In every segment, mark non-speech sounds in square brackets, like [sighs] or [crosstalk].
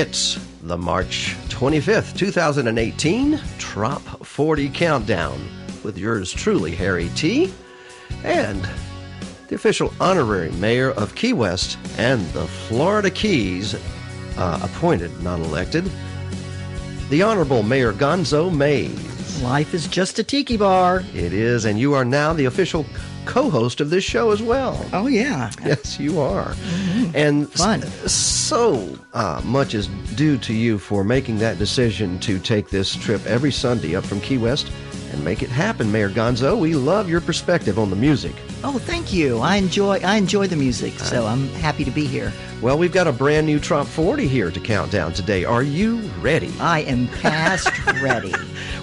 It's the March 25th, 2018 Trop 40 Countdown with yours truly, Harry T. And the official honorary mayor of Key West and the Florida Keys, uh, appointed, not elected, the Honorable Mayor Gonzo Mays. Life is just a tiki bar. It is, and you are now the official co host of this show as well. Oh, yeah. Yes, you are. And Fun. so uh, much is due to you for making that decision to take this trip every Sunday up from Key West and make it happen, Mayor Gonzo. We love your perspective on the music. Oh, thank you. I enjoy I enjoy the music, so I'm happy to be here. Well, we've got a brand new Trop 40 here to count down today. Are you ready? I am past [laughs] ready.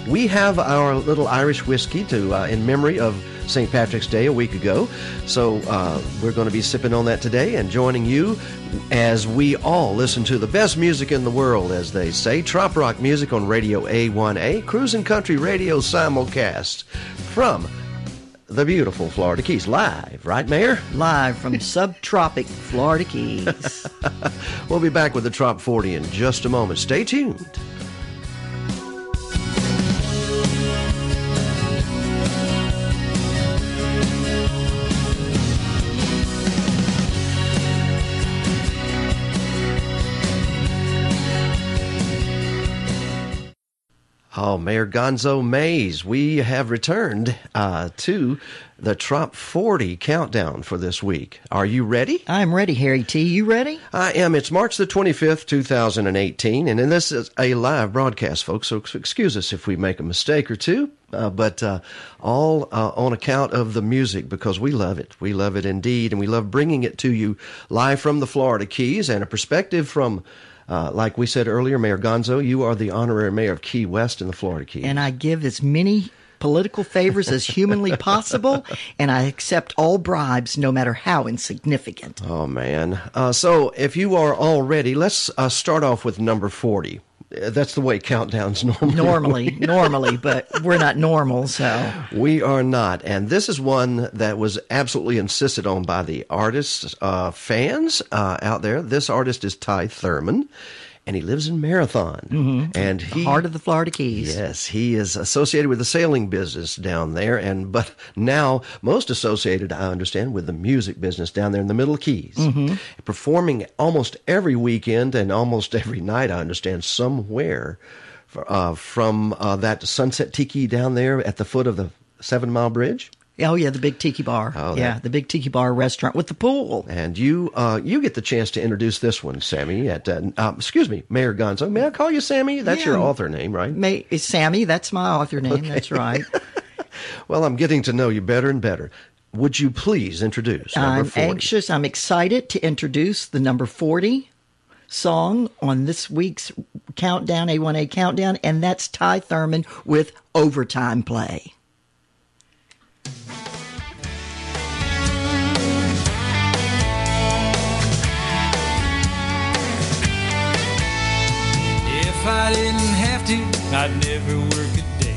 We have our little Irish whiskey to uh, in memory of St. Patrick's Day a week ago. So uh, we're going to be sipping on that today and joining you as we all listen to the best music in the world, as they say. Trop rock music on Radio A1A, Cruising Country Radio simulcast from the beautiful Florida Keys live, right, Mayor? Live from subtropic Florida Keys. [laughs] We'll be back with the Trop 40 in just a moment. Stay tuned. Oh, Mayor Gonzo Mays, we have returned uh, to the Trop 40 countdown for this week. Are you ready? I'm ready, Harry T. You ready? I am. It's March the 25th, 2018, and this is a live broadcast, folks, so excuse us if we make a mistake or two, uh, but uh, all uh, on account of the music because we love it. We love it indeed, and we love bringing it to you live from the Florida Keys and a perspective from. Uh, like we said earlier, Mayor Gonzo, you are the honorary mayor of Key West in the Florida Keys. And I give as many political favors as humanly [laughs] possible, and I accept all bribes, no matter how insignificant. Oh, man. Uh, so, if you are all ready, let's uh, start off with number 40. That's the way countdowns [laughs] normally. Normally, normally, but we're not normal, so We are not, and this is one that was absolutely insisted on by the artists, uh, fans uh, out there. This artist is Ty Thurman, and he lives in Marathon, and he heart of the Florida Keys. Yes, he is associated with the sailing business down there, and but now most associated, I understand, with the music business down there in the Middle Keys, performing almost every weekend and almost every night. I understand somewhere uh, from uh, that Sunset Tiki down there at the foot of the Seven Mile Bridge. Oh yeah, the big tiki bar. Oh, yeah, the big tiki bar restaurant with the pool. And you, uh, you get the chance to introduce this one, Sammy. At uh, uh, excuse me, Mayor Gonzo. May I call you Sammy? That's your author name, right? May, is Sammy, that's my author name. That's right. [laughs] Well, I'm getting to know you better and better. Would you please introduce number I'm 40? anxious. I'm excited to introduce the number 40 song on this week's countdown, A1A countdown, and that's Ty Thurman with Overtime Play. If I didn't have to, I'd never work a day.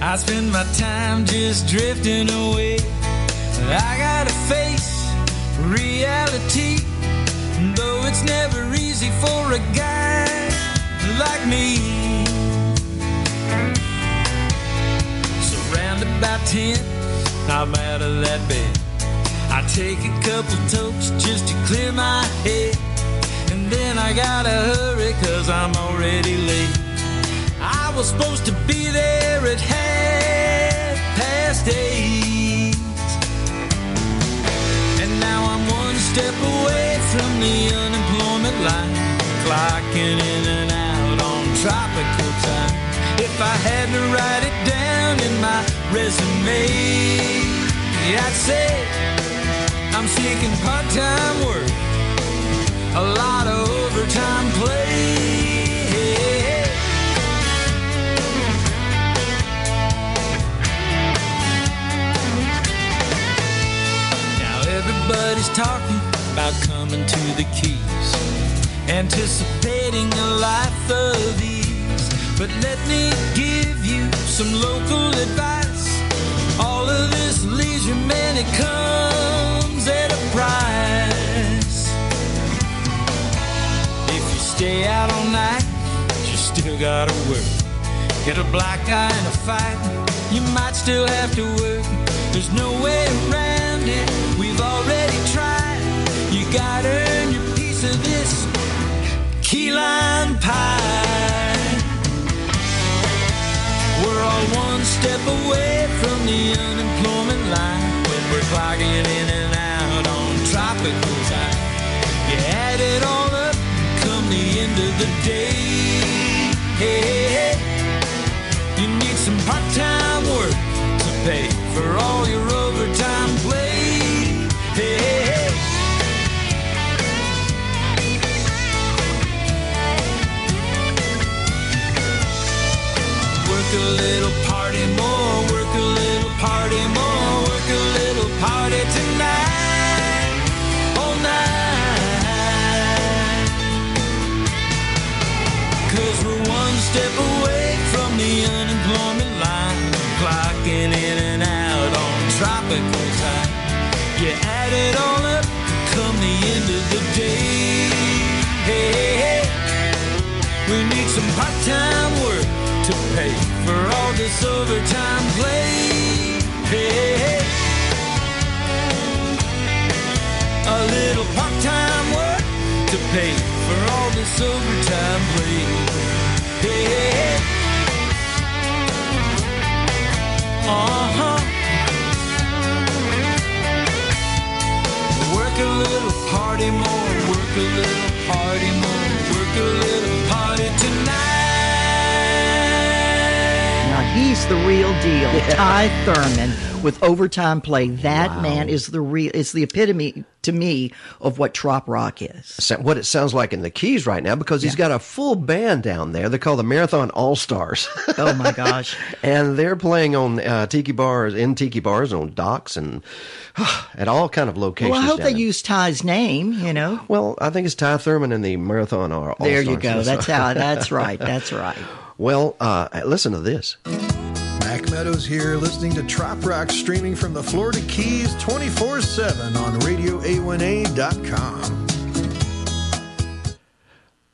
I spend my time just drifting away. I gotta face reality, though it's never easy for a guy like me. By ten, I'm out of that bed. I take a couple tokes just to clear my head. And then I gotta hurry cause I'm already late. I was supposed to be there at half past eight. And now I'm one step away from the unemployment line. Clocking in and out on tropical time. I had to write it down in my resume, I'd say I'm seeking part-time work a lot of overtime play. Now everybody's talking about coming to the Keys, anticipating a life of ease. But let me give you some local advice. All of this leisure, man, it comes at a price. If you stay out all night, you still gotta work. Get a black eye in a fight, you might still have to work. There's no way around it, we've already tried. You gotta earn your piece of this key lime pie. We're all one step away from the unemployment line when we're clocking in and out on tropical time. You add it all up, come the end of the day. Hey. You need some part-time work to pay for all your a little party more, work a little party more, work a little party tonight, all night. Cause we're one step away from the unemployment line, clocking in and out on tropical time. You add it all up, come the end of the day. Hey, hey, hey. We need some part-time this overtime play. Hey. A little part-time work to pay for all this overtime play. Hey. Uh-huh. Work a little party more, work a little party more, the real deal. Ty Thurman with overtime play. That man is the real is the epitome to me of what trop rock is. what it sounds like in the Keys right now because he's got a full band down there. They're called the Marathon All Stars. Oh my gosh. [laughs] and they're playing on uh, tiki bars, in tiki bars, on docks, and [sighs] at all kind of locations. Well, I hope they use Ty's name, you know. Well, I think it's Ty Thurman and the Marathon All Stars. There you go. [laughs] That's how that's right. That's right. Well, uh, listen to this. Mac Meadows here, listening to Trop Rock, streaming from the Florida Keys 24 7 on RadioA1A.com.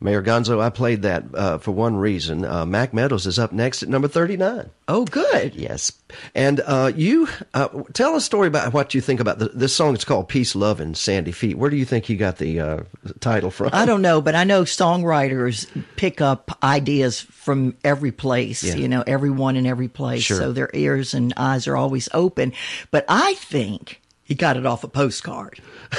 Mayor Gonzo, I played that uh, for one reason. Uh, Mac Meadows is up next at number 39. Oh, good. Yes. And uh, you uh, tell a story about what you think about the, this song. It's called Peace, Love, and Sandy Feet. Where do you think you got the uh, title from? I don't know, but I know songwriters pick up ideas from every place, Yeah. you know, everyone in every place. Sure. So their ears and eyes are always open. But I think he got it off a postcard. [laughs]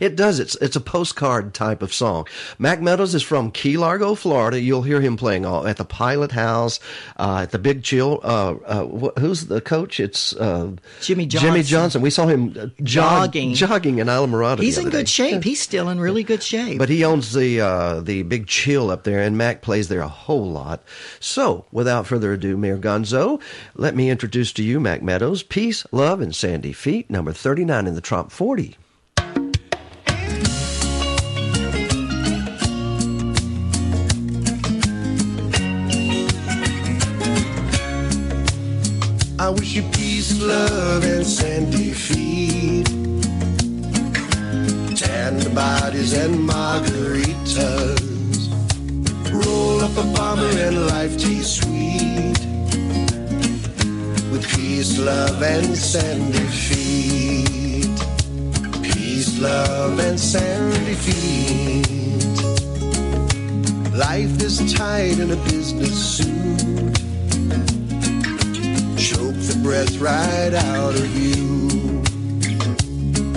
It does. It's it's a postcard type of song. Mac Meadows is from Key Largo, Florida. You'll hear him playing all at the Pilot House, uh, at the Big Chill. Uh, uh, who's the coach? It's uh, Jimmy Jimmy Johnson. Johnson. We saw him uh, jog- Jogging. jogging in Islamorada. the He's in good day. shape. He's still in really good shape. But he owns the uh, the Big Chill up there, and Mac plays there a whole lot. So, without further ado, Mayor Gonzo, let me introduce to you Mac Meadows, Peace, Love, and Sandy Feet, number 39 in the Trop 40. I wish you peace, love, and sandy feet. Tanned bodies and margaritas. Roll up a bomber and life tastes sweet. With peace, love, and sandy feet. Peace, love, and sandy feet. Life is tight in a business suit choke the breath right out of you.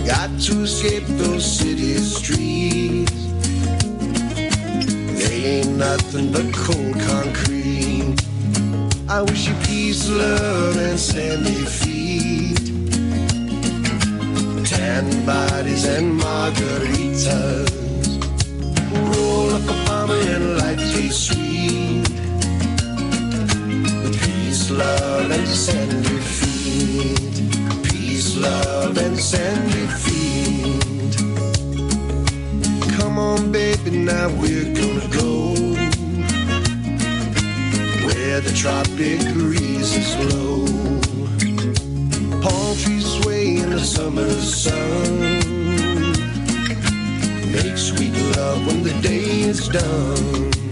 Got to escape those city streets. They ain't nothing but cold concrete. I wish you peace, love, and sandy feet. Tan bodies and margaritas. Roll up a bomber and life tastes sweet peace, love, and sandy feet. Peace, love, and sandy feet. Come on, baby, now we're gonna go where the tropic breezes blow. Palm trees in the summer sun. make sweet love when the day is done.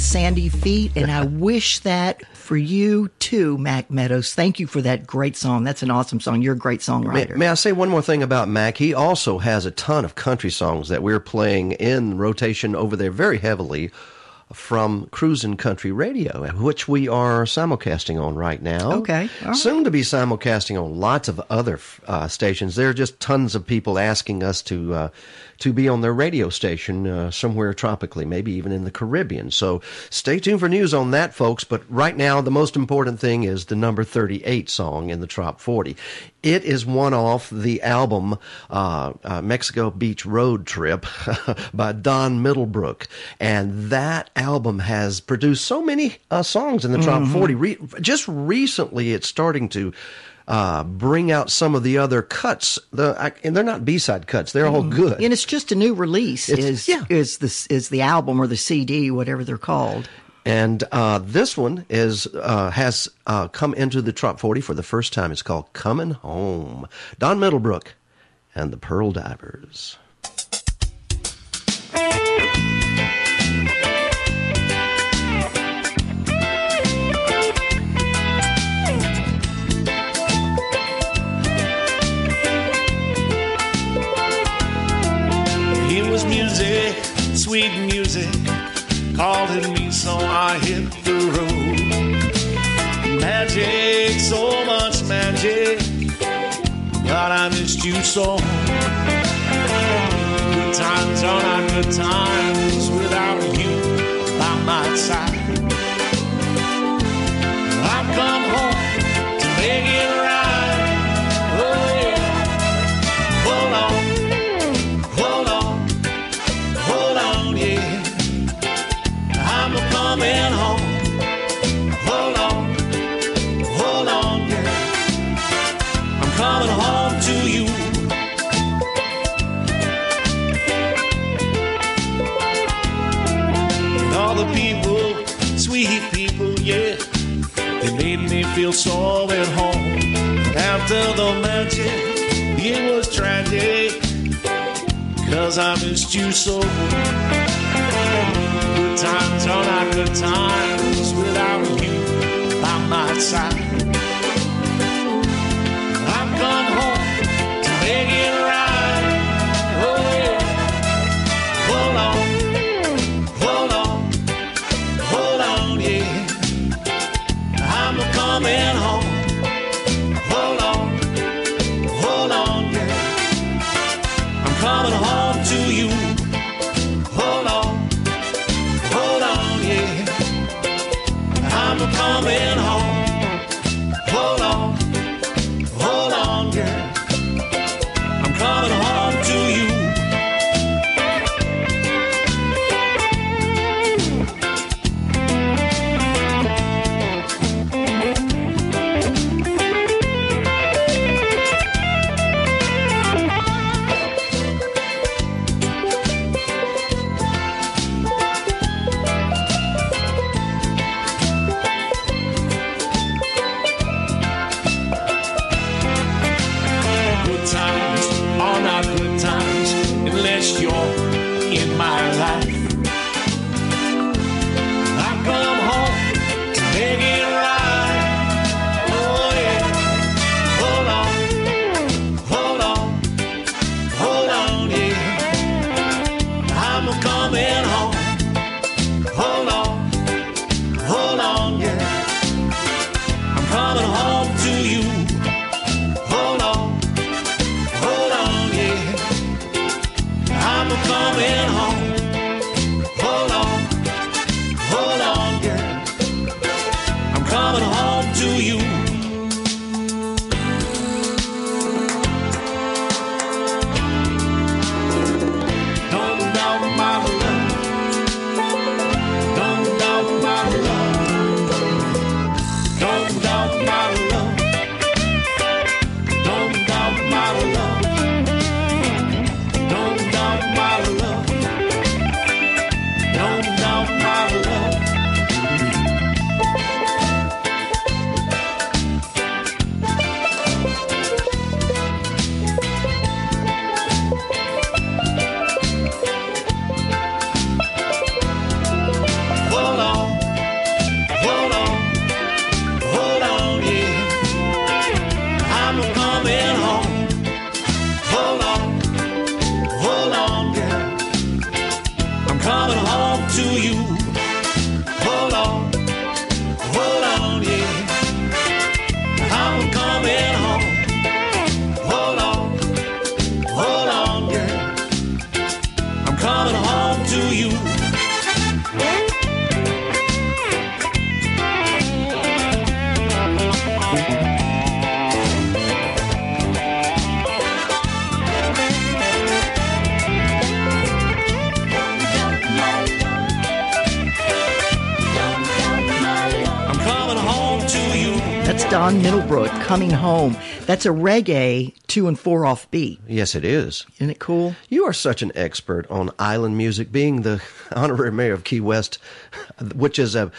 And Sandy Feet. And I [laughs] wish that for you too, Mac Meadows. Thank you for that great song. That's an awesome song. You're a great May, songwriter. may I say one more thing about Mac? He also has a ton of country songs that we're playing in rotation over there very heavily from Cruisin' Country Radio, which we are simulcasting on right now. Okay, right. Soon to be simulcasting on lots of other uh, stations. There are just tons of people asking us to uh, to be on their radio station uh, somewhere tropically, maybe even in the Caribbean. So stay tuned for news on that, folks. But right now, the most important thing is the number 38 song in the Trop 40. It is one off the album uh, uh, Mexico Beach Road Trip [laughs] by Don Middlebrook. And that album has produced so many uh, songs in the Trop 40. Re- just recently, it's starting to uh, bring out some of the other cuts. The I, and they're not B side cuts; they're all good. and it's just a new release. It's- is yeah. is this is the album or the CD, whatever they're called. And uh, this one is uh, has uh, come into the top 40 for the first time. It's called Coming Home. Don Middlebrook and the Pearl Divers. Sweet music, calling me, so I hit the road. Magic, so much magic, but I missed you so. Good times are not good times without you by my side. I've come home to make it right. Feel so at home. After the magic, it was tragic. Cause I missed you so. Good times are not good times without you by my side. Coming home. That's a reggae two and four off beat. Yes, it is. Isn't it cool? You are such an expert on island music, being the [laughs] honorary mayor of Key West, which is a,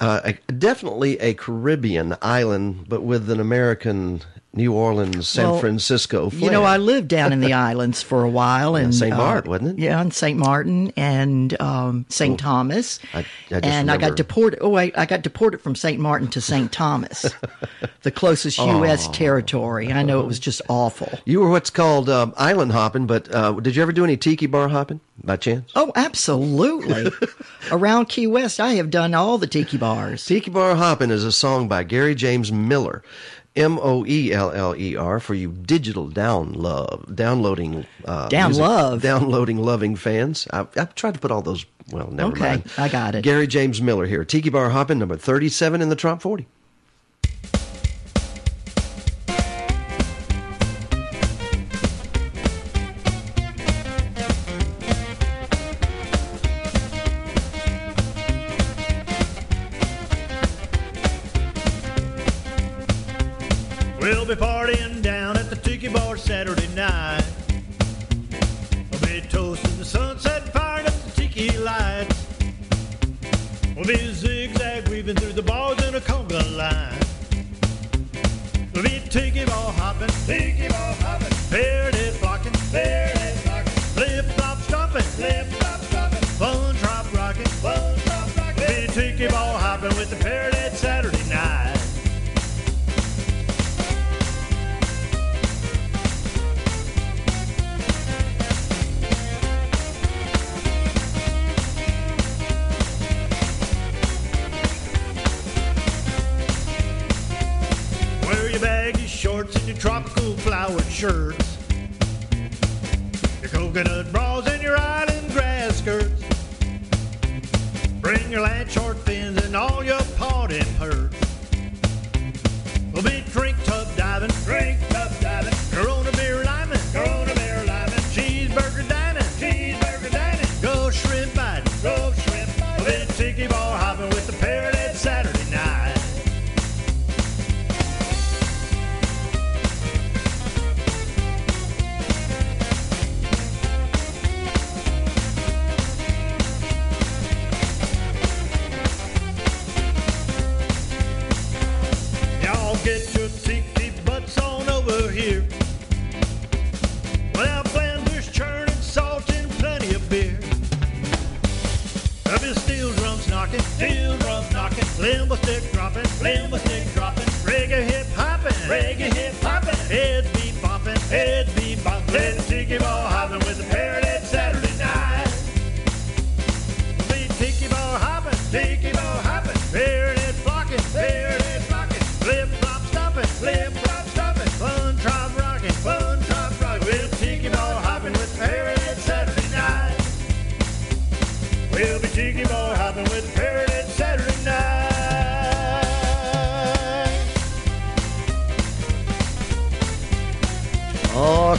uh, a definitely a Caribbean island, but with an American New Orleans, San Well, Francisco. You know. I lived down in the [laughs] islands for a while, and St. uh, Martin, wasn't it? Yeah, in St. Martin and um, St. Thomas. I- I just and I got deported. Oh, wait, I got deported from St. Martin to St. Thomas, [laughs] the closest U.S. territory. I know it was just awful. You were what's called um, island hopping, but uh, did you ever do any tiki bar hopping by chance? Oh, absolutely. [laughs] Around Key West, I have done all the tiki bars. Tiki Bar Hopping is a song by Gary James Moeller, M O E L L E R, for you digital down love, downloading, uh, Down music- love. downloading loving fans. I've, I've tried to put all those. Well, never Okay, mind. I got it. Gary James Moeller here, Tiki Bar Hoppin', number thirty-seven in the Trop Forty.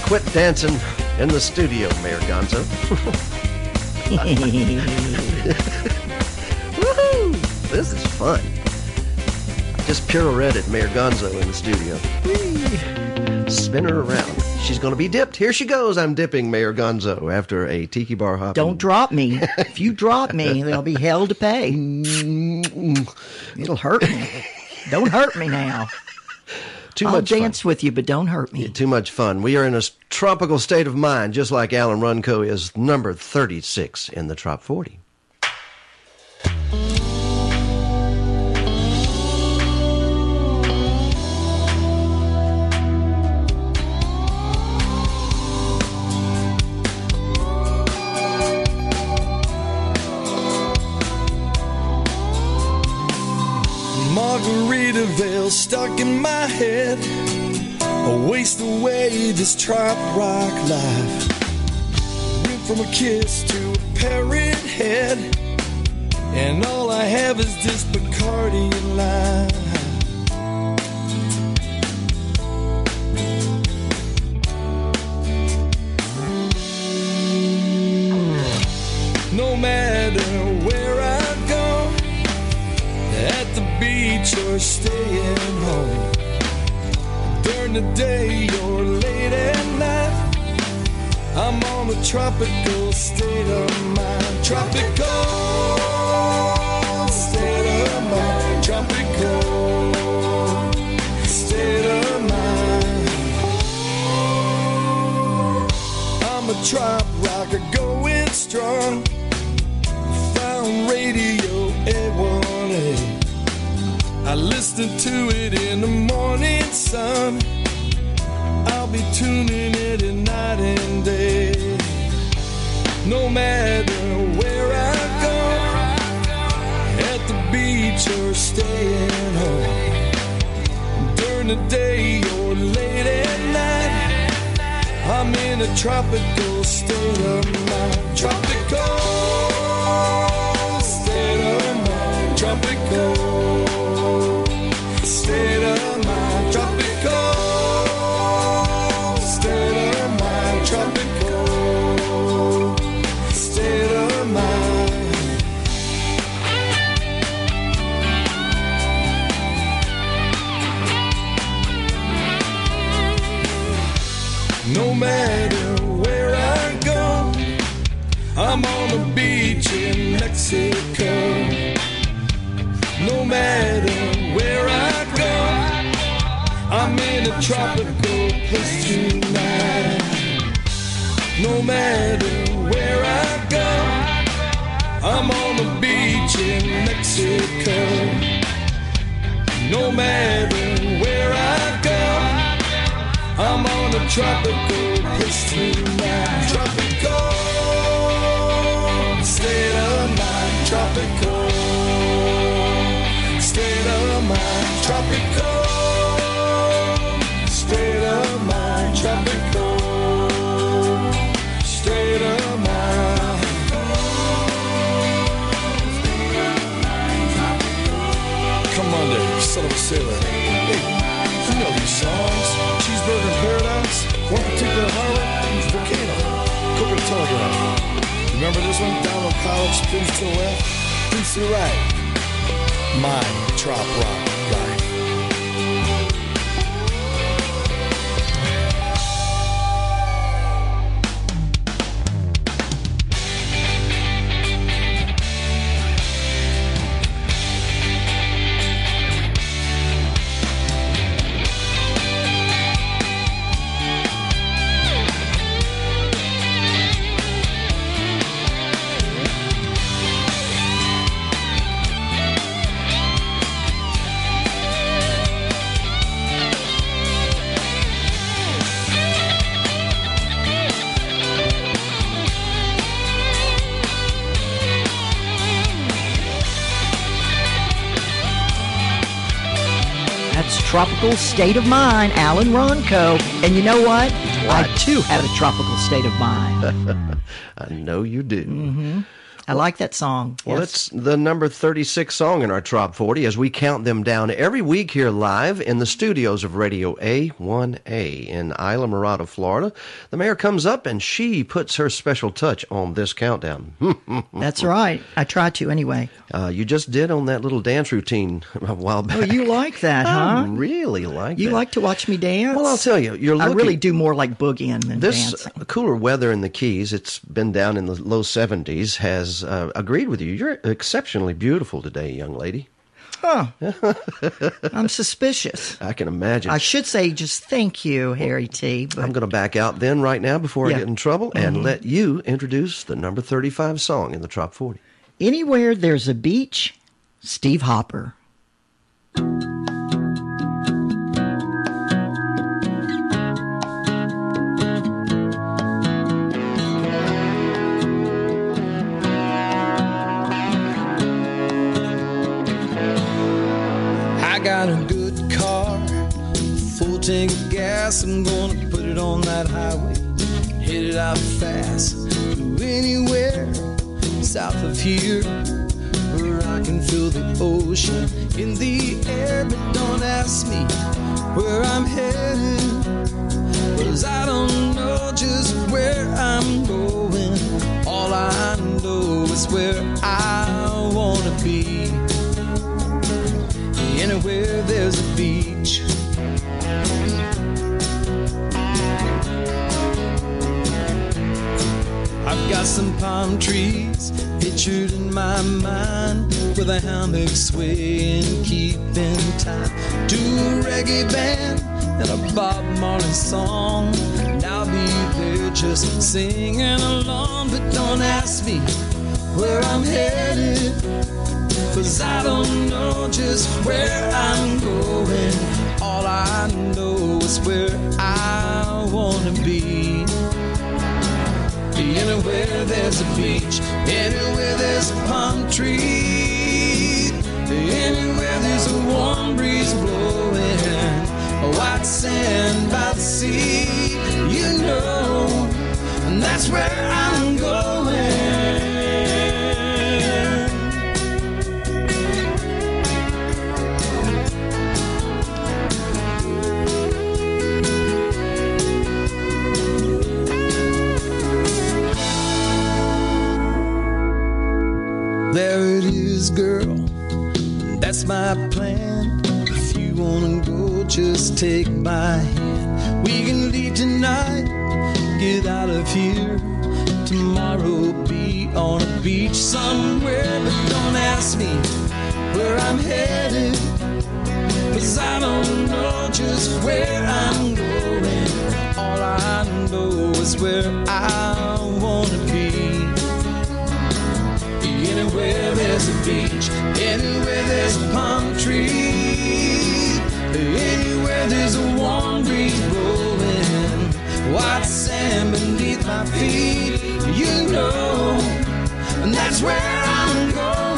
Quit dancing in the studio, Mayor Gonzo. [laughs] Woohoo! This is fun. Just pirouetted Mayor Gonzo in the studio. Whee! Spin her around. She's going to be dipped. Here she goes. I'm dipping Mayor Gonzo after a tiki bar hop. Don't drop me. If you drop me, there'll be hell to pay. [laughs] It'll hurt me. Don't hurt me now. Too I'll much fun. dance with you, but don't hurt me. Too much fun. We are in a tropical state of mind, just like Alan Runco is number 36 in the Trop 40. Margaritaville stuck in my head. I waste away this trop rock life. Went from a kiss to a parrot head. And all I have is this Bacardi life. Or staying home. During the day or late at night, I'm on a tropical state of mind. Tropical state of mind. Tropical state of mind. I'm a trop rocker going strong. I listen to it in the morning sun. I'll be tuning it in night and day. No matter where I go, at the beach or staying home. During the day or late at night, I'm in a tropical state of mind. Tropical tropical place tonight. No matter where I go, I'm on the beach in Mexico. No matter where I go, I'm on a tropical place tonight. Tropical state of mind. Tropical state of mind. Tropical sailor. Hey, you know these songs. Cheeseburger in Paradise, one particular volcano, Telegraph. Remember this one? College, to the left, pins to the right. Rock Tropical State of Mind, Alan Ronco. And you know what? I too have a tropical state of mind. [laughs] I know you do. Mm-hmm. I like that song. Well, Yes. it's the number 36 song in our Trop 40 as we count them down every week here live in the studios of Radio A1A in Islamorada, Florida. The mayor comes up and she puts her special touch on this countdown. [laughs] That's right. I try to anyway. uh, you just did on that little dance routine [laughs] a while back. Oh, you like that, I huh? really like You that. like to watch me dance? Well, I'll tell you, you're I really do more like boogieing than This dancing. cooler weather in the Keys, it's been down in the low 70s, has uh, agreed with you. You're exceptionally beautiful today, young lady. Huh. [laughs] I'm suspicious. I can imagine. I should say just thank you, Harry T. But I'm going to back out then right now before I get in trouble and let you introduce the number 35 song in the Trop 40. anywhere there's a beach, Steve Hopper. Tank of gas. I'm gonna put it on that highway, hit it out fast to anywhere south of here where I can feel the ocean in the air. But don't ask me where I'm headed, cause I don't know just where I'm going. All I know is where I wanna be anywhere there's a beach. I've got some palm trees pictured in my mind with a hammock swaying, keeping time to a reggae band and a Bob Marley song. And I'll be there just singing along, but don't ask me where I'm headed. Cause I don't know just where I'm going. All I know is where I wanna be. Anywhere there's a beach, anywhere there's a palm tree, anywhere there's a warm breeze blowing, a white sand by the sea, you know, and that's where I'm going. Girl. That's my plan. If you wanna go, just take my hand. We can leave tonight, get out of here. Tomorrow be on a beach somewhere, but don't ask me where I'm headed. Cause I don't know just where I'm going. All I know is where I Anywhere there's a beach, anywhere there's a palm tree, anywhere there's a warm breeze blowing, white sand beneath my feet, you know, and that's where I'm going.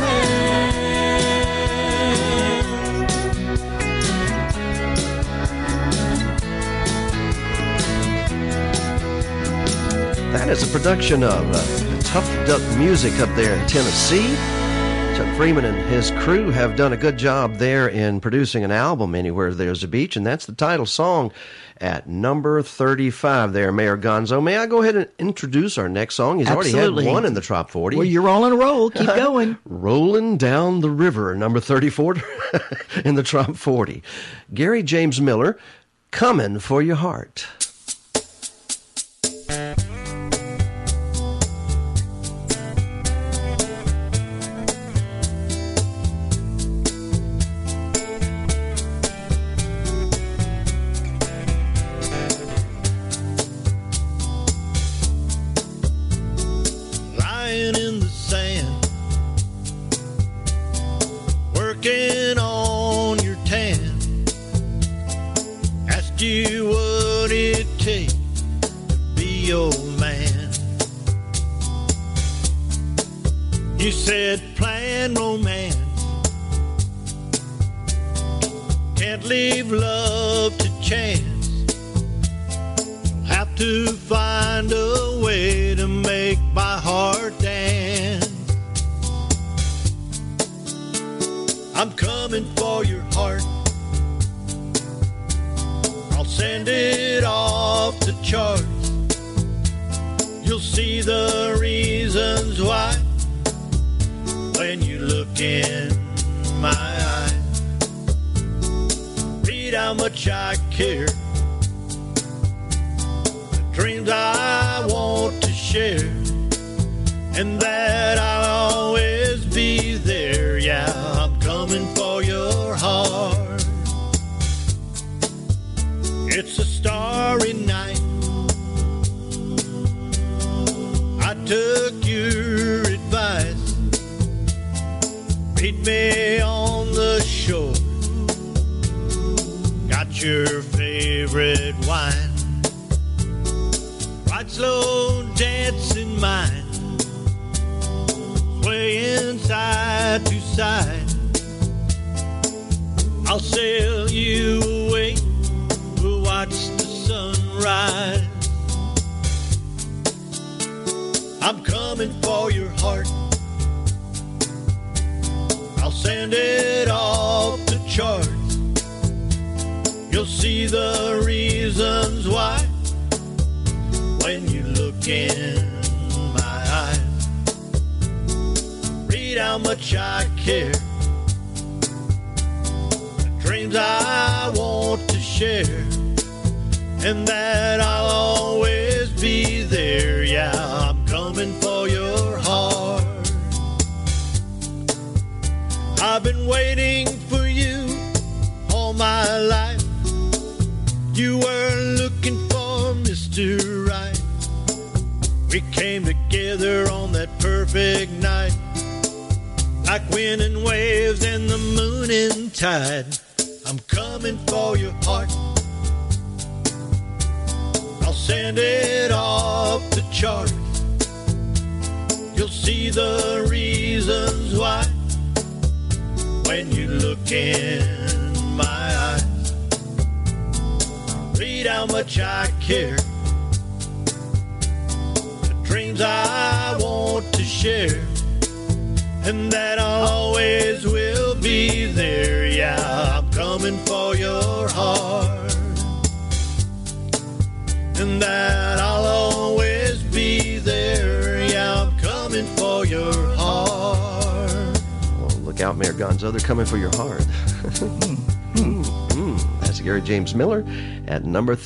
That is a production of uh, Tough Duck Music up there in Tennessee. Chuck Freeman and his crew have done a good job there in producing an album, Anywhere There's a Beach, and that's the title song at number 35 there, Mayor Gonzo. May I go ahead and introduce our next song? He's Absolutely. already had one in the Trop 40. Well, you're all on a roll. Keep [laughs] going. Rolling Down the River, number 34 [laughs] in the Trop 40. Gary James Moeller, Coming for Your Heart.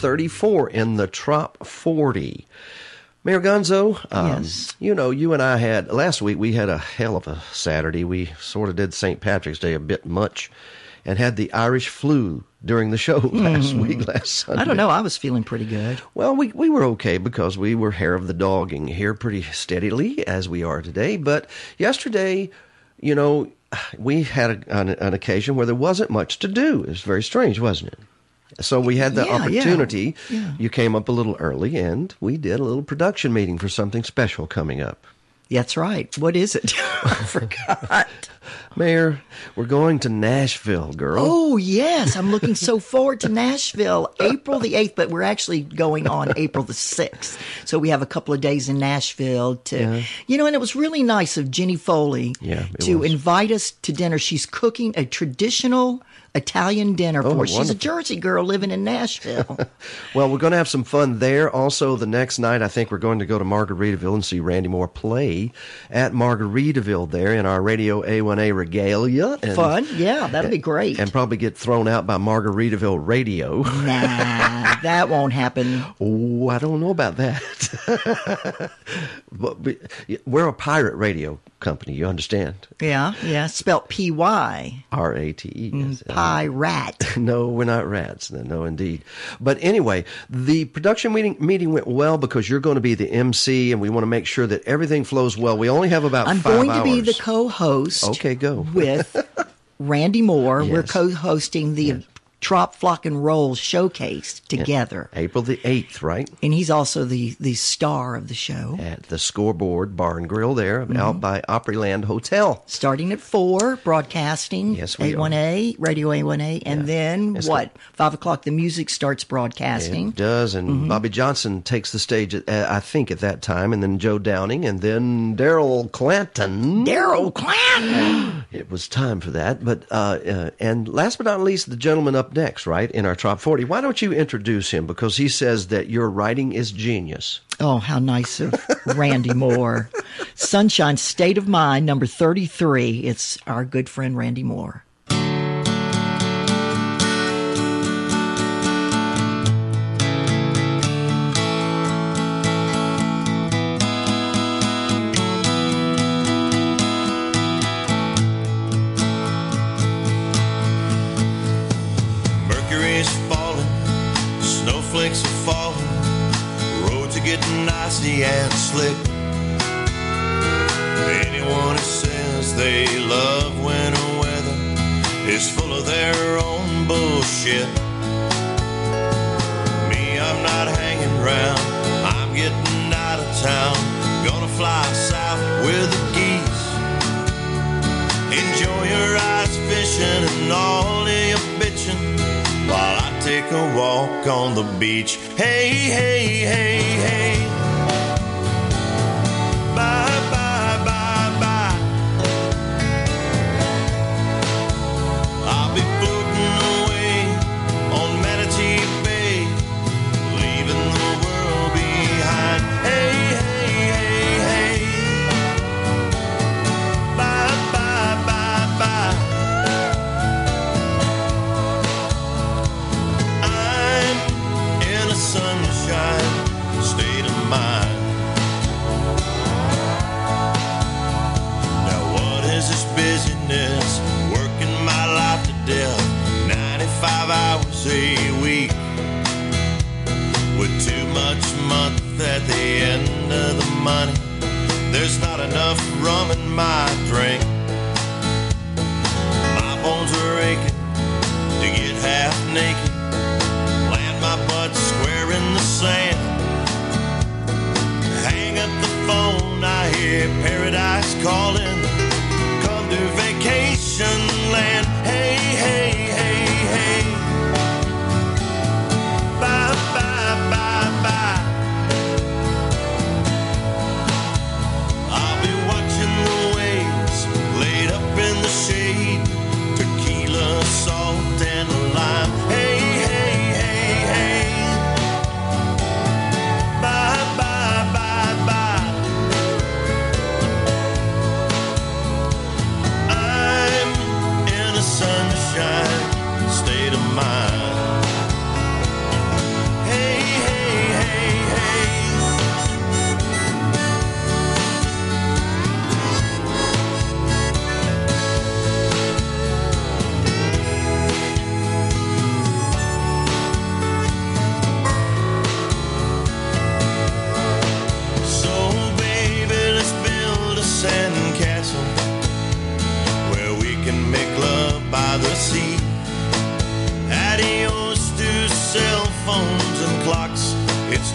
34 in the Trop 40. Mayor Gonzo, um, Yes. you know, you and I had, last week we had a hell of a Saturday. We sort of did St. Patrick's Day a bit much and had the Irish flu during the show [laughs] last week, last Sunday. I don't know. I was feeling pretty good. Well, we, we were okay because we were hair of the dogging here pretty steadily as we are today. But yesterday, you know, we had a, an, an occasion where there wasn't much to do. It was very strange, wasn't it? So we had the Yeah, yeah. opportunity. Yeah. You came up a little early, and we did a little production meeting for something special coming up. That's right. What is it? [laughs] I forgot. [laughs] Mayor, we're going to Nashville, girl. Oh, yes. I'm looking so forward to Nashville, April the 8th, but we're actually going on April the 6th. So we have a couple of days in Nashville to, you know, and it was really nice of Jenny Foley Yeah, to was. invite us to dinner. She's cooking a traditional Italian dinner Oh, for us. She's a. Jersey girl living in Nashville. [laughs] Well, we're going to have some fun there. Also, the next night, I think we're going to go to Margaritaville and see Randy Moore play at Margaritaville there in our Radio A1A regalia. And, Fun. Yeah, that'll be great. And probably get thrown out by Margaritaville Radio. nah, that won't happen. oh, I don't know about that. [laughs] but we- we're a pirate radio company, you understand? Yeah, yeah. Spelt P Y. R A T E. yes. Mm, pie rat. [laughs] No, we're not rats. No, no, indeed. But anyway, the production meeting meeting went well because you're going to be the MC, and we want to make sure that everything flows well. We only have about I'm going to hours. be the co-host. Okay, go. with [laughs] Randy Moore. We're co-hosting the Trop Flock and Roll showcase together. April the 8th, right? And he's also the, the star of the show. At the Scoreboard Bar and Grill there Mm-hmm. out by Opryland Hotel. Starting at 4, broadcasting. Yes, we A1A, Radio A1A. And then It's what? 5 o'clock, the music starts broadcasting. It does, and Mm-hmm. Bobby Johnson takes the stage, at, uh, I think, at that time, and then Joe Downing, and then Daryl Clanton. Daryl Clanton! [gasps] It was time for that, but uh, uh, and last but not least, the gentleman up next, right in our top forty. Why don't you introduce him? Because he says that your writing is genius. Oh, how nice of Randy Moore. Sunshine State of Mind, number 33. It's our good friend Randy Moore. Icy and slick. Anyone who says they love winter weather is full of their own bullshit. Me, I'm not hanging around, I'm getting out of town, gonna fly south with the geese. Enjoy your ice fishing and all of your bitching while I take a walk on the beach. Hey, hey, hey, hey. Money, there's not enough rum in my drink. My bones are aching to get half naked, land my butt square in the sand. Hang up the phone, I hear paradise calling. Come to vacation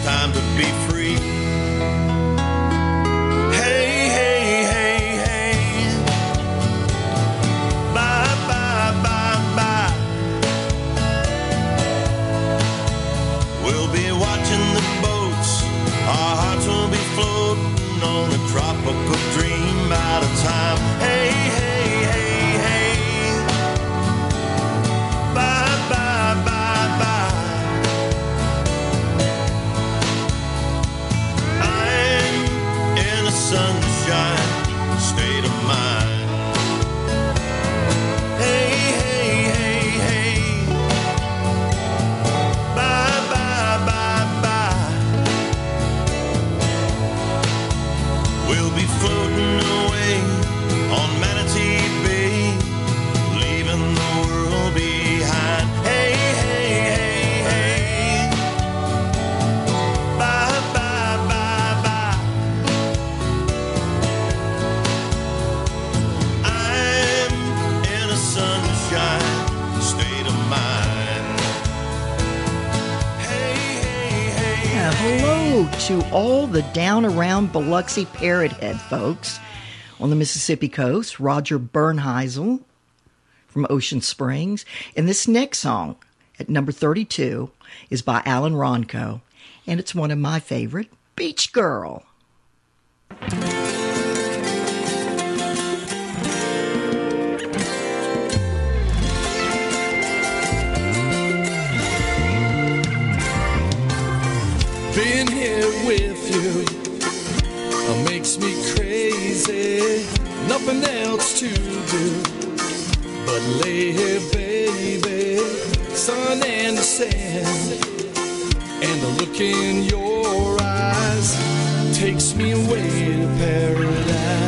time to be free. Hey, hey, hey, hey. Bye, bye, bye, bye. We'll be watching the boats. Our hearts will be floating on a tropical to all the down around Biloxi Parrot Head folks on the Mississippi coast, Roger Bernheisel from Ocean Springs. And this next song at number 32 is by Alan Ronco, and it's one of my favorite, Beach Girl. Being here with you makes me crazy. Nothing else to do but lay here, baby. Sun and sand, and the look in your eyes takes me away to paradise.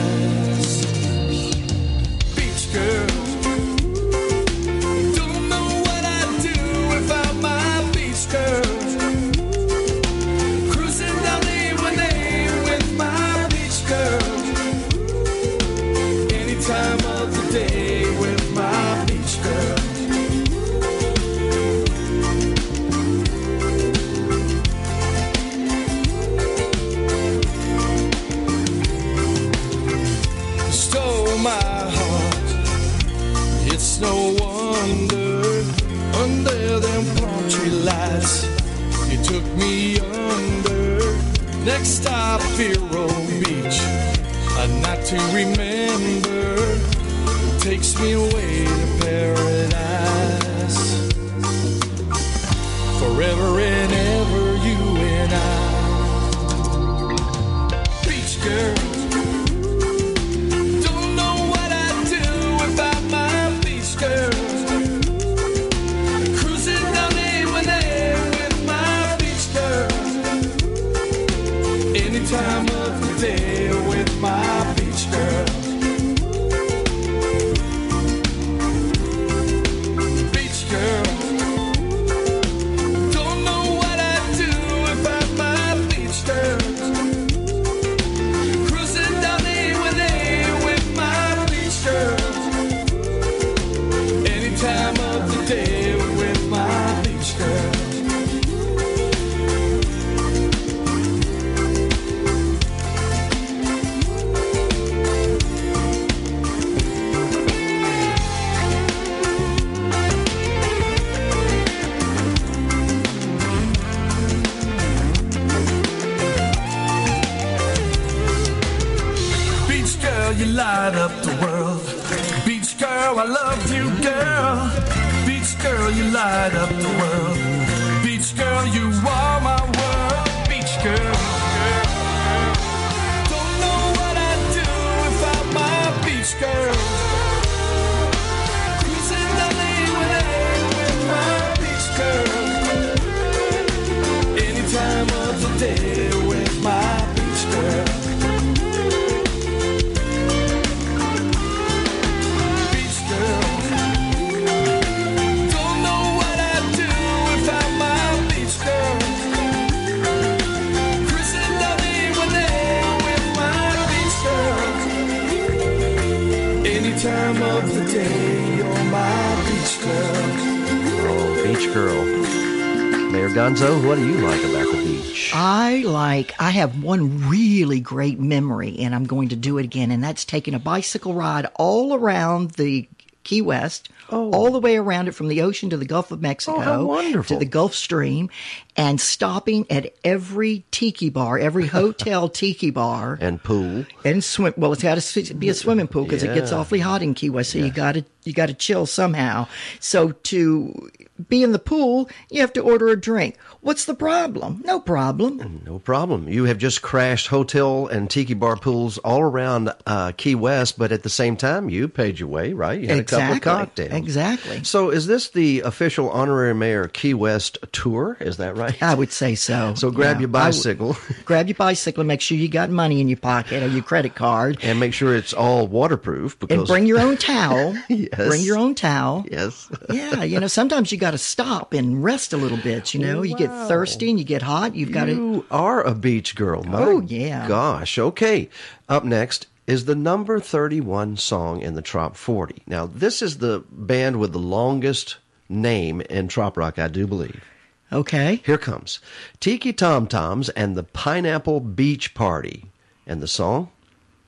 Have one really great memory, and I'm going to do it again, and that's taking a bicycle ride all around the Key West, oh, all the way around it from the ocean to the Gulf of Mexico, Oh, wonderful. to the Gulf Stream, and stopping at every tiki bar, every hotel [laughs] tiki bar, And pool. and swim. Well, it's got to be a swimming pool because it gets awfully hot in Key West, so you got to you got to chill somehow. So to be in the pool, you have to order a drink. What's the problem? No problem. No problem. You have just crashed hotel and tiki bar pools all around uh, Key West, but at the same time, you paid your way, right? You had a couple of cocktails. Exactly. So, is this the official honorary mayor Key West tour? Is that right? I would say so. So, grab Yeah, your would- bicycle [laughs] grab your bicycle and make sure you got money in your pocket or your credit card. and make sure it's all waterproof. Because And bring your own towel. [laughs] Yes. Bring your own towel. yes. [laughs] Yeah, you know, sometimes you got to stop and rest a little bit. You know, you get thirsty and you get hot. You've got to. You are a beach girl. My Oh, yeah. Gosh. Okay. Up next is the number 31 song in the Trop 40. Now, this is the band with the longest name in Trop Rock, I do believe. Okay. Here comes Tiki Tom Toms and the Pineapple Beach Party. And the song,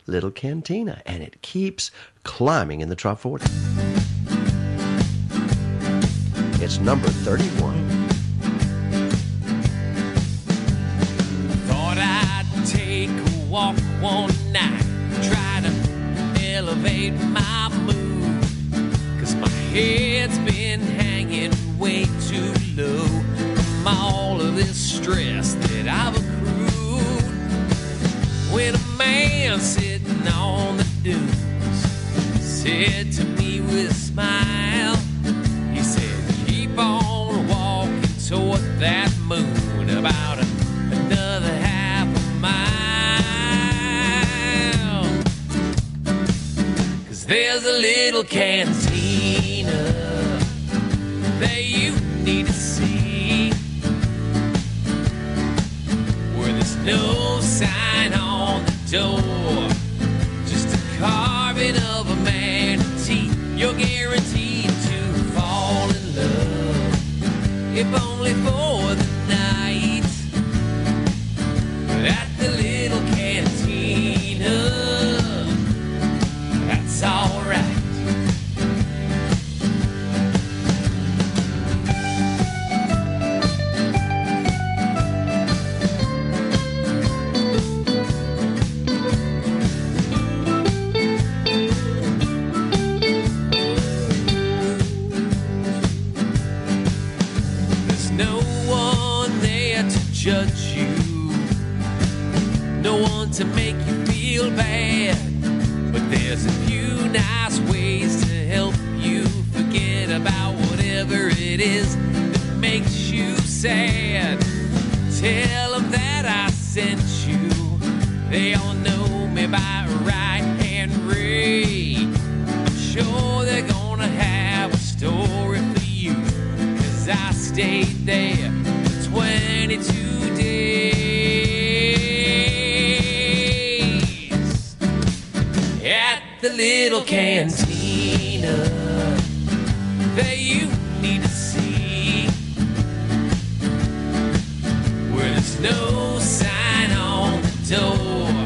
Little Cantina. And it keeps climbing in the top 40. It's number 31. Thought I'd take a walk one night, try to elevate my mood. Cause my head's been hanging way too low from all of this stress that I've accrued. When a man sitting on the dunes said to me with a smile, he said, Keep on walking toward that moon about There's a little cantina that you need to see where there's no sign on the door, just a carving of a manatee. You're guaranteed to fall in love, if only for the night. At the that's alright. No one there to judge you, no one to make you feel bad. But there's a about whatever it is that makes you sad. Tell them that I sent you. They all know me by right hand Ray. I'm sure they're gonna have a story for you. Cause I stayed there for 22 days at the little cantina that you need to see where there's no sign on the door,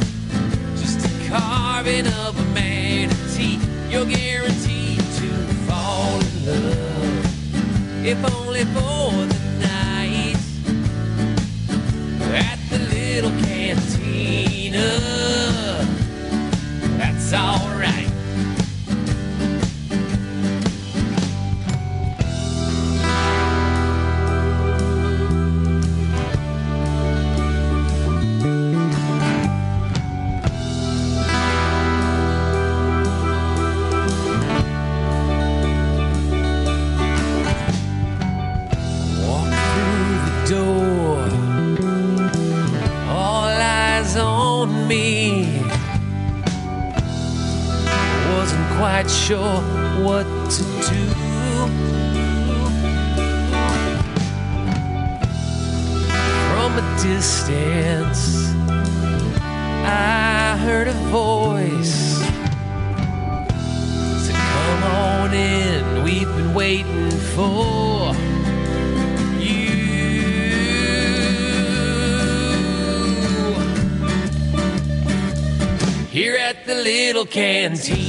just a carving of a manatee. You're guaranteed to fall in love if only for the night at the little cantina. That's alright. The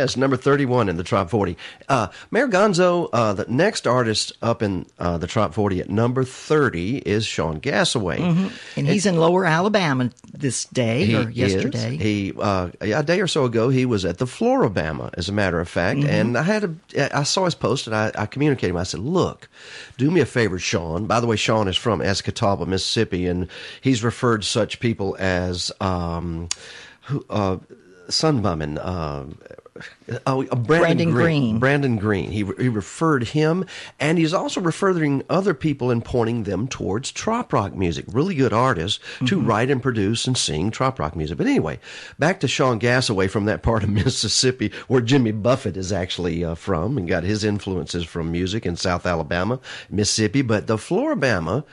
Yes, number 31 in the Top 40. Uh, Mayor Gonzo, uh, the next artist up in uh, the Top 40 at number 30 is Sean Gassaway. Mm-hmm. And he's in Lower Alabama this day He or yesterday. Is. He uh, a day or so ago he was at the Floribama, as a matter of fact, Mm-hmm. and I had a I saw his post and I, I communicated. Him. I said, "Look, do me a favor, Sean. By the way, Sean is from Escatawpa, Mississippi, and he's referred such people as um, who, uh, sunbumming." Uh, Oh, uh, Brandon, Brandon Green. Brandon Green. He, he referred him, and he's also referring other people and pointing them towards trop rock music. Really good artists to Mm-hmm. write and produce and sing trop rock music. But anyway, back to Sean Gassaway from that part of [laughs] Mississippi where Jimmy Buffett is actually uh, from and got his influences from music in South Alabama, Mississippi. But the Floribama,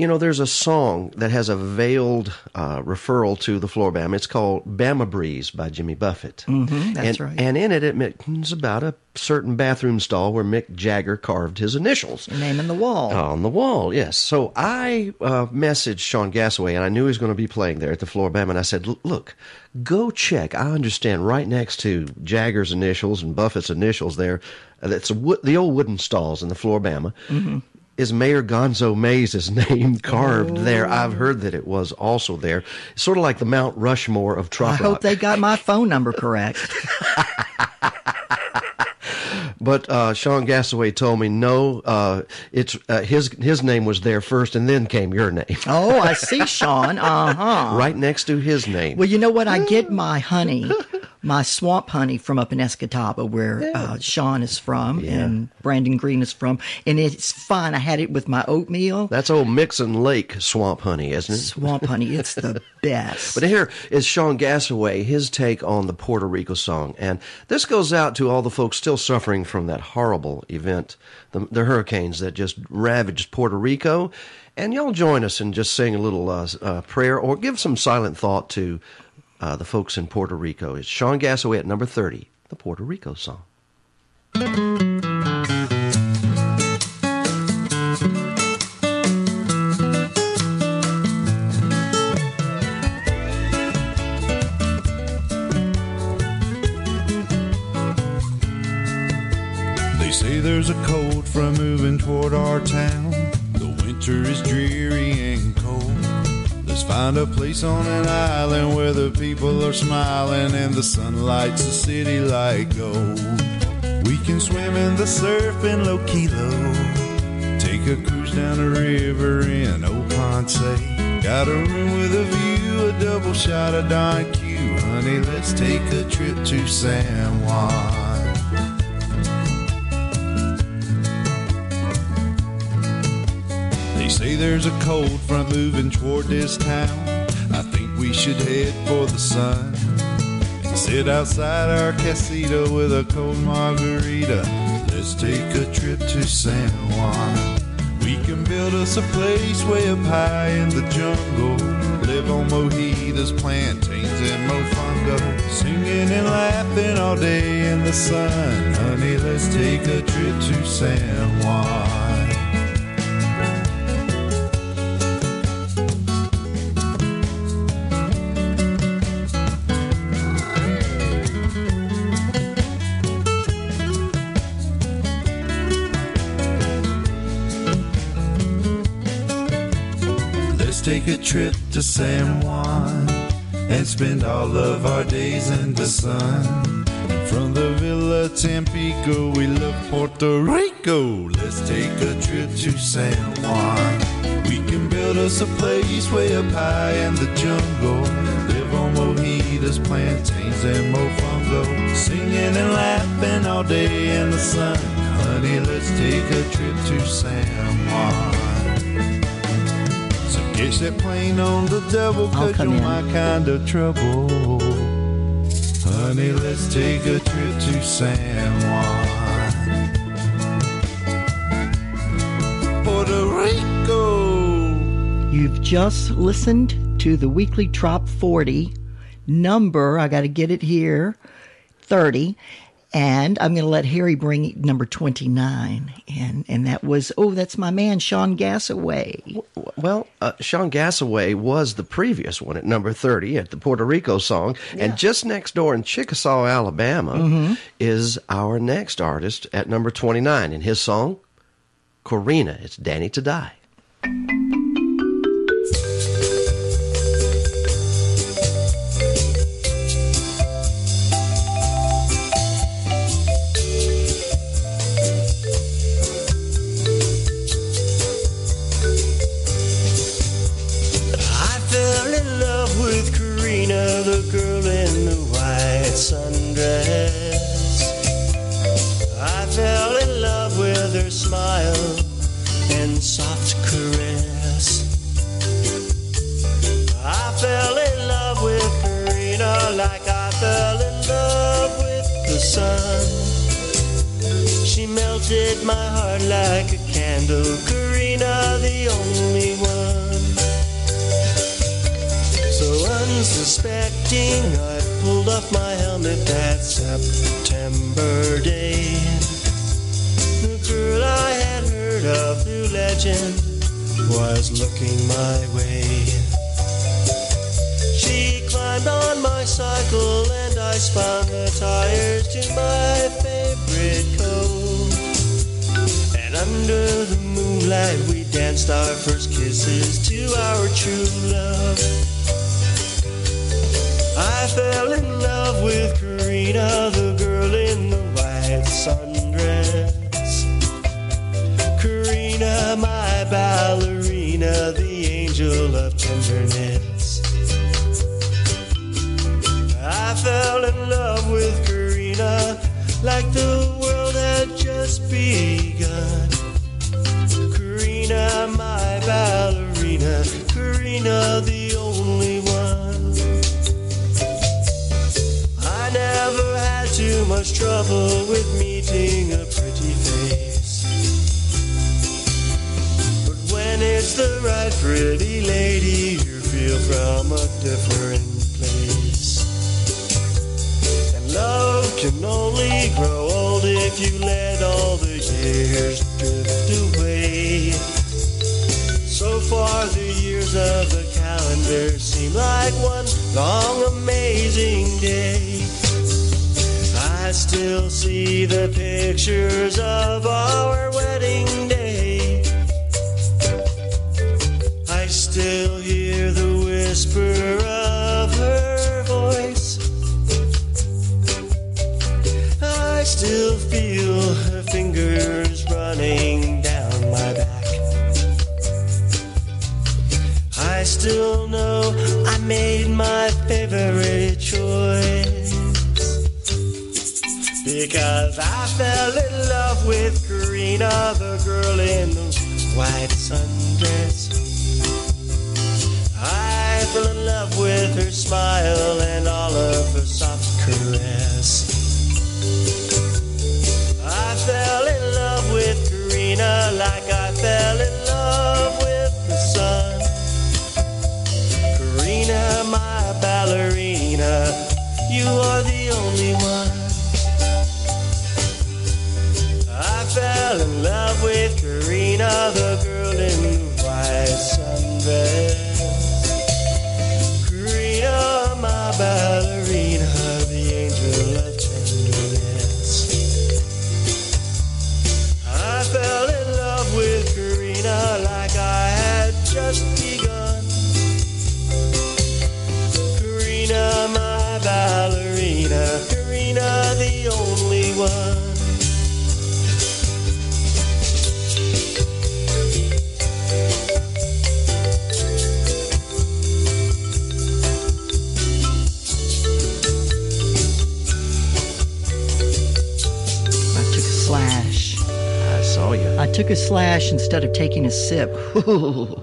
you know, there's a song that has a veiled uh, referral to the Floribama. It's called Bama Breeze by Jimmy Buffett. Mhm, that's and, right. And in it, it mentions about a certain bathroom stall where Mick Jagger carved his initials. Name in the wall. On the wall, yes. So I uh, messaged Sean Gassaway, and I knew he was going to be playing there at the Floribama, and I said, "Look, go check. I understand right next to Jagger's initials and Buffett's initials there. That's a wo- the old wooden stalls in the Floribama. Mm-hmm. Is Mayor Gonzo Mays' [laughs] name carved there? Oh. I've heard that it was also there. It's Sort of like the Mount Rushmore of trop I hope they got my phone number correct. [laughs] But uh, Sean Gassaway told me no. Uh, it's uh, his his name was there first, and then came your name. Oh, I see, [laughs] Sean. Uh huh. right next to his name. Well, you know what? I get my honey, my swamp honey from up in Escatawpa, where uh, Sean is from and Brandon Green is from, and it's fine. I had it with my oatmeal. That's old Mixon Lake swamp honey, isn't it? Swamp honey, [laughs] it's the best. But here is Sean Gassaway, his take on the Puerto Rico song. And this goes out to all the folks still suffering from that horrible event, the, the hurricanes that just ravaged Puerto Rico. And y'all join us in just saying a little uh, uh, prayer or give some silent thought to uh, the folks in Puerto Rico. It's Sean Gassaway at number 30, the Puerto Rico song. They say there's a cold front moving toward our town. The winter is dreary and find a place on an island where the people are smiling and the sun lights the city like gold. We can swim in the surf in Luquillo. Take a cruise down the river in Old Ponce. Got a room with a view, a double shot of Don Q. Honey, let's take a trip to San Juan. Say there's a cold front moving toward this town. I think we should head for the sun and sit outside our casita with a cold margarita. Let's take a trip to San Juan. We can build us a place way up high in the jungle. Live on mojitos, plantains, and mofongo. Singing and laughing all day in the sun. Honey, let's take a trip to San Juan. Trip to San Juan and spend all of our days in the sun. From the Villa Tampico, we love Puerto Rico. Let's take a trip to San Juan. We can build us a place way up high in the jungle. Live on mojitos, plantains, and mofongo. Singing and laughing all day in the sun. Honey, let's take a trip to San Juan. Catch that plane on the double, I'll cause you're in. my kind of trouble. Honey, let's take a trip to San Juan. Puerto Rico. You've just listened to the weekly Trop 40 number. I got to get it here 30. And I'm going to let Harry bring number 29 and And that was, oh, that's my man, Sean Gassaway. Well, uh, Sean Gassaway was the previous one at number 30 at the Puerto Rico song. Yeah. And just next door in Chickasaw, Alabama, mm-hmm. is our next artist at number 29. And his song, Corina, it's Danny to Die.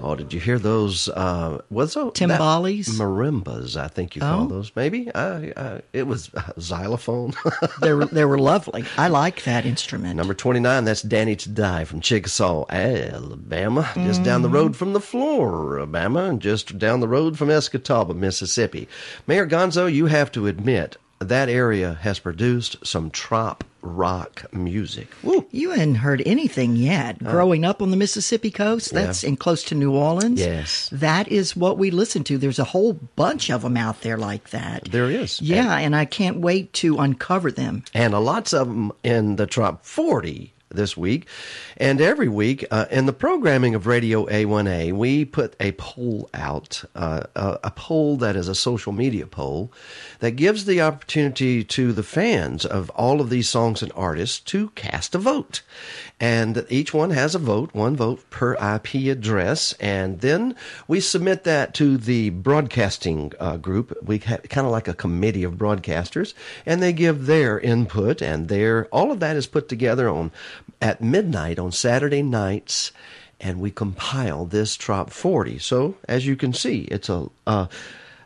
Oh, did you hear those? Uh, what's that? Timbales, marimbas. I think you oh. call those. Maybe I, I, it was [laughs] xylophone. [laughs] they were they were lovely. I like that instrument. Number twenty nine. That's Danny to Die from Chickasaw, Alabama, Mm. just down the road from the Floribama, and just down the road from Escatawpa, Mississippi. Mayor Gonzo, you have to admit that area has produced some trop rock music. Woo. You hadn't heard anything yet. Growing up on the Mississippi coast, Yeah. that's in close to New Orleans. Yes. That is what we listen to. There's a whole bunch of them out there like that. There is. Yeah, and I can't wait to uncover them. and a lots of them in the top 40 this week. And every week uh, in the programming of Radio A1A, we put a poll out, uh, a, a poll that is a social media poll that gives the opportunity to the fans of all of these songs and artists to cast a vote. And each one has a vote, one vote per IP address. And then we submit that to the broadcasting uh, group. We have kind of like a committee of broadcasters, and they give their input. And their all of that is put together on at midnight on Saturday nights, and we compile this top forty. So as you can see, it's a uh,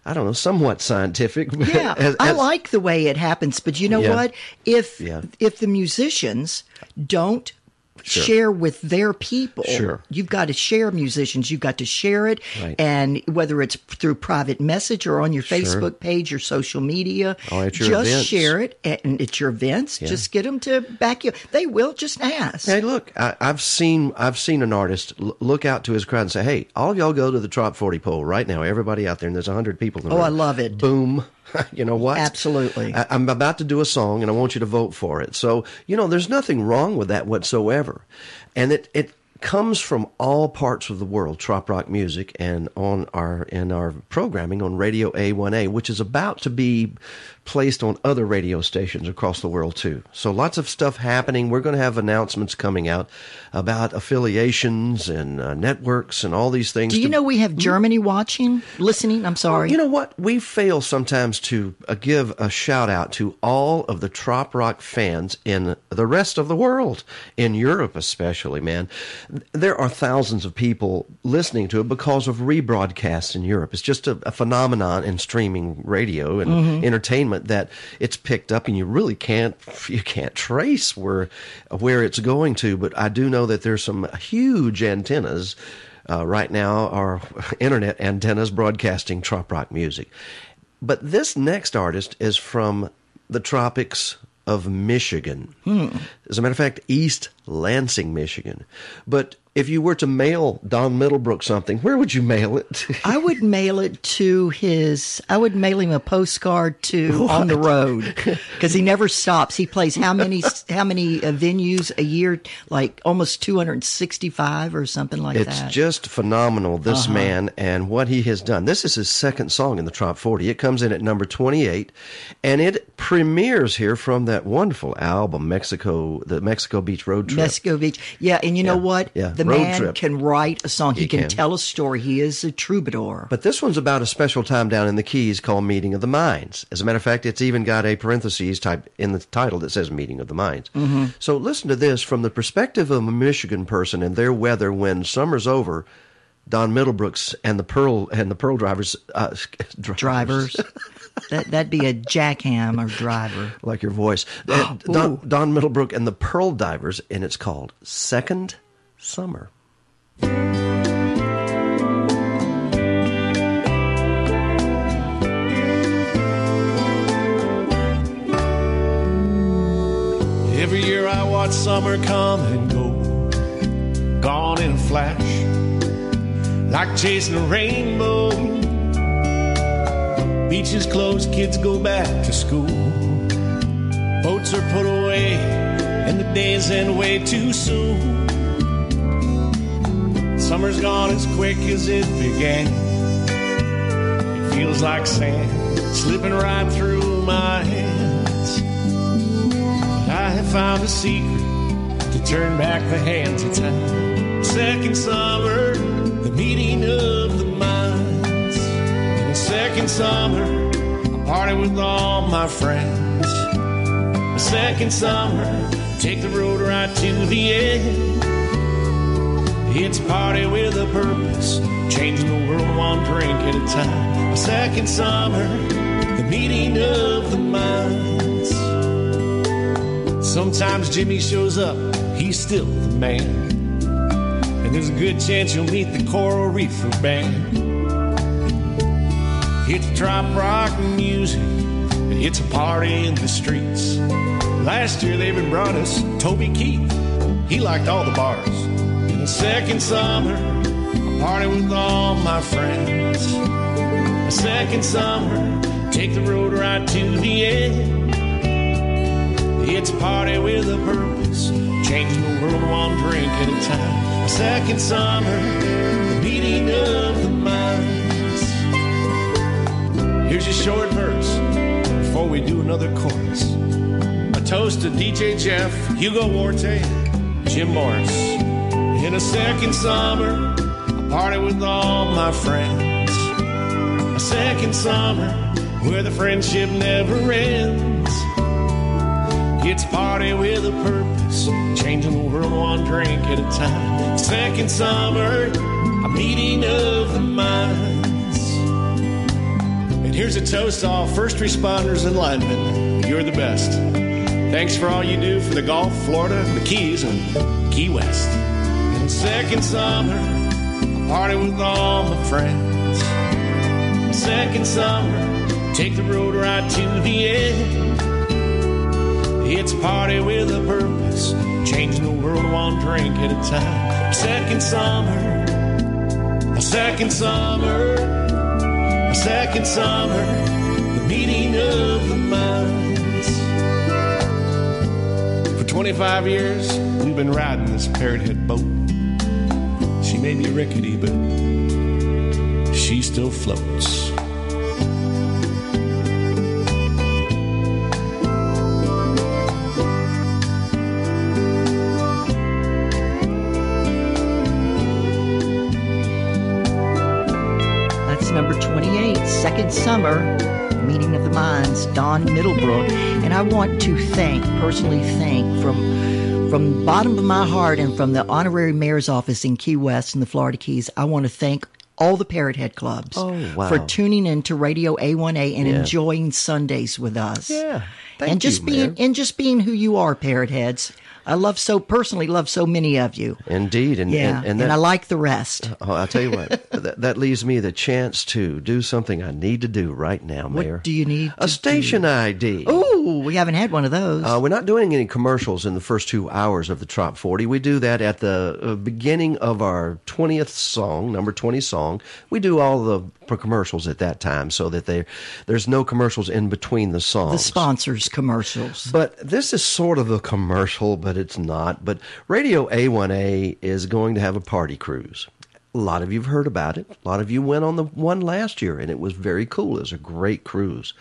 I don't know, somewhat scientific. Yeah, [laughs] as- I like the way it happens, but you know Yeah. what? If Yeah. if the musicians don't Sure. share with their people, Sure. you've got to share musicians. You've got to share it, Right. and whether it's through private message or on your Sure. Facebook page your social media, Or at your just events. share it. And it's your events. Just get them to back you. They will just ask. Hey, look, I, I've seen I've seen an artist l- look out to his crowd and say, "Hey, all of y'all go to the Trop Forty poll right now. Everybody out there, and there's hundred people in the Oh, room. I love it. Boom." [laughs] you know what? Absolutely. I, I'm about to do a song, and I want you to vote for it. So you know, there's nothing wrong with that whatsoever, and it it comes from all parts of the world, trop rock music, and on our in our programming on Radio A1A, which is about to be placed on other radio stations across the world too. So lots of stuff happening. We're going to have announcements coming out about affiliations and uh, networks and all these things. Do you to- know we have Germany watching, listening? I'm sorry. you know what? We fail sometimes to uh, give a shout out to all of the trop rock fans in the rest of the world, in Europe especially, man. There are thousands of people listening to it because of rebroadcasts in Europe. It's just a, a phenomenon in streaming radio and Mm-hmm. entertainment that it's picked up and you really can't you can't trace where where it's going to, but I do know that there's some huge antennas uh, right now are [laughs] internet antennas broadcasting trop rock music. But this next artist is from the tropics of Michigan. As a matter of fact, East Lansing, Michigan. But if you were to mail Don Middlebrook something, where would you mail it? [laughs] I would mail it to his. I would mail him a postcard to [laughs] on the road because he [laughs] never stops. He plays how many how many uh, venues a year? Like almost two hundred sixty five or something like It's that. Uh-huh. just phenomenal, this man and what he has done. This is his second song in the Top 40. It comes in at number 28, and it premieres here from that wonderful album, Mexico, the Mexico Beach Road Trip. Mexico Beach. Yeah, and you know what? yeah, The road man trip. can write a song. He, He can, can. tell a story. He is a troubadour. But this one's about a special time down in the Keys called Meeting of the Minds. As a matter of fact, it's even got a parentheses type in the title that says Meeting of the Minds. Mm-hmm. So listen to this from the perspective of a Michigan person and their weather when summer's over. Don Middlebrooks and the Pearl and the Pearl drivers, uh, [laughs] Drivers. that that'd be a jackham or driver. like your voice. Uh, [gasps] Don, Don Middlebrook and the Pearl Divers, and it's called Second Summer. Every year I watch summer come and go, gone in a flash, like chasing a rainbow. Beaches closed, kids go back to school. Boats are put away, and the days end way too soon. Summer's gone as quick as it began. It feels like sand slipping right through my hands. But I have found a secret to turn back the hands of time. Second summer, the meeting of the minds. In second summer, I party with all my friends. The second summer, take the road right to the end. It's party with a purpose, changing the world one drink at a time. A second summer, the meeting of the minds. Sometimes Jimmy shows up, he's still the man. And there's a good chance you'll meet the Coral Reefer Band. It's trop rock music. It's a party in the streets. Last year they even brought us Toby Keith. He liked all the bars. The second summer, a party with all my friends. A second summer, take the road right to the end. It's a party with a purpose, changing the world one drink at a time. A second summer, the meeting of the minds. Here's your short verse before we do another chorus. A toast to DJ Jeff, Hugo Warte, Jim Morris. In a second summer, I party with all my friends. A second summer where the friendship never ends. It's a party with a purpose, changing the world one drink at a time. Second summer, a meeting of the minds. And here's a toast to all first responders and linemen. You're the best. Thanks for all you do for the Gulf, Florida, the Keys, and Key West. Second summer, a party with all my friends. Second summer, take the road right to the end. It's a party with a purpose, changing the world one drink at a time. Second summer, a second summer, a second summer, the meeting of the minds. For 25 years, we've been riding this parrot head boat. May be rickety, but she still floats. That's number 28, Second Summer, Meeting of the Minds, Don Middlebrook. And I want to thank, personally thank, from from the bottom of my heart and from the honorary mayor's office in Key West in the Florida Keys, I want to thank all the Parrot Head clubs Oh, wow. for tuning in to Radio A1A and Yeah. enjoying Sundays with us. Yeah. Thank and just you, being Mayor. and just being who you are, Parrot Heads. I love so personally love so many of you. Indeed, and Yeah, and, and, that, I like the rest. Oh, I'll tell you what, [laughs] that, that leaves me the chance to do something I need to do right now, Mayor. What do you need? A station ID. Oh, we haven't had one of those. Uh, we're not doing any commercials in the first two hours of the Trop 40. We do that at the uh, beginning of our 20th song, number 20 song. We do all the commercials at that time so that they, there's no commercials in between the songs. the sponsors commercials. But this is sort of a commercial, but it's not. But Radio A1A is going to have a party cruise. A lot of you have heard about it. A lot of you went on the one last year, and it was very cool. It was a great cruise.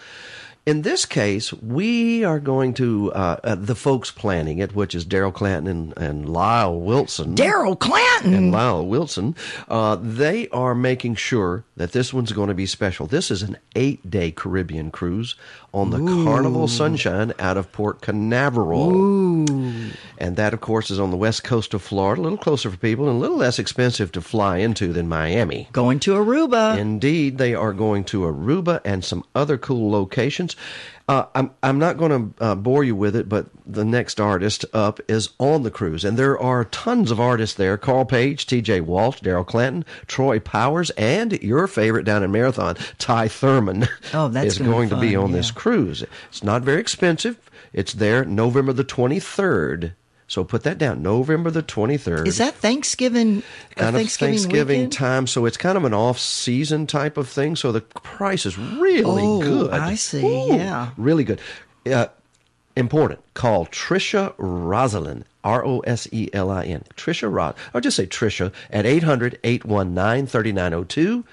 In this case, we are going to uh, uh, the folks planning it, which is Daryl Clanton and, and Lyle Wilson. Daryl Clanton. and Lyle Wilson. Uh, they are making sure that this one's going to be special. This is an eight-day Caribbean cruise on the Carnival Sunshine out of Port Canaveral. And that, of course, is on the west coast of Florida, a little closer for people and a little less expensive to fly into than Miami. Going to Aruba. Indeed, they are going to Aruba and some other cool locations. Uh, I'm I'm not going to uh, bore you with it, but the next artist up is on the cruise, and there are tons of artists there: Carl Page, T.J. Walsh, Daryl Clanton, Troy Powers, and your favorite down in Marathon, Ty Thurman. Oh, that's is gonna be going to be fun, on this cruise. It's not very expensive. It's there November the 23rd. So put that down, November the 23rd Is that Thanksgiving? kind Thanksgiving, of Thanksgiving weekend? time, so it's kind of an off-season type of thing. So the price is really Oh, good. I see, Ooh, yeah. really good. Uh, important. Call Trisha Roselin. R O S E L I N. Trisha Rod. Or just say Trisha at 800 819 3902.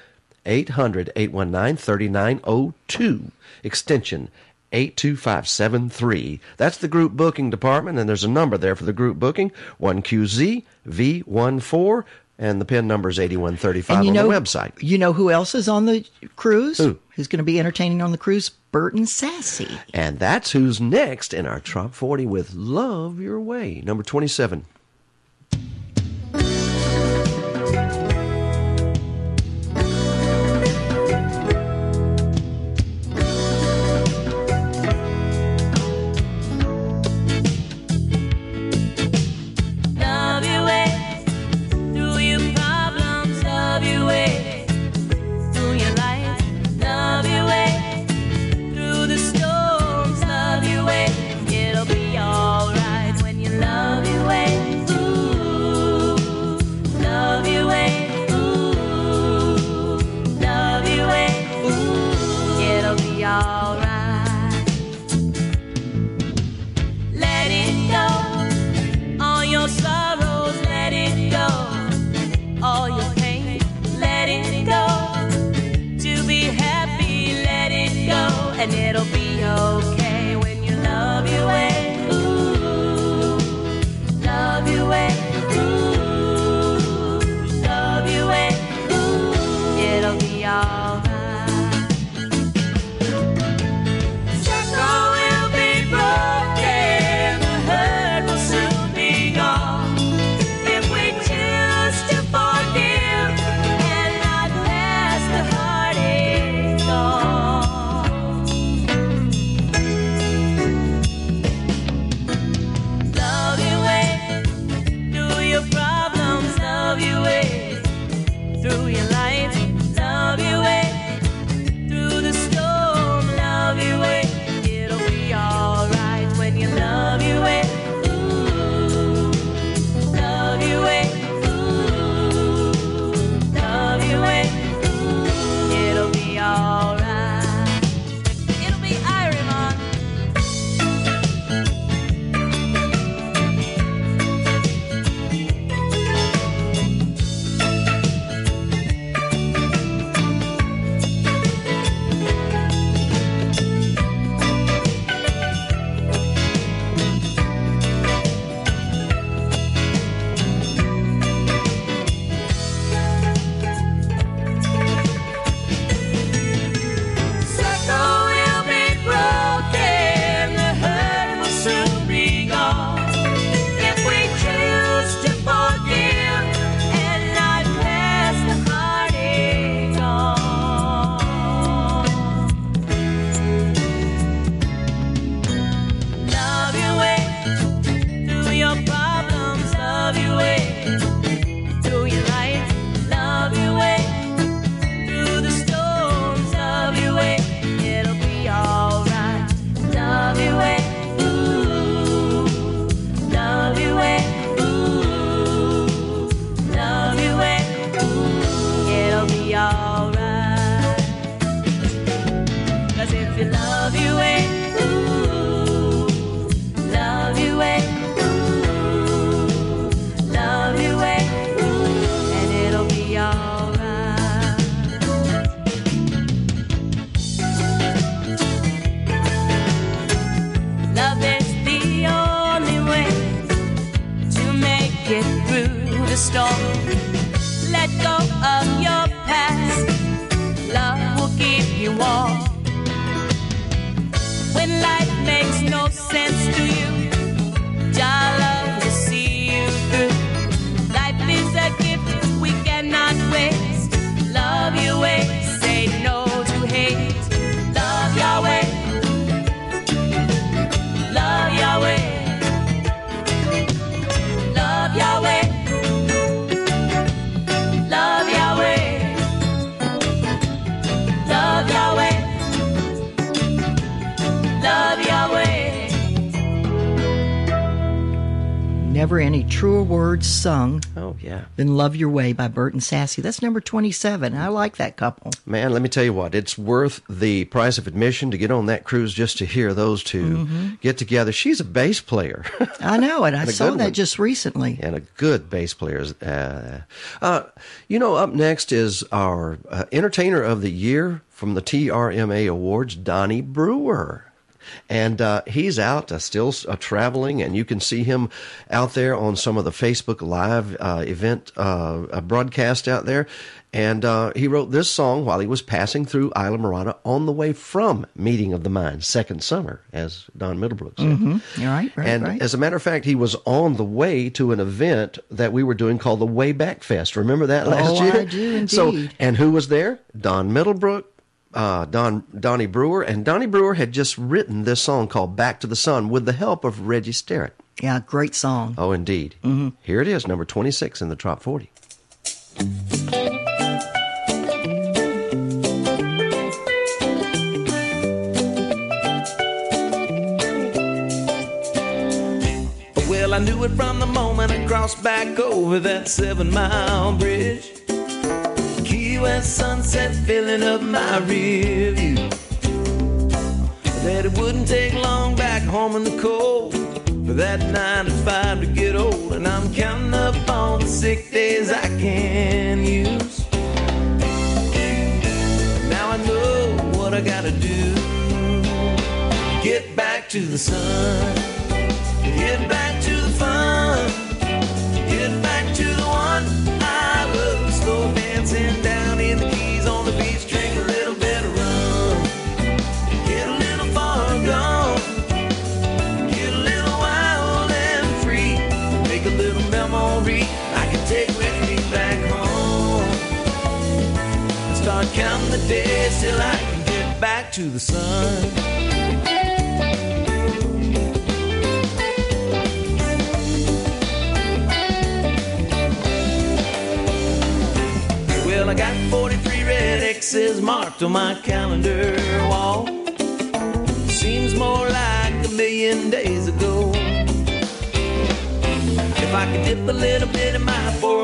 800 819 3902. Extension 82573. That's the group booking department, and there's a number there for the group booking 1QZ V14, and the PIN number is 8135 you on know, the website. You know who else is on the cruise? Who? Who's going to be entertaining on the cruise? Bert and Sassy. And that's who's next in our Trop 40 with Love Your Way, number 27. Words sung Oh, yeah. Then Love Your Way by Bert and Sassy. That's number 27. I like that couple. Man, let me tell you what, it's worth the price of admission to get on that cruise just to hear those 2 Mm-hmm. get together. She's a bass player. I know, and [laughs] I And a saw that one. just recently. and a good bass player. Uh, uh, you know, up next is our uh, Entertainer of the Year from the TRMA Awards, Donnie Brewer. And uh, he's out, uh, still uh, traveling, and you can see him out there on some of the Facebook Live uh, event uh, uh, broadcast out there. And uh, he wrote this song while he was passing through Islamorada on the way from Meeting of the Minds, second summer, as Don Middlebrook said. Mm-hmm. Right, right, and right. as a matter of fact, he was on the way to an event that we were doing called the Way Back Fest. Remember that last Oh, year? I do [laughs] So, indeed. and who was there? Don Middlebrook, uh, Don Donnie Brewer, and Donnie Brewer had just written this song called "Back to the Sun" with the help of Reggie Sterrett. yeah, great song. Oh, indeed. Mm-hmm. Here it is, number twenty-six in the top forty. Well, I knew it from the moment I crossed back over that seven mile bridge you as sunset filling up my rear view. That it wouldn't take long back home in the cold for that nine to five to get old. And I'm counting up all the sick days I can use. Now I know what I gotta do. Get back to the sun. Get back. The days till I can get back to the sun. Well, I got 43 red X's marked on my calendar wall. Seems more like a million days ago. If I could dip a little bit in my 401k,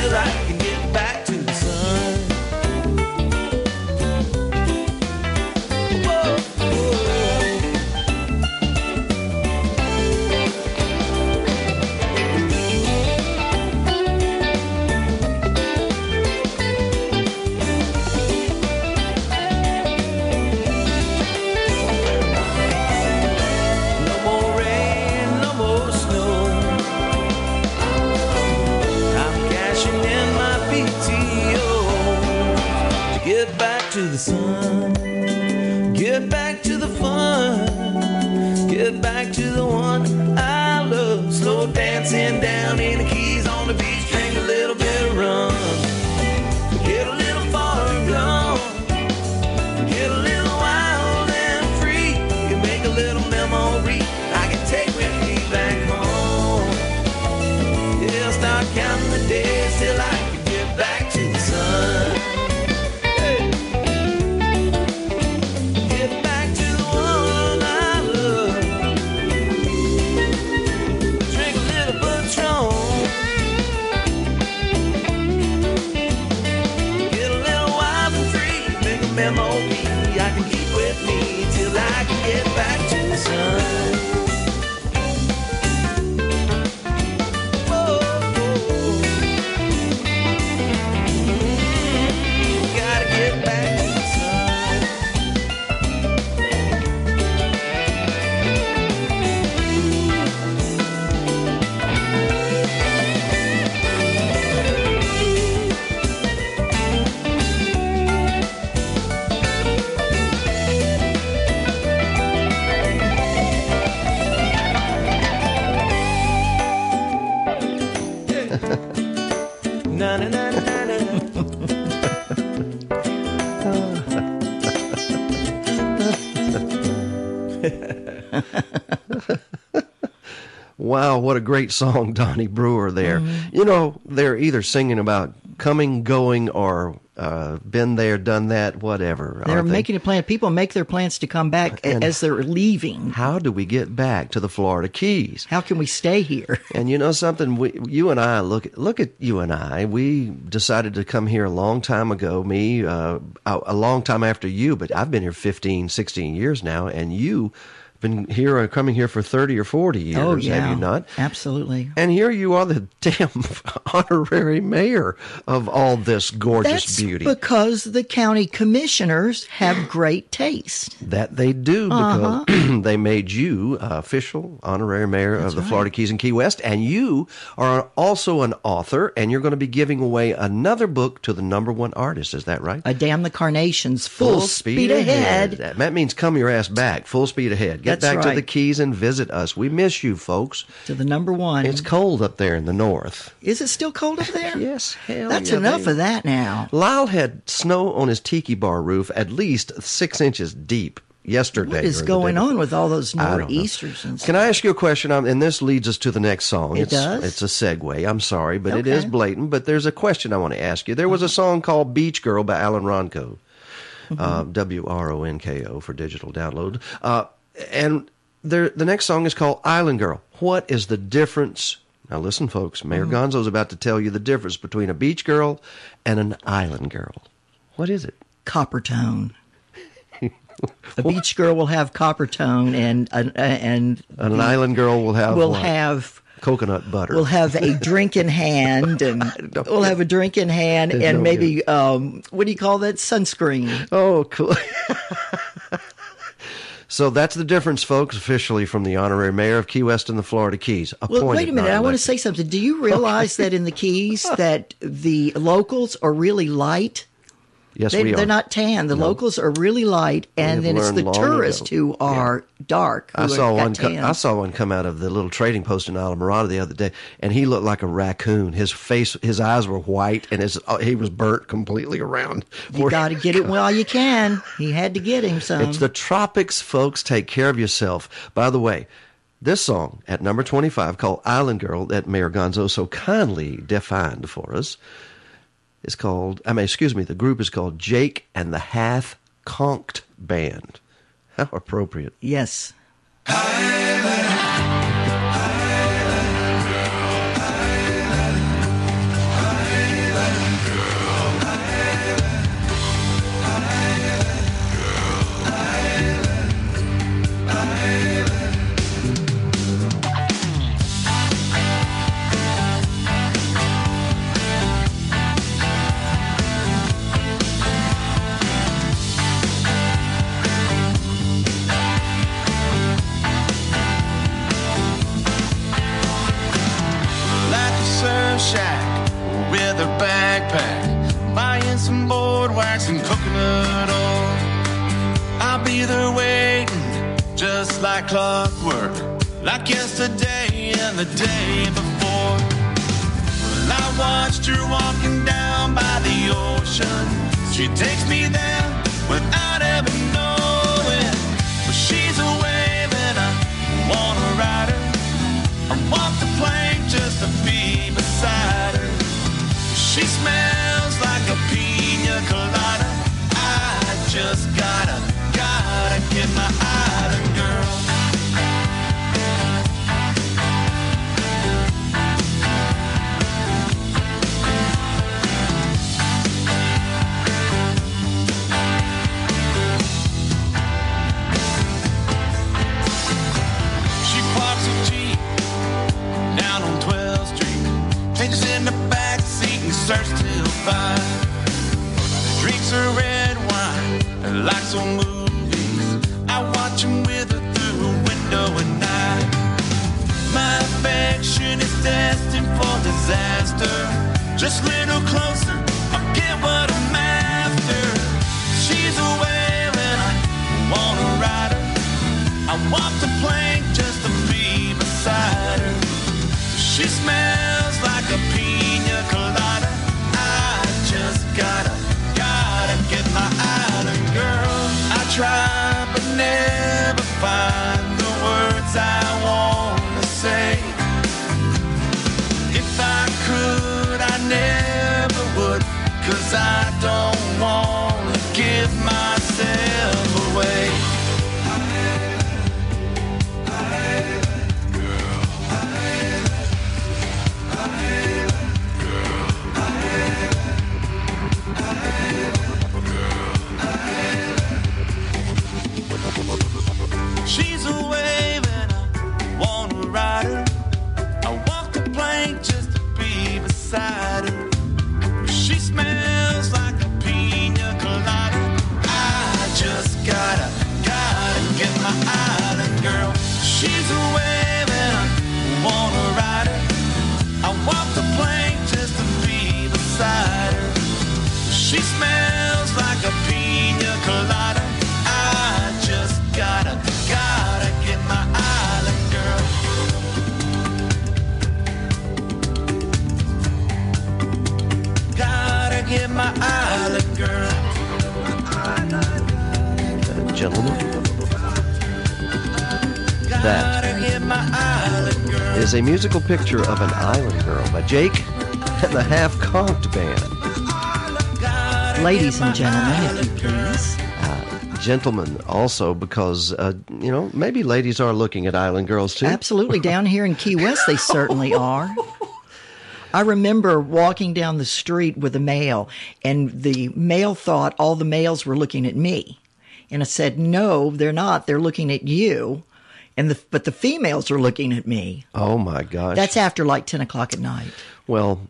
till I Wow, what a great song, [laughs] Donnie Brewer there. Mm-hmm. You know, they're either singing about coming, going, or uh, been there, done that, whatever. They're aren't they? making a plan. People make their plans to come back And- as they're leaving. How do we get back to the Florida Keys? How can we stay here? [laughs] And you know something, we, you and I look look at you and I. We decided to come here a long time ago. Me, uh, a, a long time after you, but I've been here 15, 16 years now, and you been here uh, coming here for 30 or 40 years, oh yeah, have you not? Absolutely. And here you are, the [laughs] damn honorary mayor of all this gorgeous That's beauty. because the county commissioners have great taste. That they do because Uh-huh. [clears throat] they made you uh, official honorary mayor of the Florida Keys and Key West, and you are also an author, and you're going to be giving away another book to the number one artist. Is that right? A Damn the Carnations, full, speed, ahead. That, that means come your ass back, full speed ahead. Get That's back to the Keys and visit us. We miss you, folks. To the number one. It's cold up there in the north. Is it still cold up there? [laughs] yes, hell That's yeah, enough baby. of that now. Lyle had snow on his tiki bar roof at least six inches deep yesterday. What is going on with all those nor'easters and stuff? Can I ask you a question? Um, and this leads us to the next song. It it's, does? It's a segue. I'm sorry, but it Okay. is blatant. But there's a question I want to ask you. There was a song called "Beach Girl" by Alan Wronko, uh, Mm-hmm. W R O N K O for digital download. Uh, and there, the next song is called "Island Girl." What is the difference? Now listen, folks. Mayor Mm-hmm. Gonzo's about to tell you the difference between a beach girl and an island girl. What is it? Copper tone. [laughs] A beach girl will have copper tone, and and, and An the- island girl will have will what? have coconut butter. We'll [laughs] [laughs] have a drink in hand, and we'll have a drink in hand, and no maybe um, what do you call that? Sunscreen. Oh, cool. So that's the difference, folks, officially from the honorary mayor of Key West and the Florida Keys. Appointed, Well, wait a minute. I want to say something. Do you realize that in the [laughs] Keys that the locals are really light? Yes, they, we They're not tan. The locals are really light, and then it's the tourists ago. who are dark. Who I saw one. Co- I saw one come out of the little trading post in Islamorada the other day, and he looked like a raccoon. His face, his eyes were white, and his uh, he was burnt completely around. You got to get it while you can. He had to get him some. It's the tropics, folks. Take care of yourself. By the way, this song at number 25 called Island Girl that Mayor Gonzo so kindly defined for us is called, I mean, excuse me, the group is called Jake and the Half Conked Band. How appropriate. yes. Like like clockwork, like yesterday and the day before. Well, I watched her walking down by the ocean. She takes me there without ever knowing. But she's a wave and I wanna ride her. I walk the plank just to be beside her. She smells musical picture of an island girl by Jake and the Half Conked Band. Ladies and gentlemen, if you please. Gentlemen, also because uh, you know maybe ladies are looking at island girls too. Absolutely. Down here in Key West, they certainly are. I remember walking down the street with a male, and the male thought all the males were looking at me. And I said, No, they're not. They're looking at you. And the, but the females are looking at me. Oh my gosh! That's after like 10 o'clock at night. well,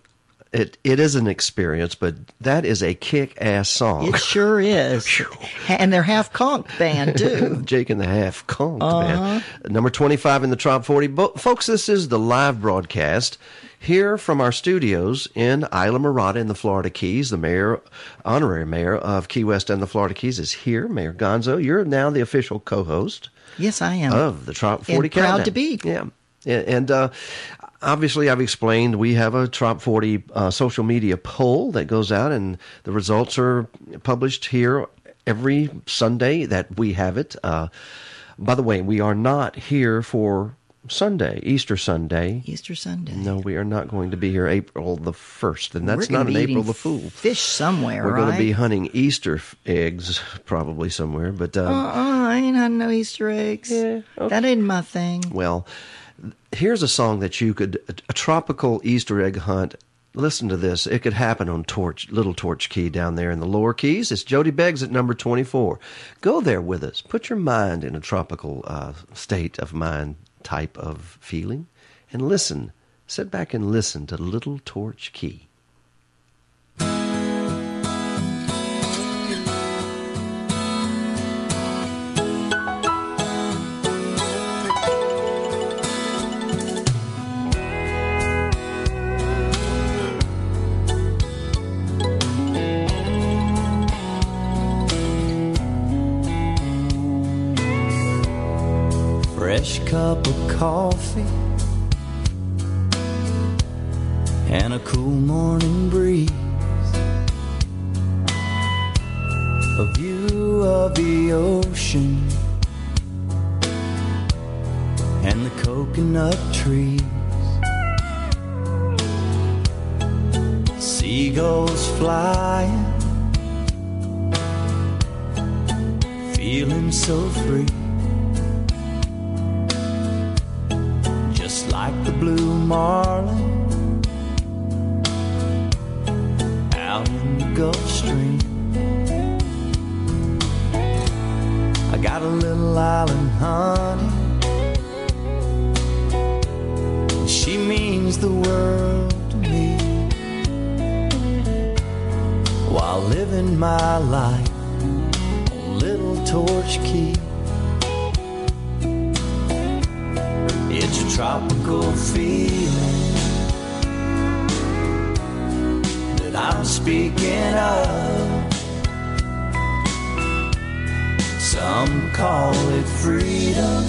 it it is an experience, but that is a kick-ass song. It sure is. [laughs] and they're half conch band, too. [laughs] Jake and the Half Conked Uh-huh. Band. Number 25 in the Top 40. Bo- folks, this is the live broadcast here from our studios in Islamorada in the Florida Keys. The mayor, honorary mayor of Key West and the Florida Keys is here. Mayor Gonzo, you're now the official co-host Yes, I am. of the Trop 40 And proud to be. Yeah. And, and uh, obviously, I've explained we have a Trop 40 uh, social media poll that goes out, and the results are published here every Sunday that we have it. Uh, by the way, we are not here for Sunday, Easter Sunday. Easter Sunday. No, we are not going to be here April the 1st, and that's not an April the Fool. Fish somewhere, We're right? going to be hunting Easter f- eggs probably somewhere, but um, Uh-uh, I ain't hunting no Easter eggs. That ain't my thing. Well, here's a song that you could a, a tropical Easter egg hunt. Listen to this. It could happen on Torch Little Torch Key down there in the lower keys. It's Jody Beggs at number 24. Go there with us. Put your mind in a tropical uh, state of mind type of feeling and listen. Sit back and listen to Little Torch Key. Cup of coffee and a cool morning breeze. A view of the ocean and the coconut trees. Seagulls flying, feeling so free. Like the blue marlin out in the Gulf Stream. I got a little island honey. She means the world to me. While living my life on Little Torch Key. Tropical feeling that I'm speaking of. Some call it freedom,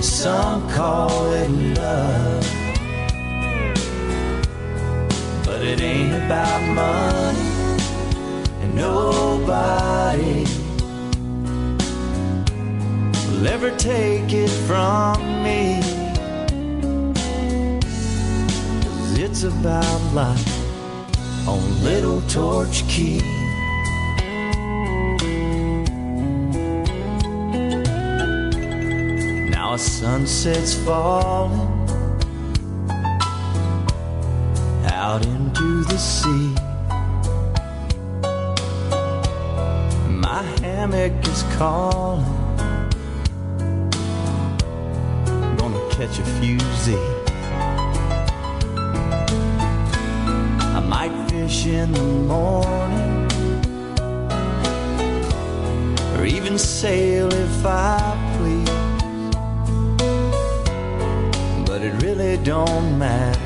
some call it love. But it ain't about money and nobody will ever take it from me. 'Cause it's about life on Little Torch Key. Now a sunset's falling out into the sea. My hammock is calling. Catch a Z. I might fish in the morning, or even sail if I please. But it really don't matter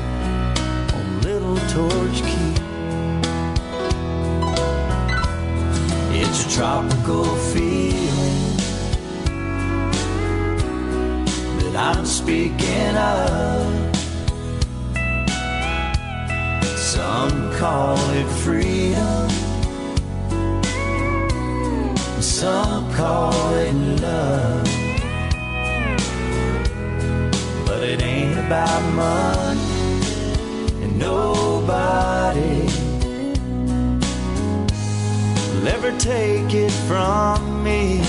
call it freedom, some call it love. But it ain't about money and nobody will ever take it from me.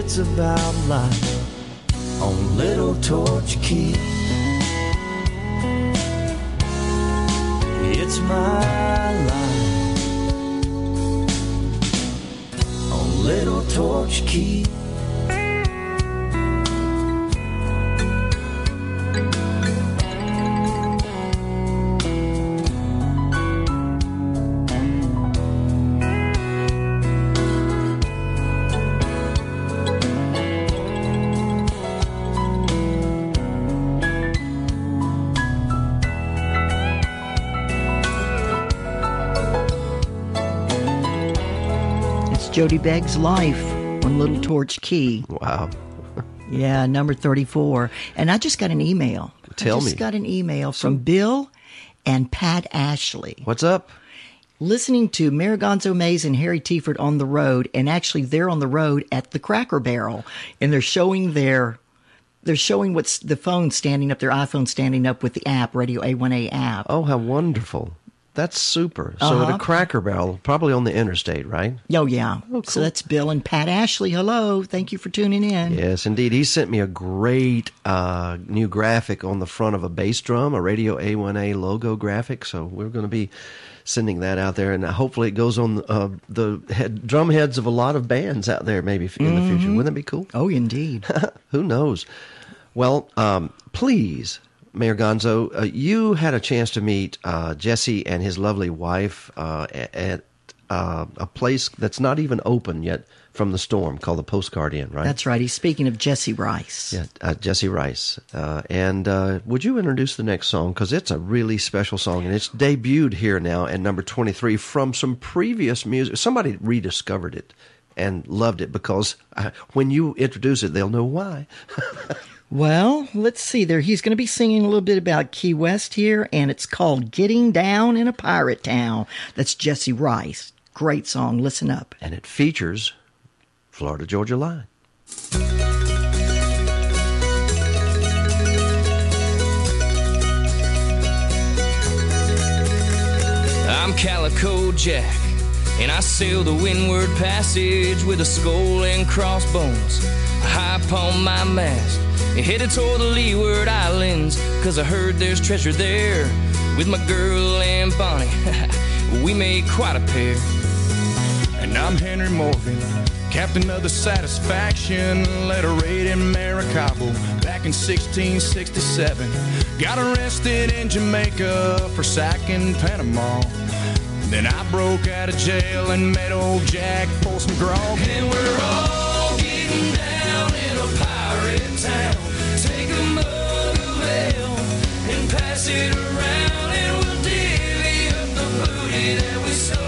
it's about life on Little Torch Key. My life on Little Torch Key. Jody Begg's Life on Little Torch Key. Wow. [laughs] Yeah, number 34. And I just got an email. Tell I just me. got an email from Bill and Pat Ashley. What's up? Listening to Mayor Gonzo Mays and Harry Tiford on the road, and actually they're on the road at the Cracker Barrel, and they're showing their they're showing what's the phone standing up, their iPhone standing up with the app, Radio A1A app. Oh, how wonderful. That's super. So at Uh-huh. a Cracker Barrel, probably on the interstate, right? Oh yeah. So that's Bill and Pat Ashley. Hello. Thank you for tuning in. Yes, indeed. He sent me a great uh, new graphic on the front of a bass drum, a Radio A1A logo graphic. So we're going to be sending that out there, and hopefully it goes on uh, the head, drum heads of a lot of bands out there, maybe in the future. Wouldn't that be cool? Oh, indeed. [laughs] Who knows? Well, um, please, Mayor Gonzo, uh, you had a chance to meet uh, Jesse and his lovely wife uh, at uh, a place that's not even open yet from the storm called the Postcard Inn, right? That's right. He's speaking of Jesse Rice. Yeah, uh, Jesse Rice. Uh, and uh, would you introduce the next song? Because it's a really special song, and it's debuted here now at number 23 from some previous music. Somebody rediscovered it and loved it because when you introduce it, they'll know why. [laughs] Well, let's see there. He's going to be singing a little bit about Key West here, and it's called Getting Down in a Pirate Town. That's Jesse Rice. Great song. Listen up. and it features Florida Georgia Line. I'm Calico Jack, and I sail the windward passage with a skull and crossbones high upon my mast. And headed toward the leeward islands, cause I heard there's treasure there. With my girl Anne Bonny, [laughs] we made quite a pair. And I'm Henry Morgan, captain of the Satisfaction, led a raid in Maracaibo back in 1667. Got arrested in Jamaica for sacking Panama. Then I broke out of jail and met old Jack for some grog. And we're all getting down in a pirate town. Take a mug of ale and pass it around, and we'll divvy up the booty that we stole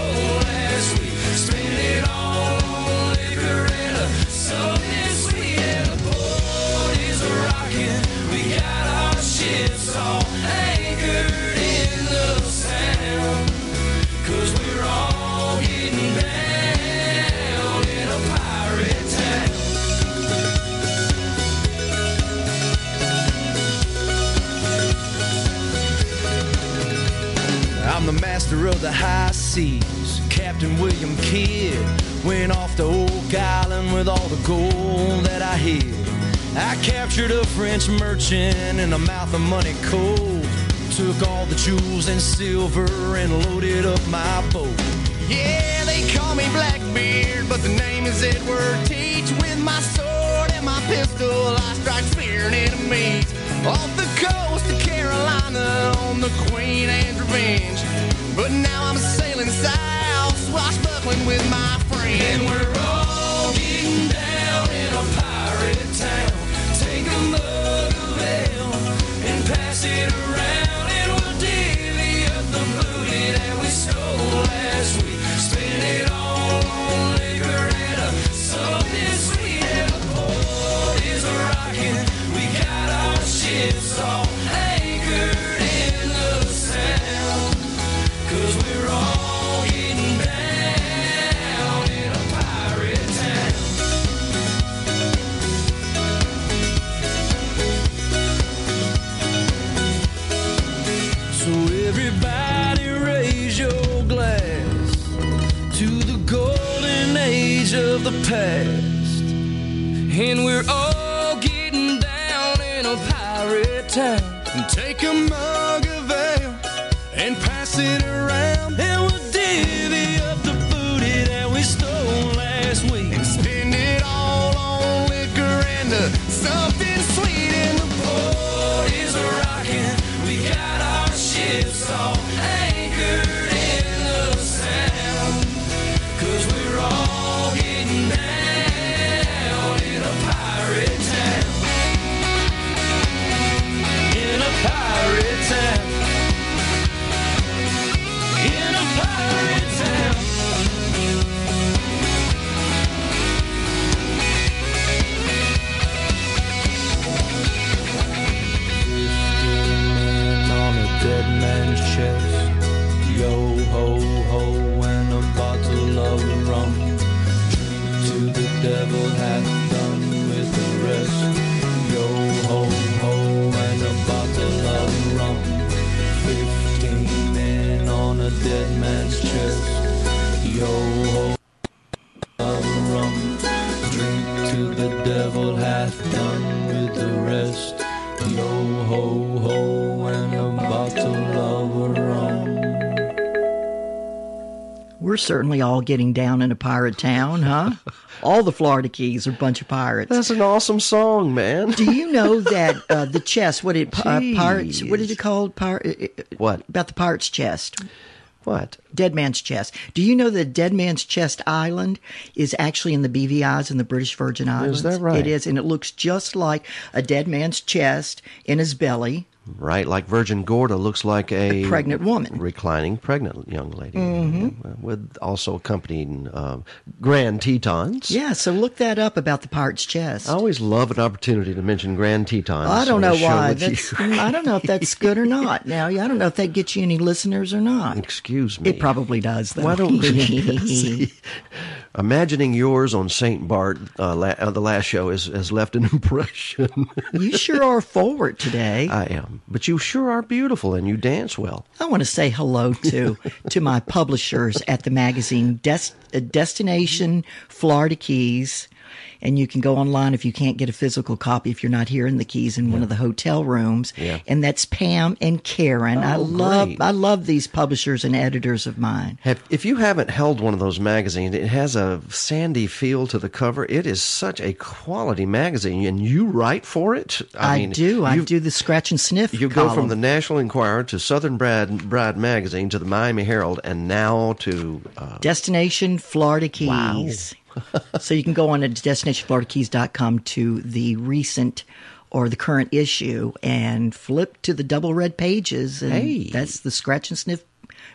master of the high seas. Captain William Kidd went off to Oak Island with all the gold that I hid. I captured a French merchant in the mouth of money cold. Took all the jewels and silver and loaded up my boat. Yeah, they call me Blackbeard, but the name is Edward Teach. With my sword and my pistol, I strike fear and enemies. Off the coast of Carolina on the Queen Anne's Revenge. But now I'm sailing south, swashbuckling with my friends. And we're all getting down in a pirate town. Take a mug of ale and pass it around, past. And we're all getting down in a pirate town. Take a mug We're certainly all getting down in a pirate town, huh? [laughs] all the Florida Keys are a bunch of pirates. That's an awesome song, man. Do you know [laughs] that uh, the chest? What it uh, pirates? What did it called? Pirate? What about the pirate's chest? What? Dead Man's Chest. Do you know that Dead Man's Chest Island is actually in the BVI's in the British Virgin Islands? Is that right? It is, and it looks just like a dead man's chest in his belly. Right, like Virgin Gorda looks like a, A pregnant woman. reclining pregnant young lady, Mhm. with also accompanying um, Grand Tetons. Yeah, so look that up about the pirate's chest. I always love an opportunity to mention Grand Tetons. I don't know why. That's. [laughs] I don't know if that's good or not. Now, I don't know if that gets you any listeners or not. Excuse me. It probably does, though. Why don't See, [laughs] [laughs] imagining yours on Saint Bart uh, la- uh, the last show has, has left an impression. you sure are forward today. I am, but you sure are beautiful and you dance well. I want to say hello to [laughs] to my publishers at the magazine Des- uh, Destination Florida Keys. And you can go online if you can't get a physical copy if you're not here in the Keys in one of the hotel rooms. Yeah. And that's Pam and Karen. I Oh, love great. I love these publishers and editors of mine. Have, if you haven't held one of those magazines, it has a sandy feel to the cover. It is such a quality magazine, and you write for it. I, mean, do. I do the scratch and sniff. You go from the National Enquirer to Southern Bride, Bride magazine to the Miami Herald, and now to uh, Destination Florida Keys. [laughs] so you can go on to destinationfloridakeys.com to the recent or the current issue and flip to the double red pages. And Hey. that's the scratch and sniff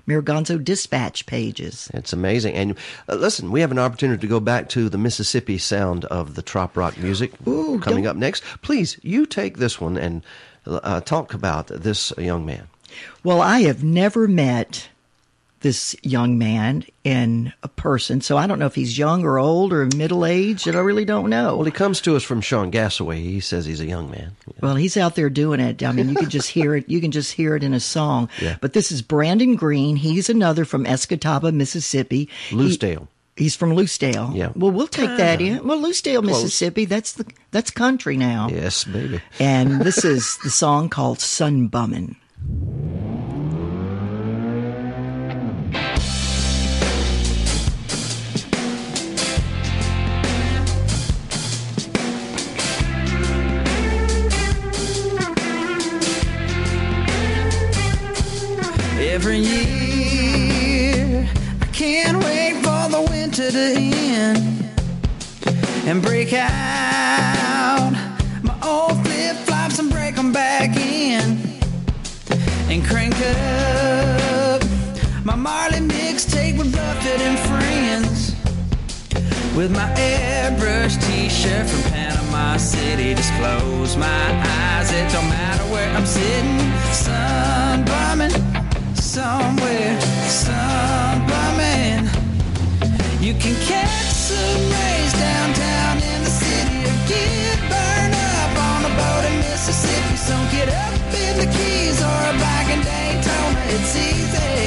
Mayor Gonzo dispatch pages. It's amazing. And uh, listen, we have an opportunity to go back to the Mississippi sound of the trop rock music coming up next. Please, you take this one and uh, talk about this young man. Well, I have never met this young man in a person, so I don't know if he's young or old or middle aged, and I really don't know. Well, he comes to us from Sean Gassaway. He says he's a young man. Well, he's out there doing it. I mean, you can just hear it. You can just hear it in a song. [laughs] Yeah. But this is Brandon Green. He's another from Escatawpa, Mississippi. He- Lucedale. he's from Lucedale. Yeah. Well, we'll take that ah. in. Well, Lucedale, Close. Mississippi. That's the that's country now. Yes, baby. And this is the song called "Sun Bummin'." Every year, I can't wait for the winter to end and break out my old flip flops and break them back in and crank up my Marley mixtape with Buffett and friends with my airbrush t-shirt from Panama City. Just close my eyes, it don't matter where I'm sitting. Sun bumming somewhere, some man. You can catch some rays downtown in the city or get burned up on a boat in Mississippi. So get up in the Keys or back in Daytona. It's easy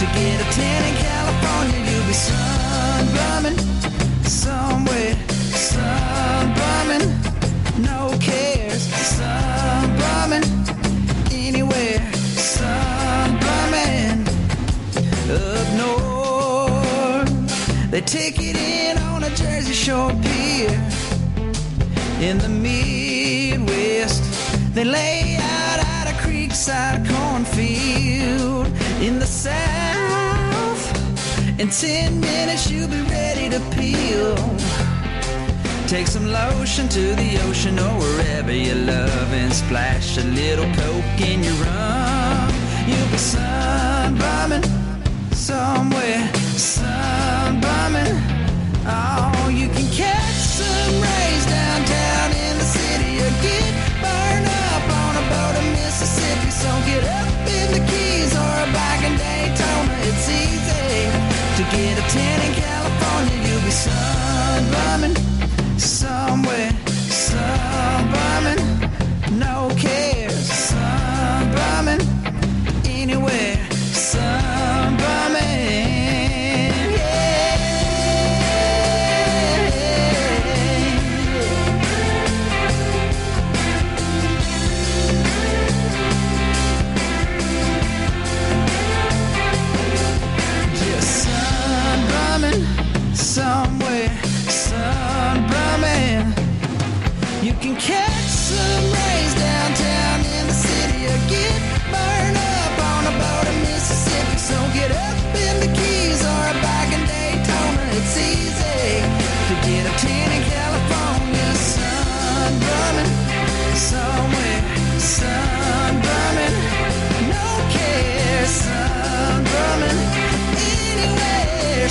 to get a 10 They take it in on a Jersey Shore pier in the Midwest. They lay out at a creekside cornfield in the South. In ten minutes, you'll be ready to peel. Take some lotion to the ocean or wherever you love and splash a little coke in your rum. You'll be sunbumming somewhere, sunbumming. Oh, you can catch some rays downtown in the city or get burned up on a boat in Mississippi. So get up in the Keys or bike in Daytona. It's easy to get a tan in California. You'll be sunbumming somewhere, sunbumming, no cares,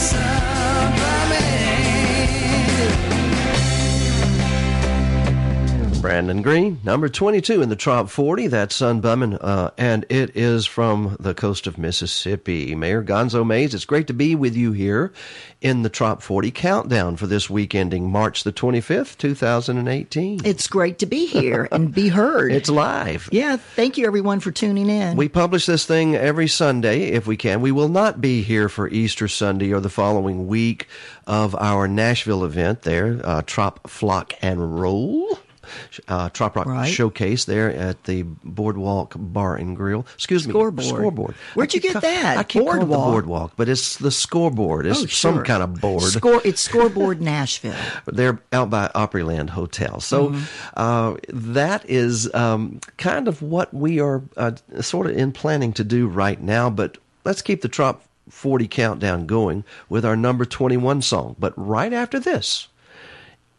anywhere, Brandon Green, number 22 in the Trop 40. That's Sunbumming, uh, and it is from the coast of Mississippi. Mayor Gonzo Mays, it's great to be with you here in the Trop 40 countdown for this week ending March the 25th, 2018. It's great to be here and be heard. [laughs] It's live. Yeah, thank you everyone for tuning in. We publish this thing every Sunday if we can. We will not be here for Easter Sunday or the following week of our Nashville event there, uh, Trop Flock and Roll. Uh, Trop Rock Right. Showcase there at the Boardwalk Bar and Grill. Excuse me, Scoreboard. Scoreboard. Where'd you get that? I keep calling it the Boardwalk. Boardwalk, but it's the scoreboard. It's Oh, some kind of board. Score, it's Scoreboard Nashville. [laughs] They're out by Opryland Hotel. So Mm-hmm. uh, that is um, kind of what we are uh, sort of in planning to do right now. But let's keep the Trop 40 countdown going with our number 21 song. But right after this,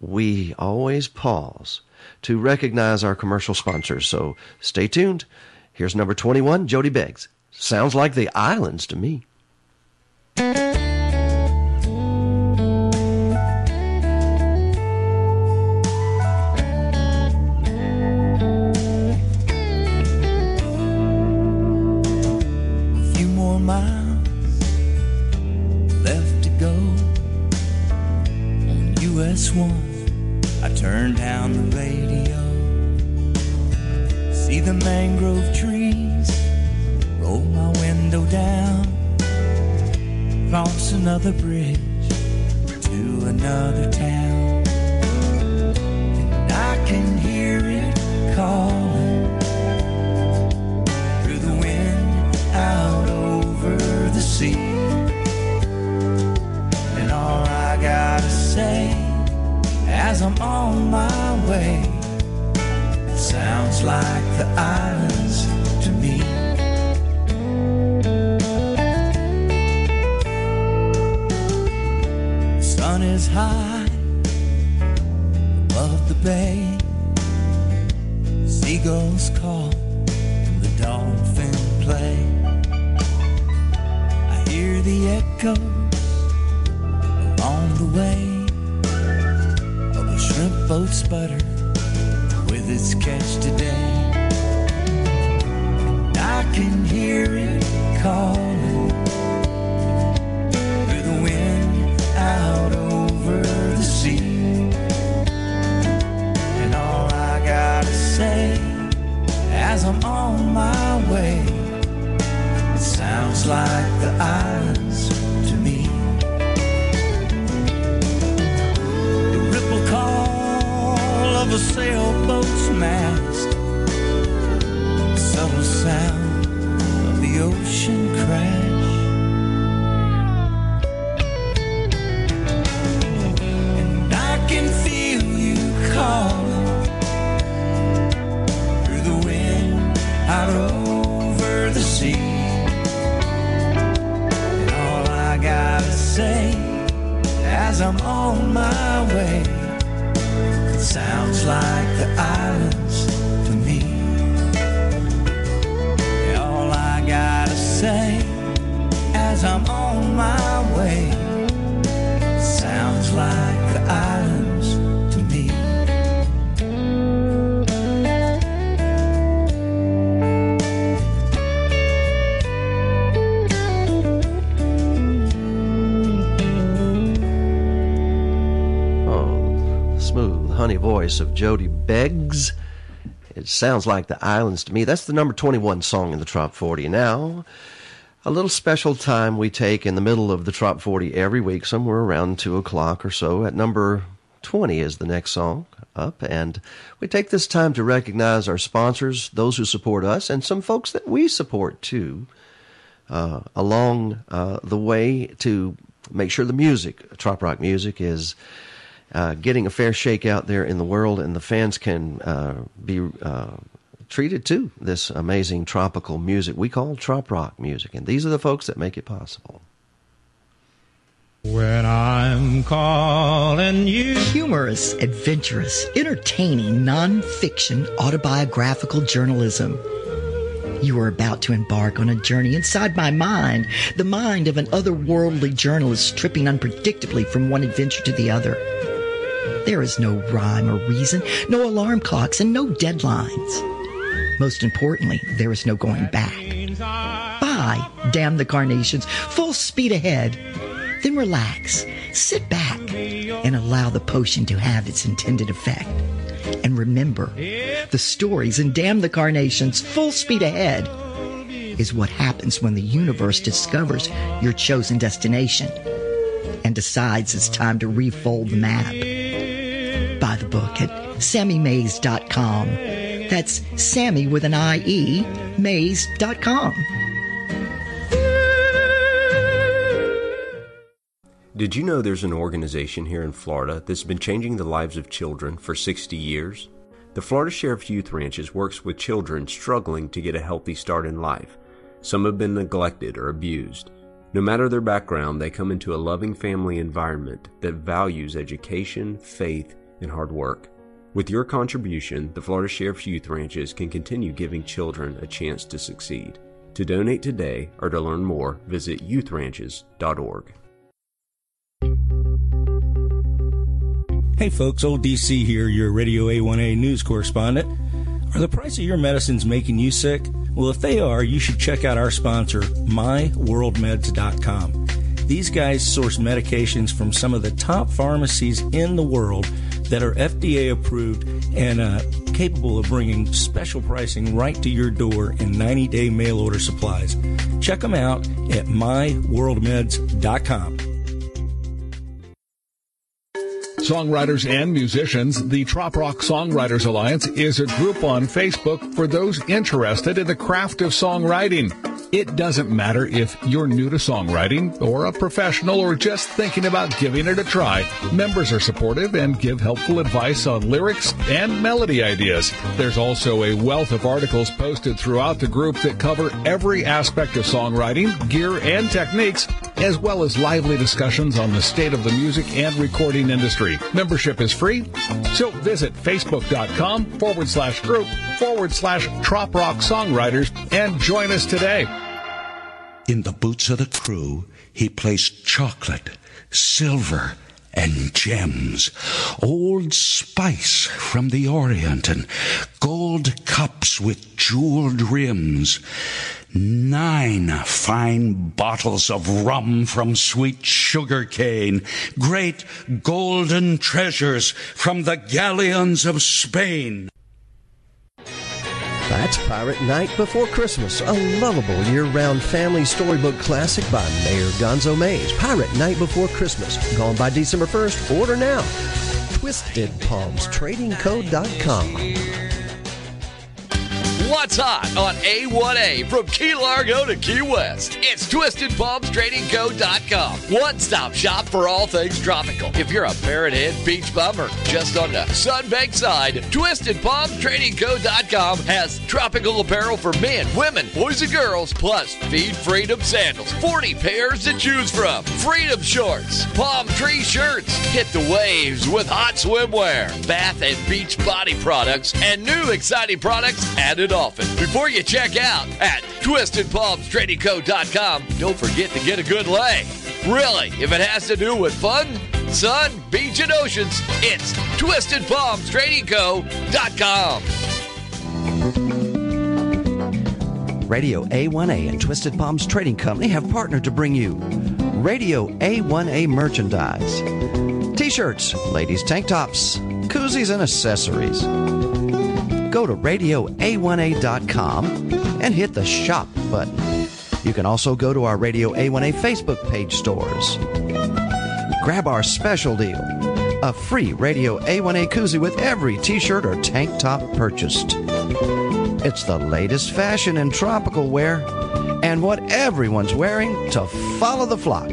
we always pause to recognize our commercial sponsors. So stay tuned. Here's number 21, Jody Beggs. Sounds like the islands to me. A I turn down the radio, see the mangrove trees, roll my window down, cross another bridge to another town. And I can hear my way, it sounds like the islands to me. Sun is high above the bay. Seagulls boat sputter Jody Beggs. It sounds like the islands to me. That's the number 21 song in the Trop 40. Now, a little special time we take in the middle of the Trop 40 every week, somewhere around 2 o'clock or so. At number 20 is the next song up. And we take this time to recognize our sponsors, those who support us, and some folks that we support too, uh, along uh, the way to make sure the music, Trop Rock music, is uh, getting a fair shake out there in the world, and the fans can uh, be uh, treated to this amazing tropical music we call trop rock music. And these are the folks that make it possible. When I'm calling you. Humorous, adventurous, entertaining, nonfiction, autobiographical journalism. You are about to embark on a journey inside my mind, the mind of an otherworldly journalist tripping unpredictably from one adventure to the other. There is no rhyme or reason, no alarm clocks, and no deadlines. Most importantly, there is no going back. Bye, damn the carnations, full speed ahead. Then relax, sit back, and allow the potion to have its intended effect. And remember, the stories in Damn the Carnations, full speed ahead, is what happens when the universe discovers your chosen destination and decides it's time to refold the map. Buy the book at sammymays.com. That's Sammy with an I-E, mays.com. Did you know there's an organization here in Florida that's been changing the lives of children for 60 years? The Florida Sheriff's Youth Ranches works with children struggling to get a healthy start in life. Some have been neglected or abused. No matter their background, they come into a loving family environment that values education, faith, and hard work. With your contribution, the Florida Sheriff's Youth Ranches can continue giving children a chance to succeed. To donate today or to learn more, visit youthranches.org. Hey folks, old DC here, your Radio A1A news correspondent. Are the price of your medicines making you sick? Well, if they are, you should check out our sponsor, MyWorldMeds.com. These guys source medications from some of the top pharmacies in the world that are FDA approved and uh, capable of bringing special pricing right to your door in 90 day mail order supplies. Check them out at MyWorldMeds.com. Songwriters and musicians, the Trop Rock Songwriters Alliance is a group on Facebook for those interested in the craft of songwriting. It doesn't matter if you're new to songwriting or a professional or just thinking about giving it a try. Members are supportive and give helpful advice on lyrics and melody ideas. There's also a wealth of articles posted throughout the group that cover every aspect of songwriting, gear, and techniques, as well as lively discussions on the state of the music and recording industry. Membership is free, so visit facebook.com forward slash group forward slash trop rock songwriters and join us today. In the boots of the crew, he placed chocolate, silver, and gems, old spice from the Orient, and gold cups with jeweled rims, nine fine bottles of rum from sweet sugar cane, great golden treasures from the galleons of Spain. That's Pirate Night Before Christmas, a lovable year round family storybook classic by Mayor Gonzo Mays. Pirate Night Before Christmas, gone by December 1st. Order now. TwistedPalmsTradingCo.com. What's hot on A1A from Key Largo to Key West? It's TwistedPalmsTradingCo.com. One stop shop for all things tropical. If you're a Parrot Head beach bummer just on the sunbaked side, TwistedPalmsTradingCo.com has tropical apparel for men, women, boys, and girls, plus Feed Freedom sandals. 40 pairs to choose from. Freedom shorts, palm tree shirts. Hit the waves with hot swimwear, bath and beach body products, and new exciting products added Before you check out at TwistedPalmsTradingCo.com, don't forget to get a good lay. Really, if it has to do with fun, sun, beach, and oceans, it's TwistedPalmsTradingCo.com. Radio A1A and Twisted Palms Trading Company have partnered to bring you Radio A1A merchandise. T-shirts, ladies tank tops, koozies and accessories. Go to radioa1a.com and hit the shop button. You can also go to our Radio A1A Facebook page stores. Grab our special deal, a free Radio A1A koozie with every t-shirt or tank top purchased. It's the latest fashion in tropical wear and what everyone's wearing to follow the flock.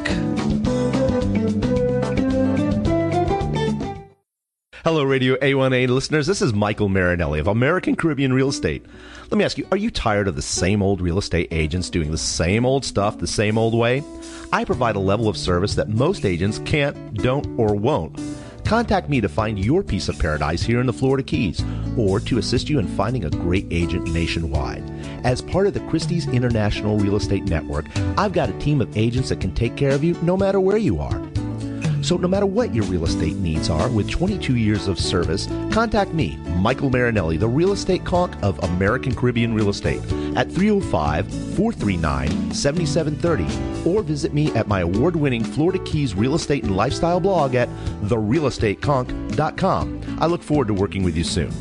Hello, Radio A1A listeners. This is Michael Marinelli of American Caribbean Real Estate. Let me ask you, are you tired of the same old real estate agents doing the same old stuff the same old way? I provide a level of service that most agents can't, don't, or won't. Contact me to find your piece of paradise here in the Florida Keys or to assist you in finding a great agent nationwide. As part of the Christie's International Real Estate Network, I've got a team of agents that can take care of you no matter where you are. So, no matter what your real estate needs are, with 22 years of service, contact me, Michael Marinelli, the real estate conch of American Caribbean Real Estate, at 305 439 7730, or visit me at my award winning Florida Keys real estate and lifestyle blog at therealestateconch.com. I look forward to working with you soon.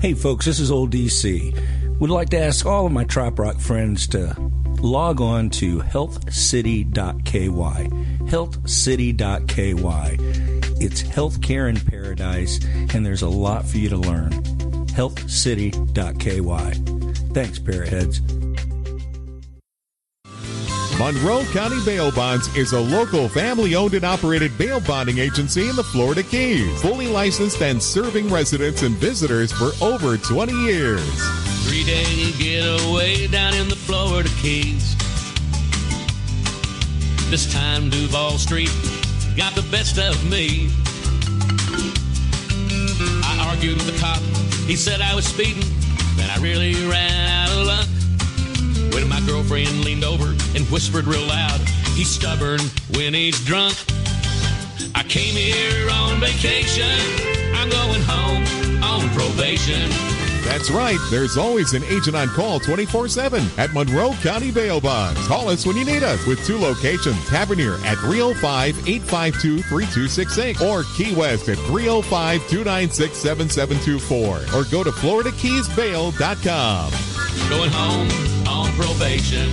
Hey, folks, this is Old DC. Would like to ask all of my Trop Rock friends to log on to healthcity.ky. Healthcity.ky. It's healthcare in paradise, and there's a lot for you to learn. Healthcity.ky. Thanks, Parrotheads. Monroe County Bail Bonds is a local family owned and operated bail bonding agency in the Florida Keys, fully licensed and serving residents and visitors for over 20 years. Three day getaway down in the Florida Keys. This time Duval Street got the best of me. I argued with the cop. He said I was speeding. Then I really ran out of luck. When my girlfriend leaned over and whispered real loud, he's stubborn when he's drunk. I came here on vacation. I'm going home on probation. That's right, there's always an agent on call 24 7 at Monroe County Bail Bonds. Call us when you need us with two locations Tavernier at 305 852 3268 or Key West at 305 296 7724 or go to FloridaKeysBail.com. Going home on probation.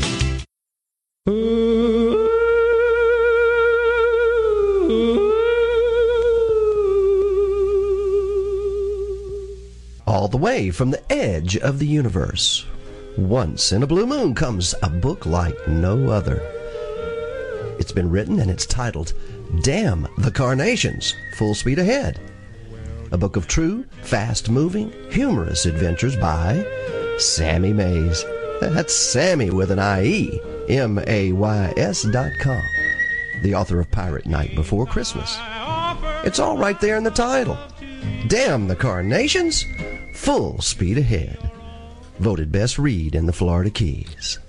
All the way from the edge of the universe. Once in a blue moon comes a book like no other. It's been written and it's titled Damn the Carnations Full Speed Ahead. A book of true, fast moving, humorous adventures by Sammy Mays. That's Sammy with an I-E, M-A-Y-S dot com. The author of Pirate Night Before Christmas. It's all right there in the title. Damn the Carnations, Full Speed Ahead. Voted best read in the Florida Keys.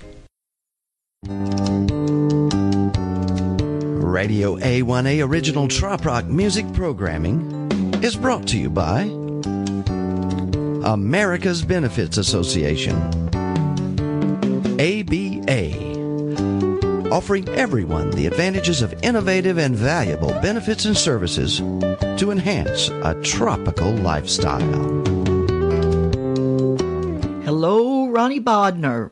Radio A1A original trop rock music programming is brought to you by America's Benefits Association. ABA, offering everyone the advantages of innovative and valuable benefits and services to enhance a tropical lifestyle. Ronnie Bodner.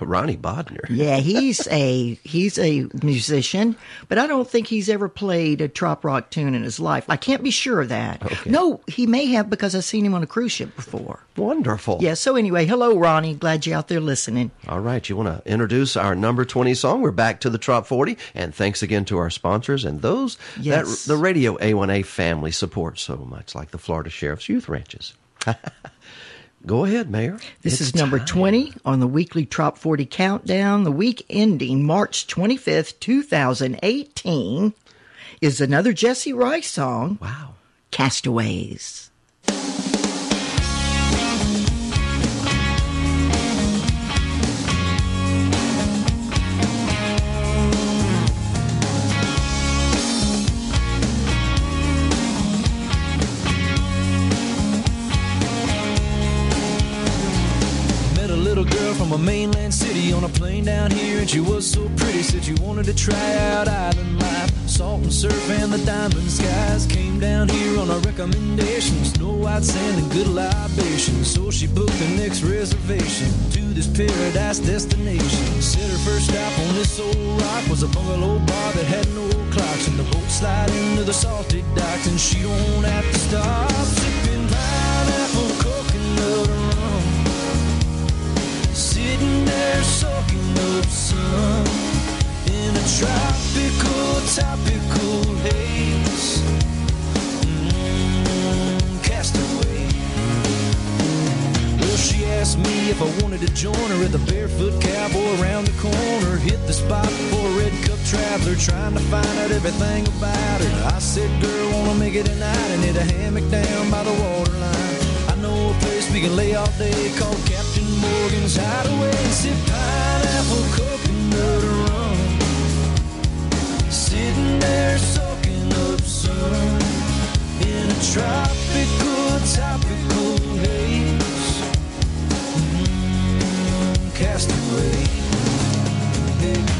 Ronnie Bodner. Yeah, [laughs] he's a he's a musician, but I don't think he's ever played a trop rock tune in his life. I can't be sure of that. Okay. No, he may have because I've seen him on a cruise ship before. Wonderful. Yeah. So anyway, hello, Ronnie. Glad you're out there listening. All right, you want to introduce our number 20 song? We're back to the Trop 40, and thanks again to our sponsors and those Yes. that the Radio A1A family supports so much, like the Florida Sheriff's Youth Ranches. [laughs] Go ahead, Mayor. This It's is number time. 20 on the weekly Trop 40 countdown. The week ending March 25th, 2018 is another Jesse Rice song. Wow. Castaways. A mainland city on a plane down here, and she was so pretty. Said you wanted to try out island life, salt and surf and the diamond skies. Came down here on a recommendation, snow white sand and good libation. So she booked the next reservation to this paradise destination. Said her first stop on this old rock was a bungalow bar that had no clocks, and the boat slide into the salty docks, and she don't have to stop sipping pineapple coconut there soaking up sun in a tropical, topical haze. Mm, castaway. Well, she asked me if I wanted to join her at the Barefoot Cowboy around the corner. Hit the spot for a red cup traveler, trying to find out everything about her. I said, girl, wanna make it tonight and hit a hammock down by the waterline. We can lay all day called Captain Morgan's Hideaway sip pineapple coconut rum. Sitting there soaking up sun in a tropical, topical haze. Mm, castaway. Hey.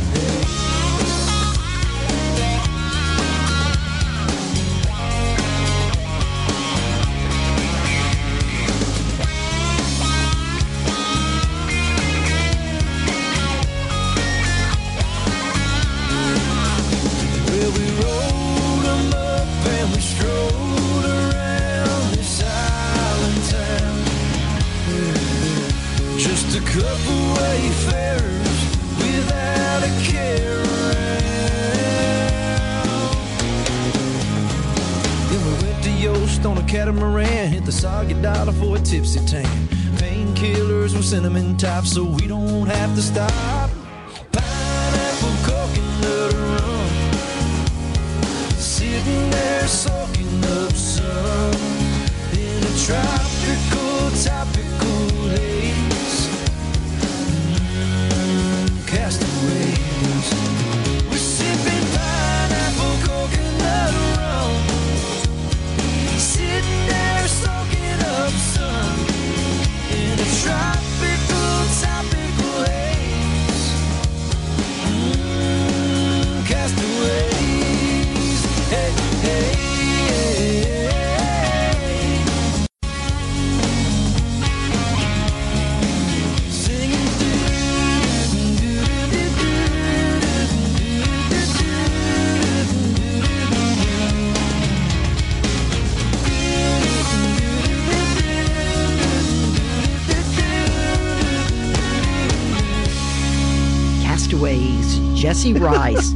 Jesse Rice.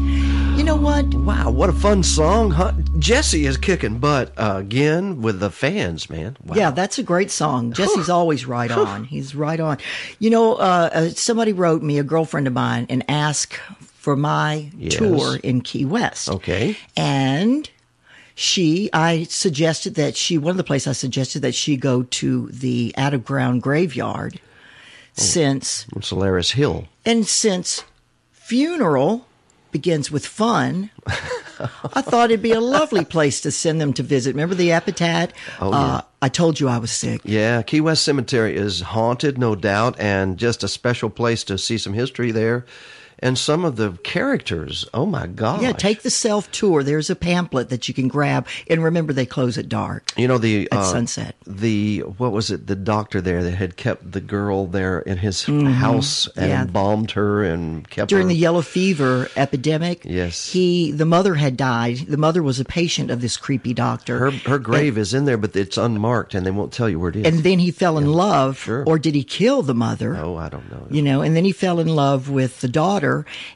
you know what? Wow, what a fun song. Huh? Jesse is kicking butt uh, again with the fans, man. Wow. Yeah, that's a great song. Jesse's always right on. He's right on. You know, uh, uh, somebody wrote me, a girlfriend of mine, and asked for my Yes. tour in Key West. Okay. And she, I suggested that she, one of the places I suggested that she go to the out of ground graveyard since, Solares Hill. and since funeral begins with fun, I thought it'd be a lovely place to send them to visit. Remember the epitaph? Oh, yeah. uh, I told you I was sick. Yeah, Key West Cemetery is haunted, no doubt, and just a special place to see some history there. And some of the characters, oh my God. Yeah, take the self tour. There's a pamphlet that you can grab, and remember they close at dark. You know the At uh, sunset. The what was it? The doctor there that had kept the girl there in his Mhm. house and Yeah. embalmed her and kept During her. the yellow fever epidemic, Yes. he the mother had died. The mother was a patient of this creepy doctor. her her grave is in there, but it's unmarked, and they won't tell you where it is. and then he fell in love, or did he kill the mother? oh, I don't know. you know, and then he fell in love with the daughter.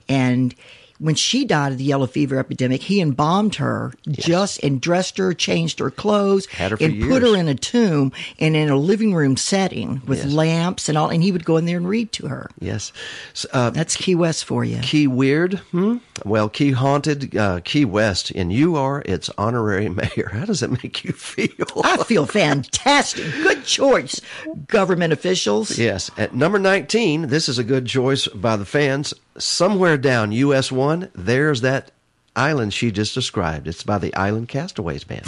And when she died of the yellow fever epidemic, he embalmed her just and dressed her, changed her clothes, her and put her in a tomb and in a living room setting with Yes. lamps and all. And he would go in there and read to her. Yes. S- Uh, That's Key West for you. Key Weird? Hmm? Well, Key Haunted, uh, Key West, and you are its honorary [laughs] mayor. How does it make you feel? I feel fantastic. Good choice, government officials. Yes. At number 19, this is a good choice by the fans somewhere down US 1, there's that island she just described. It's by the Island Castaways Band.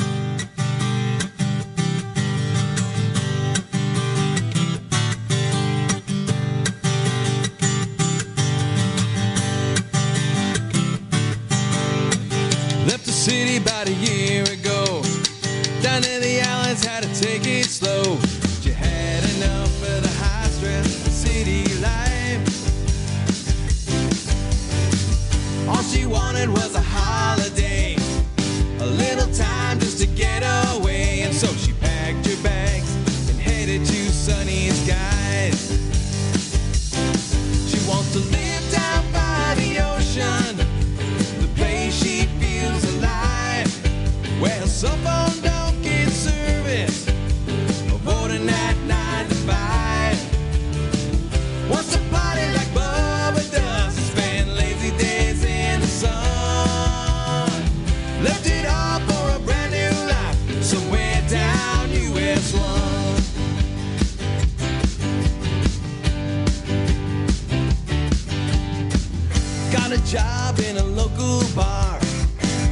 Job in a local bar.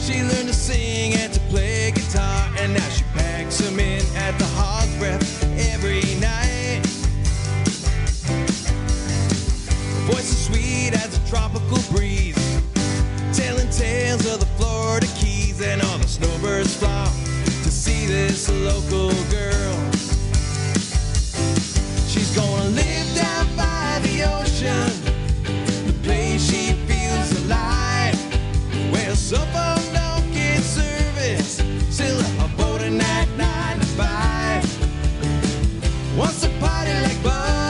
She learned to sing and to play guitar, and now she packs them in at the Hog's Breath every night. Her voice is sweet as a tropical breeze, telling tales of the Florida Keys, and all the snowbirds flock to see this local girl. Party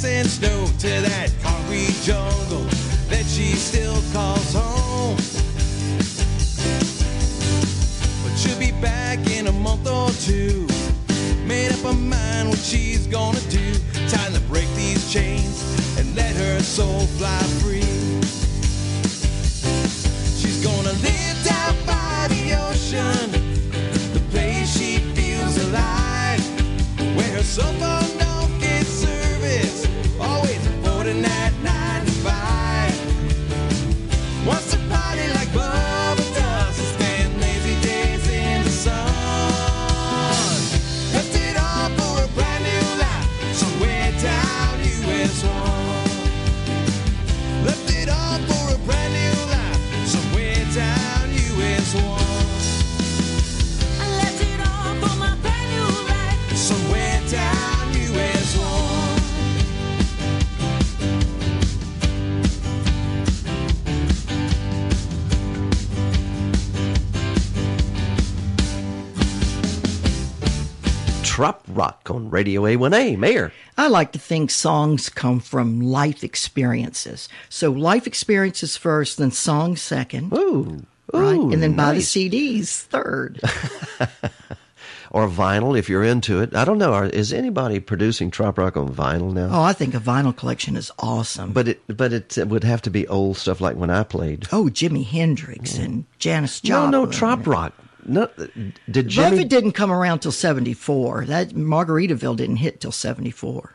ice and snow, to that concrete jungle that she still calls home. But she'll be back in a month or two. Made up her mind what she's gonna do. Time to break these chains and let her soul fly free. She's gonna live down by the ocean, the place she feels alive. Where her cell Radio A1A. Mayor. I like to think songs come from life experiences. So life experiences first, then songs second. Ooh. Right? And then buy the. CDs third. [laughs] Or vinyl if you're into it. I don't know. Are, is anybody producing Trop Rock on vinyl now? oh, I think a vinyl collection is awesome. But it but it, would have to be old stuff like when I played. Oh, Jimi Hendrix and Janis No, Joplin. no, Trop Rock. No, did Jimmy? Buffett didn't come around till 74. That Margaritaville didn't hit till 74.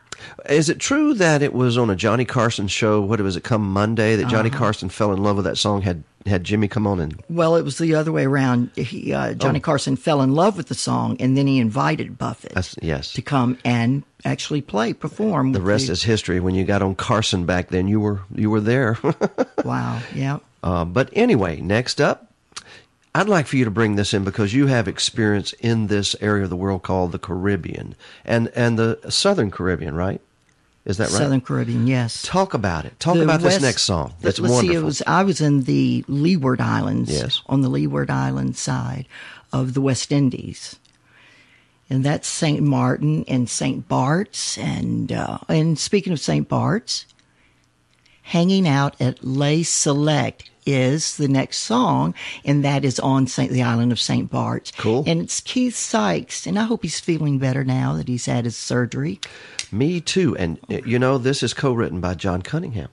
Is it true that it was on a Johnny Carson show? What was it? Come Monday, that Johnny Uh-huh. Carson fell in love with that song. Had had Jimmy come on and Well, it was the other way around. He, uh, Johnny Oh. Carson fell in love with the song, and then he invited Buffett that's, yes. to come and actually play, perform. The rest is history. When you got on Carson back then, you were you were there. [laughs] wow. Yeah. Uh, but anyway, next up, I'd like for you to bring this in because you have experience in this area of the world called the Caribbean and and the Southern Caribbean, right? Is that right? Southern Caribbean, yes. Talk about it. Talk The about this next song. That's let's wonderful. See, it was, I was in the Leeward Islands. Yes. On the Leeward Island side of the West Indies. And that's St. Martin and St. Bart's. And, uh, and speaking of St. Bart's, hanging out at Les Select is the next song, and that is on Saint the island of St. Bart's. Cool. And it's Keith Sykes, and I hope he's feeling better now that he's had his surgery. Me too. And uh, you know, this is co-written by John Cunningham.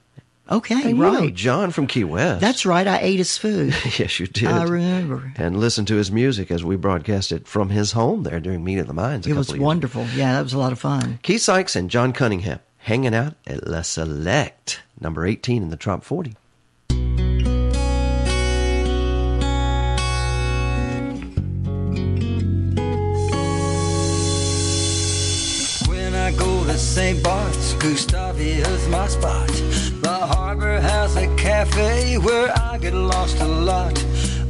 Okay, And you know right. John from Key West. That's right. I ate his food. [laughs] yes, you did. I remember. And listened to his music as we broadcast it from his home there during Meet of the Minds. a It was wonderful. Yeah, that was a lot of fun. Keith Sykes and John Cunningham hanging out at La Select, number 18 in the Top 40. To St. Bart's, Gustavia's my spot. The harbor has a cafe where I get lost a lot.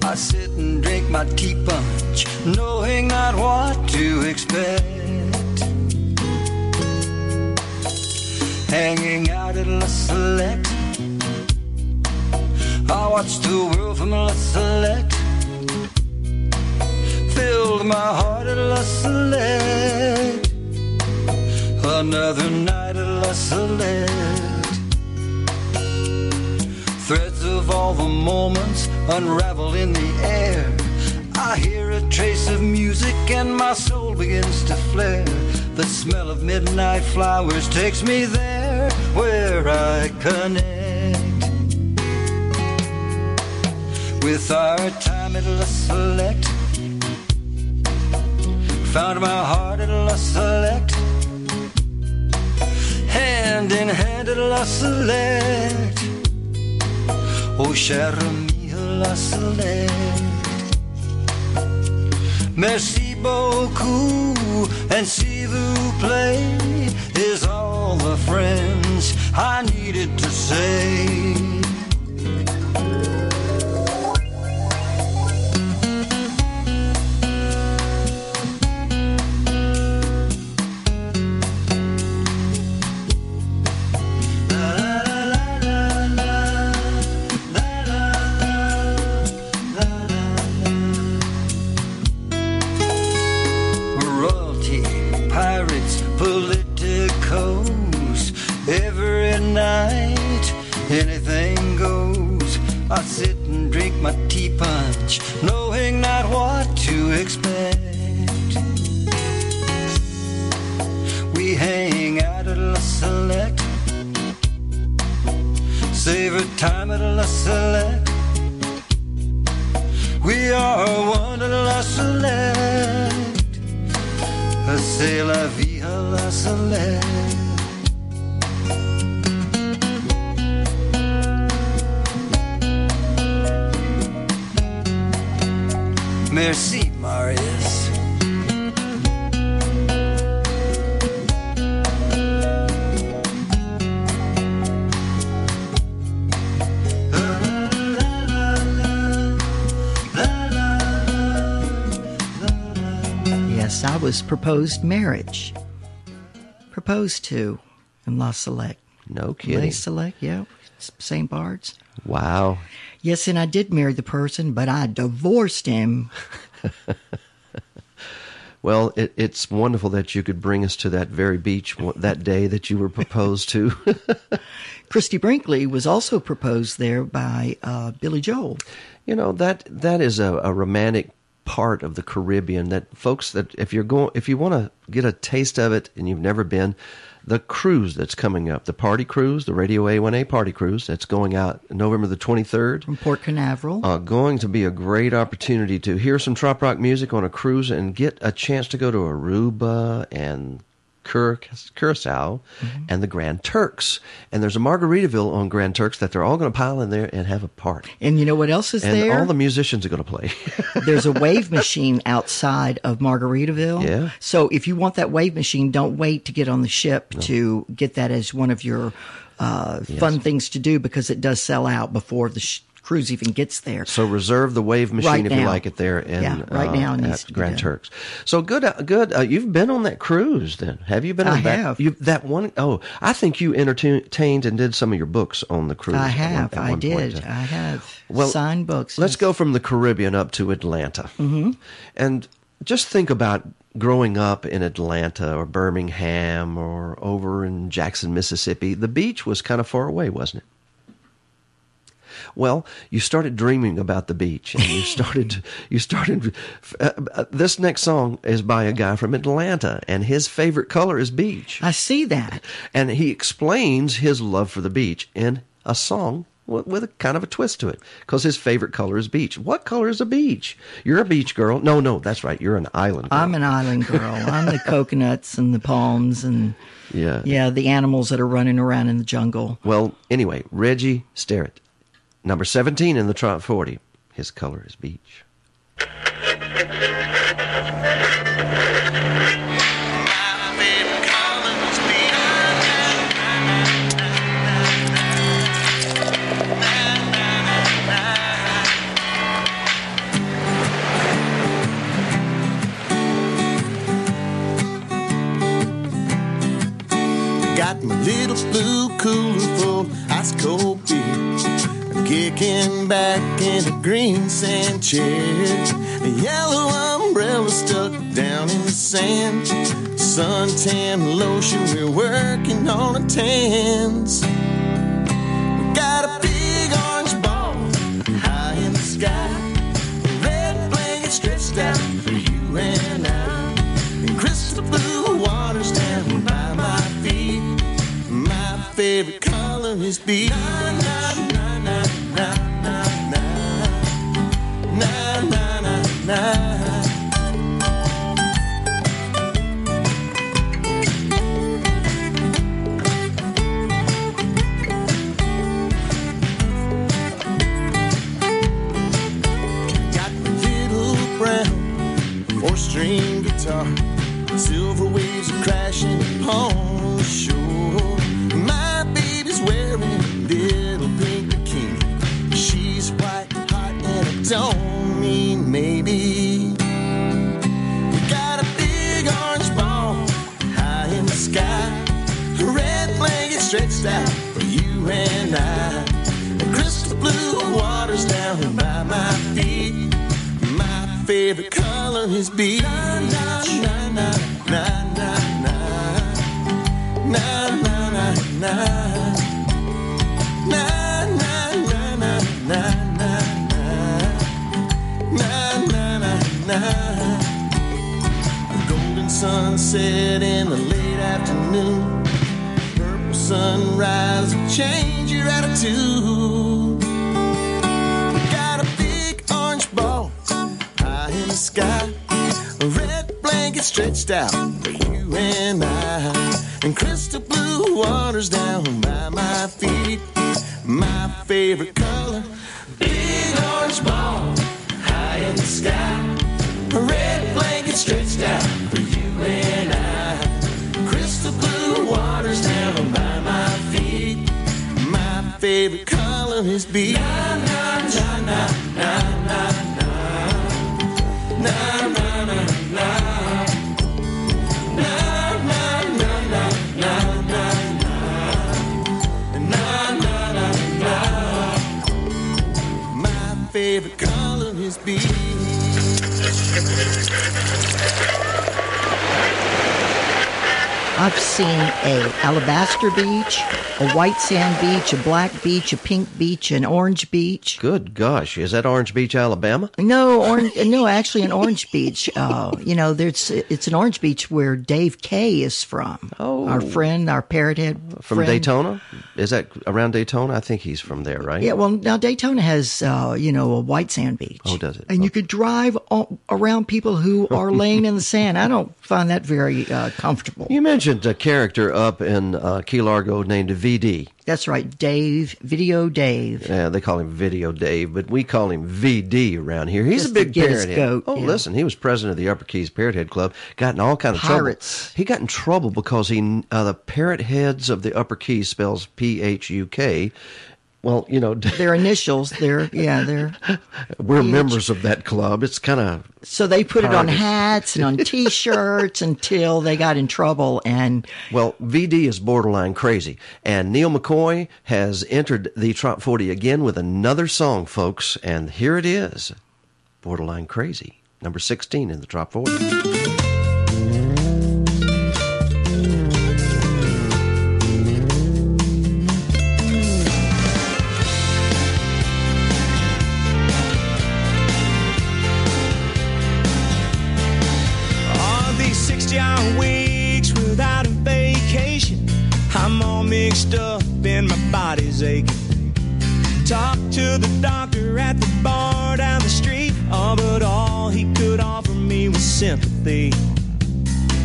I sit and drink my tea punch, knowing not what to expect. Hanging out at La Select, I watch the world from La Select. Filled my heart at La Select. Another night at La Select. Threads of all the moments unravel in the air. I hear a trace of music and my soul begins to flare. The smell of midnight flowers takes me there where I connect with our time at La Select. Found my heart at La Select hand in hand La Select. Oh, cher ami, La Select. Merci beaucoup and s'il vous plaît is all the friends I needed to say. Night, anything goes. I sit and drink my tea punch, knowing not what to expect. We hang out at La Select, savor time at La Select. We are one at La Select. C'est la vie à la Select. Merci, Marius. Yes, I was proposed marriage. Proposed to in La Select. No kidding. La Select, yeah. St. Bart's. Wow. Yes, and I did marry the person, but I divorced him. [laughs] Well, it, it's wonderful that you could bring us to that very beach that day that you were proposed to. [laughs] Christie Brinkley was also proposed there by uh, Billy Joel. You know that that is a, a romantic part of the Caribbean that folks that if you're going if you want to get a taste of it and you've never been, the cruise that's coming up, the party cruise, the Radio A1A party cruise that's going out November the 23rd. From Port Canaveral. Uh, going to be a great opportunity to hear some trop rock music on a cruise and get a chance to go to Aruba and Cur- Curacao and the Grand Turks. And there's a Margaritaville on Grand Turks that they're all going to pile in there and have a party. And you know what else is and there? all the musicians are going to play. [laughs] There's a wave machine outside of Margaritaville. Yeah. So if you want that wave machine, don't wait to get on the ship to get that as one of your uh, fun things to do because it does sell out before the sh- cruise even gets there. So reserve the wave machine Right if you like it there in Yeah, right uh, now needs at Grand. Turks. So good, uh, good. Uh, you've been on that cruise then? Have you been? On I that, have. You, that one oh I think you entertained and did some of your books on the cruise. I one- have. I one point. did. I have Well, signed books. Let's go from the Caribbean up to Atlanta. hmm And just think about growing up in Atlanta or Birmingham or over in Jackson, Mississippi. The beach was kind of far away, wasn't it? Well, you started dreaming about the beach, and you started. [laughs] you started. Uh, uh, this next song is by a guy from Atlanta, and his favorite color is beach. I see that, and he explains his love for the beach in a song with, with a kind of a twist to it, because his favorite color is beach. What color is a beach? You're a beach girl. No, no, that's right. You're an island. Girl. I'm an island girl. I'm the [laughs] coconuts and the palms and Yeah. yeah, the animals that are running around in the jungle. Well, anyway, Reggie Sterrett, number 17 in the Trop 40. His color is beach. Got my little blue cooler full ice cold kicking back in a green sand chair. A yellow umbrella stuck down in the sand. Suntan lotion, we're working on a tans. We got a big orange ball high in the sky. A red blanket stretched out for you and I. And crystal blue waters down by my feet. My favorite color is beach. String guitar, silver waves are crashing home. Don't mean maybe. We got a big orange ball high in the sky. A red blanket stretched out for you and I. And crystal blue waters down by my feet. My favorite color is na na na na na na na na na na. Na sunset in the late afternoon. Purple sunrise will change your attitude. Got a big orange ball high in the sky. A red blanket stretched out for you and I. And crystal blue waters down by my feet. My favorite color, big orange ball high in the sky. A red blanket stretched out for you favorite color is beach. Na na na na na na na na na na na. Na na na na na na na. Na na na na. My favorite color is beach. I've seen a alabaster beach, a white sand beach, a black beach, a pink beach, an orange beach. Good gosh, is that Orange Beach, Alabama? No, orange. no, actually, an orange beach. Uh, [laughs] you know, there's it's an orange beach where Dave Kay is from. Oh, our friend, our parrot head From friend. Daytona? Is that around Daytona? I think he's from there, right? Yeah, well, now Daytona has, uh, you know, a white sand beach. Oh, does it? And you could drive all around people who are laying in the sand. I don't find that very uh, comfortable. You mentioned a character up in uh, Key Largo named VD. That's right, Dave, Video Dave. Yeah, they call him Video Dave, but we call him VD around here. He's Just a big parrot head. goat, oh, yeah. listen, he was president of the Upper Keys Parrot Head Club. Got in all kind of Pirates. trouble. He got in trouble because he uh, the parrot heads of the Upper Keys spells P H U K. Well, you know, [laughs] their initials. They're yeah, they're we're members of that club. It's kind of so they put it on hats and on [laughs] T-shirts until they got in trouble. And Well, VD is borderline crazy. And Neal McCoy has entered the Top 40 again with another song, folks. And here it is Borderline Crazy, number 16 in the Top 40. Sympathy.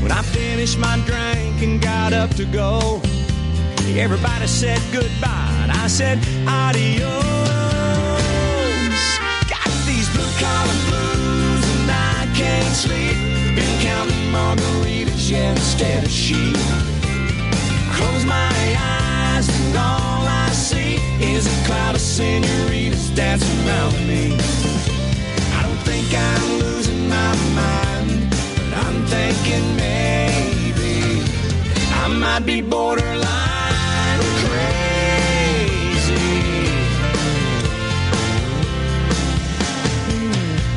When I finished my drink and got up to go, everybody said goodbye. And I said adios. Got these blue collar blues and I can't sleep. Been counting margaritas, yeah, instead of sheep. Close my eyes and all I see is a cloud of senoritas dancing around me. I don't think I'm thinking maybe I might be borderline crazy.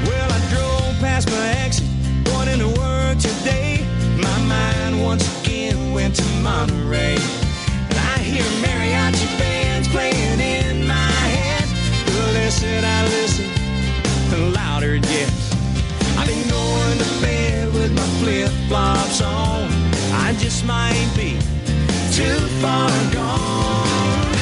Well, I drove past my exit, going into work today. My mind once again went to Monterey. And I hear mariachi bands playing in my head. The less that I listen, the louder it gets. Been going to bed with my flip flops on. I just might be too far gone.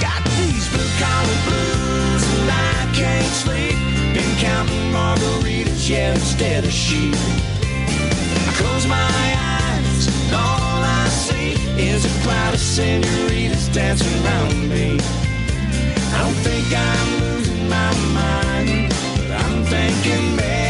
Got these blue collar blues and I can't sleep. Been counting margaritas, yeah, instead of sheep. I close my eyes and all I see is a cloud of senoritas dancing around me. I don't think I'm losing my mind, but I'm thinking maybe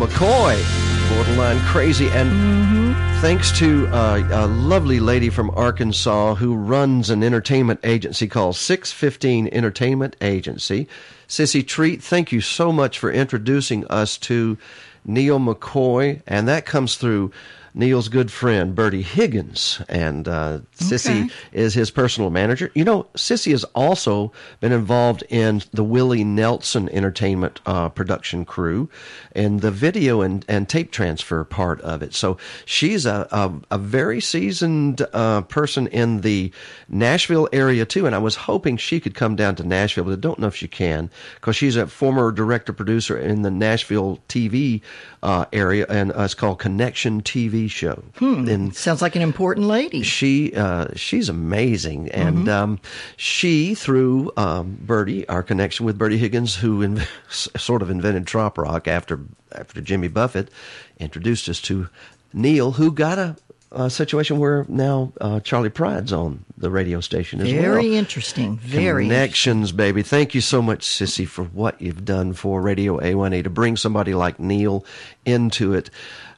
McCoy? Borderline crazy. And thanks to uh, a lovely lady from Arkansas who runs an entertainment agency called 615 Entertainment Agency. Sissy Treat, thank you so much for introducing us to Neal McCoy. And that comes through Neal's good friend, Bertie Higgins. And uh, Sissy Okay. is his personal manager. You know, Sissy has also been involved in the Willie Nelson Entertainment uh, production crew and the video and, and tape transfer part of it. So she's a, a, a very seasoned uh, person in the Nashville area, too. And I was hoping she could come down to Nashville, but I don't know if she can because she's a former director producer in the Nashville TV uh, area, and uh, it's called Connection TV Show. Hmm. And Sounds like an important lady. she uh, she's amazing, and um, she through um, Bertie, our connection with Bertie Higgins, who in, sort of invented trop rock after after Jimmy Buffett, introduced us to Neal, who got a, a situation where now uh, Charley Pride's on the radio station as well. Very interesting. Very. Connections, baby. Thank you so much, Sissy, for what you've done for Radio A1A to bring somebody like Neal into it.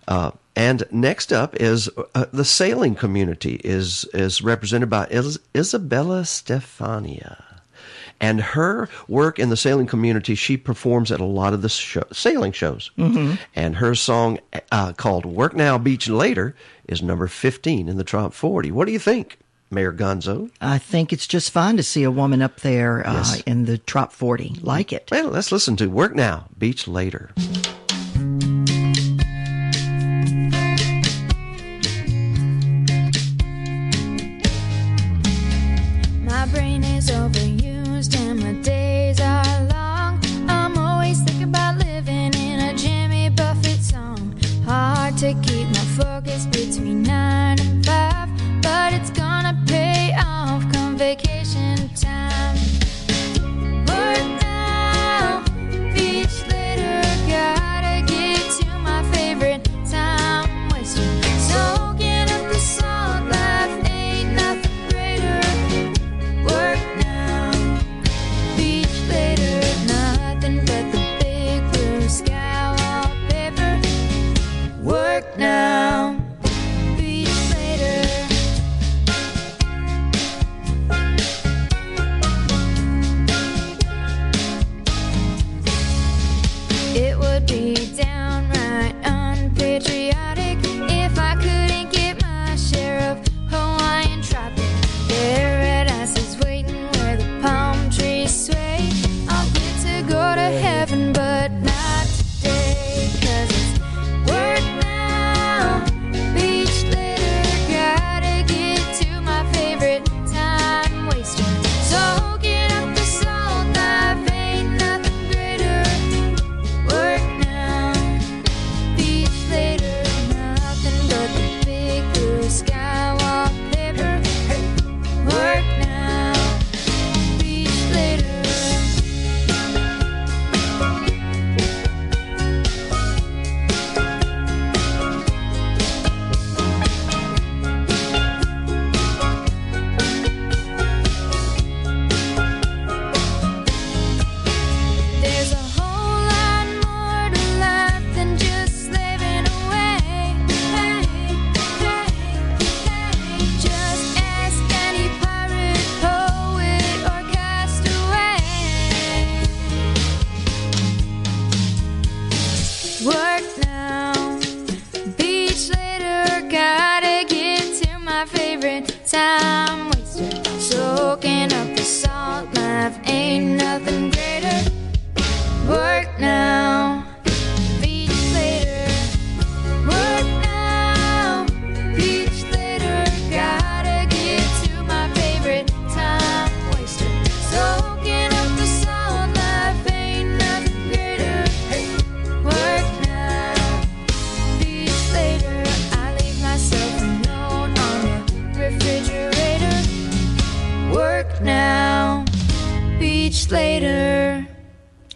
Uh, and next up is uh, the sailing community is is represented by Is- Isabella Stefania. And her work in the sailing community, she performs at a lot of the show, sailing shows. Mhm. And her song uh, called Work Now, Beach Later is number 15 in the top 40. What do you think, Mayor Gonzo? I think it's just fine to see a woman up there uh, Yes. in the top 40. Like it. Well, let's listen to Work Now, Beach Later. My brain is overused and my days are long. I'm always thinking about living in a Jimmy Buffett song. Hard to keep my focus between nine and five, but it's gonna pay off come vacation time. Now,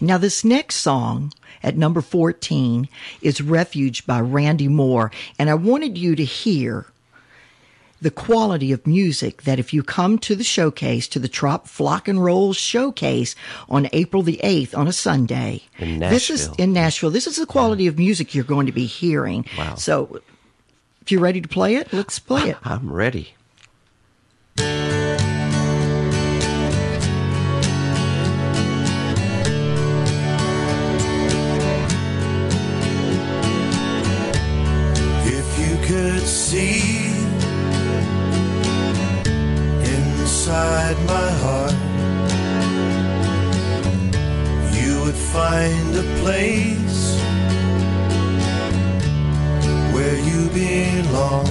Now, this next song at number 14 is Refuge by Randy Moore. And I wanted you to hear the quality of music that if you come to the showcase, to the Trop Flock and Roll showcase on April the 8th on a Sunday. In This is in Nashville. This is the quality of music you're going to be hearing. Wow. So if you're ready to play it, let's play it. [laughs] I'm ready. See inside my heart, you would find a place where you belong.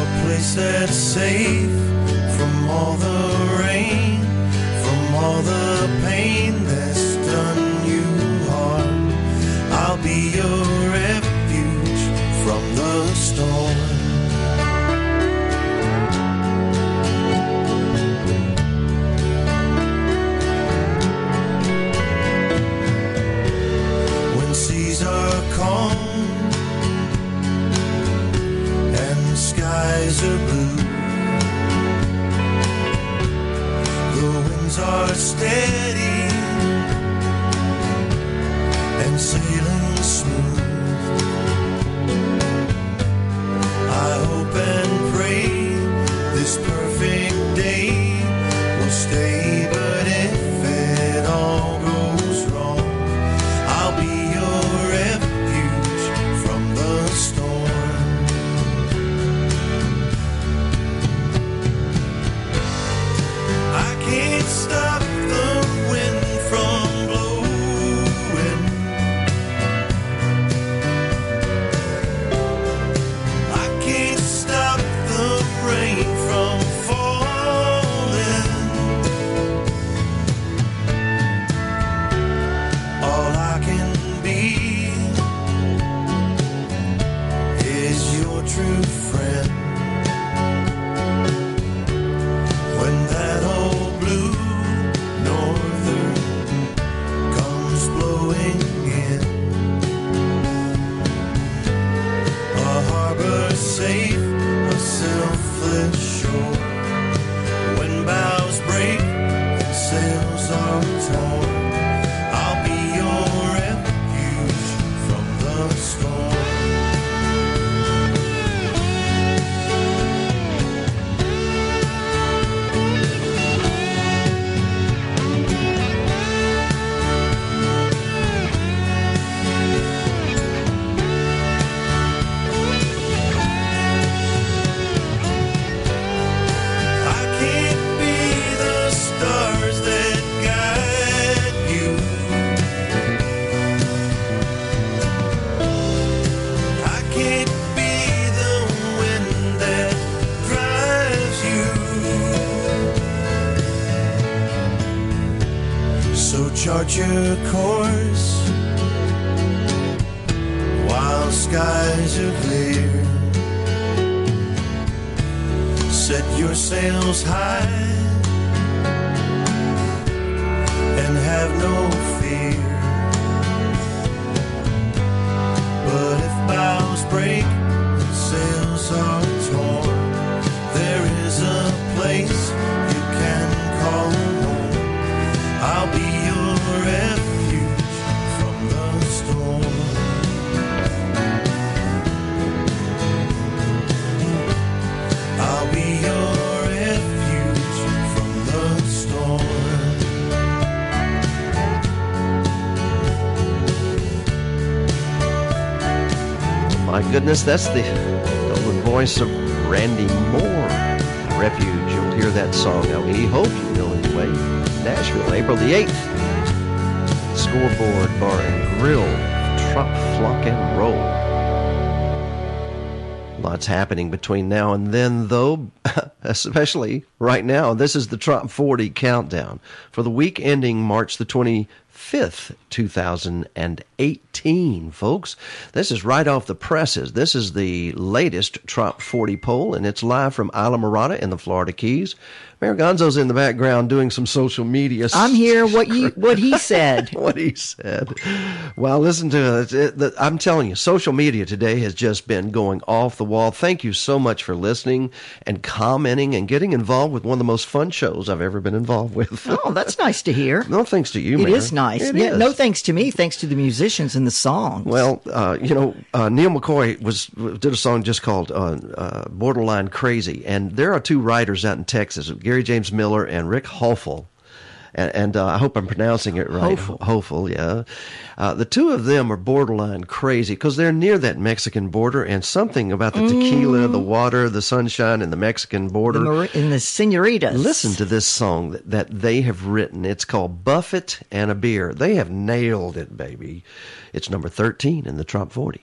A place that's safe from all the rain, from all the pain that's done you harm. I'll be your from the storm. Goodness, that's the golden voice of Randy Moore. Refuge. You'll hear that song. Now, we hope you will anyway. Nashville, April the 8th. Scoreboard Bar and Grill. Trop Flock and Roll. Lots happening between now and then, though, [laughs] especially right now. This is the Trop 40 countdown for the week ending March the 25th, 2018, folks. This is right off the presses. This is the latest Trop 40 poll, and it's live from Islamorada in the Florida Keys. Mayor Gonzo's in the background doing some social media. I'm here. What you what he said. [laughs] what he said. Well, listen to it. It- the- I'm telling you, social media today has just been going off the wall. Thank you so much for listening and commenting and getting involved with one of the most fun shows I've ever been involved with. Oh, that's nice to hear. [laughs] no thanks to you, It Mayor. is nice. It yeah, is. no thanks to me. Thanks to the musicians and the songs. Well, uh, you know, uh, Neal McCoy was did a song just called uh, uh, "Borderline Crazy," and there are two writers out in Texas, Gary James Moeller and Rick Hoffel. And, and uh, I hope I'm pronouncing it right. Hopeful, Hoefel, yeah. Uh, the two of them are borderline crazy because they're near that Mexican border, and something about the tequila, the water, the sunshine, and the Mexican border. and the senoritas. Listen to this song that, that they have written. It's called Buffett and a Beer. They have nailed it, baby. It's number 13 in the Top 40.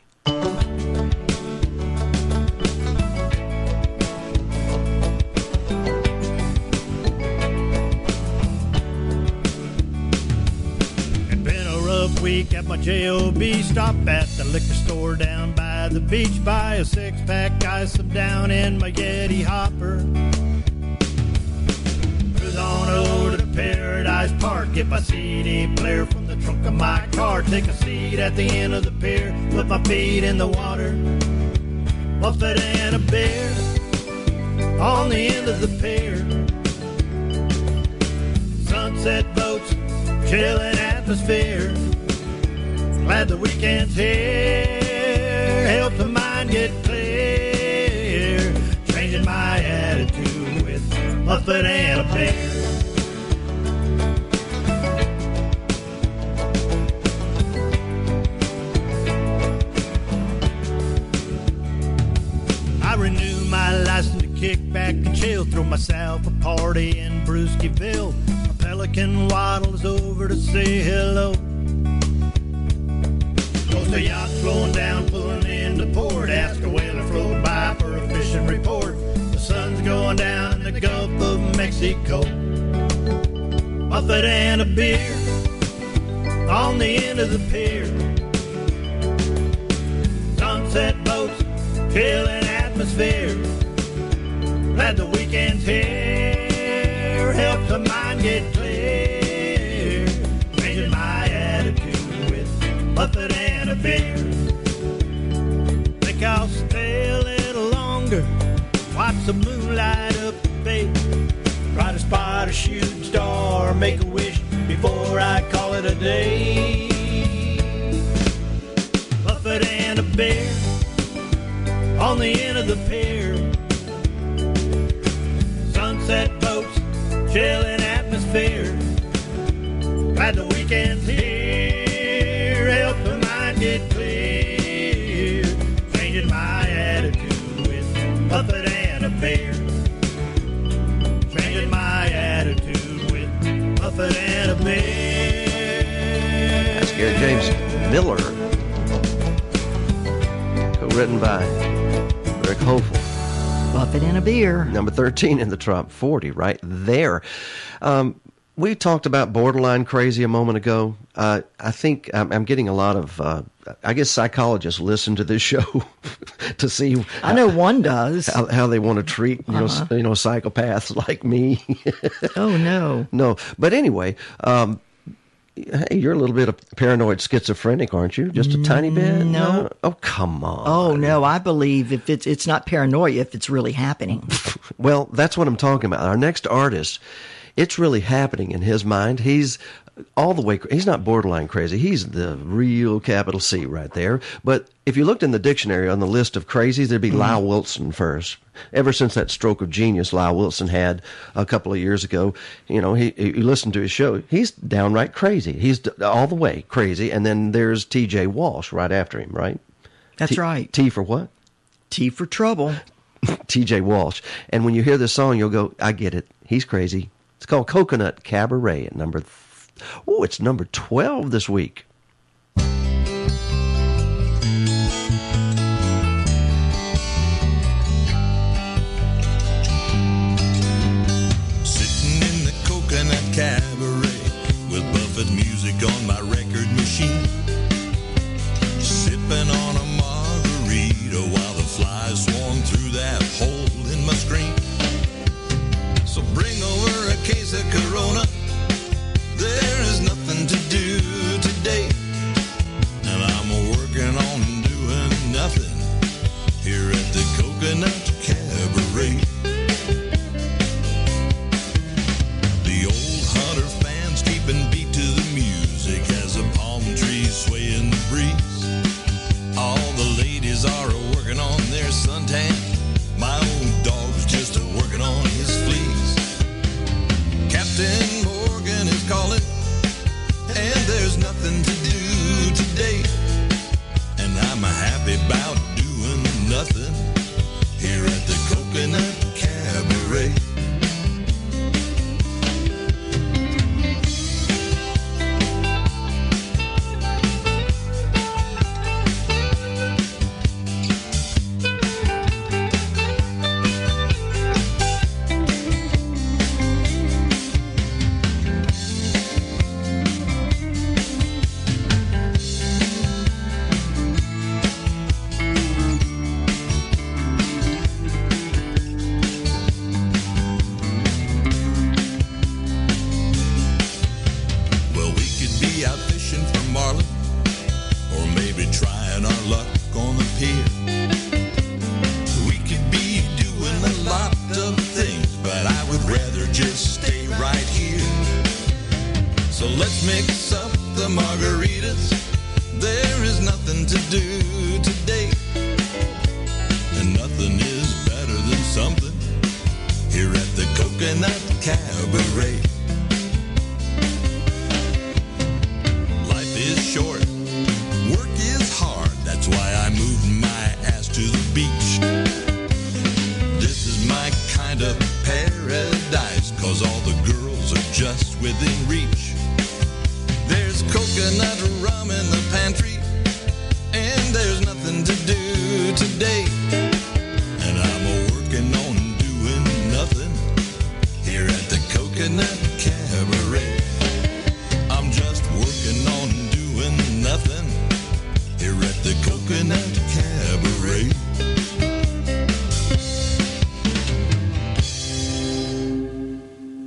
Week at my job. Stop at the liquor store down by the beach. Buy a six pack, ice some down in my Yeti hopper. Cruise on over to Paradise Park. Get my CD player from the trunk of my car. Take a seat at the end of the pier. Put my feet in the water. Buffett and a beer on the end of the pier. Sunset boats, chilling atmosphere. Glad the weekend's here. Help the mind get clear. Changing my attitude with Buffett and a beer. I renew my license to kick back and chill. Throw myself a party in Brewskiville. A pelican waddles over to say hello. Coast of yachts flowing down, pulling into port. Ask a whaler float by for a fishing report. The sun's going down in the Gulf of Mexico. Buffett and a beer on the end of the pier. Sunset boats, chilling atmosphere. Glad the weekend's here. Helps the mind get clear. Changing my attitude with Buffett and beer. Think I'll stay a little longer, watch the moonlight up the bay. Try to spot a shooting star, make a wish before I call it a day. Buffett and a bear on the end of the pier. Sunset boats, chilling atmosphere. Glad the weekend's here, the mind get clear. Changing my attitude with Buffett and a bear. Changing my attitude with Buffett and a bear. That's Gary James Moeller. Co-written by Rick Hofel. Buffett and a beer. Number 13 in the top 40, right there. Um, we talked about borderline crazy a moment ago. Uh, I think I'm, I'm getting a lot of, uh, I guess psychologists listen to this [laughs] show [laughs] to see. I know one does. How, how they want to treat you know Uh-huh. s- you know psychopaths [laughs] like me. oh no, no. But anyway, um, hey, you're a little bit of paranoid schizophrenic, aren't you? Just a tiny bit. Mm, no. Oh come on. Oh no, I believe if it's it's not paranoia if it's really happening. Well, that's what I'm talking about. Our next artist, it's really happening in his mind. He's all the way, he's not borderline crazy. He's the real capital C right there. But if you looked in the dictionary on the list of crazies, there'd be mm-hmm. Lyle Wilson first. Ever since that stroke of genius Lyle Wilson had a couple of years ago, you know, he, you listen to his show, he's downright crazy. He's all the way crazy. And then there's TJ Walsh right after him, right? That's T- right. T for what? T for trouble. [laughs] TJ Walsh. And when you hear this song, you'll go, I get it. He's crazy. It's called Coconut Cabaret at number, th- oh, it's number 12 this week.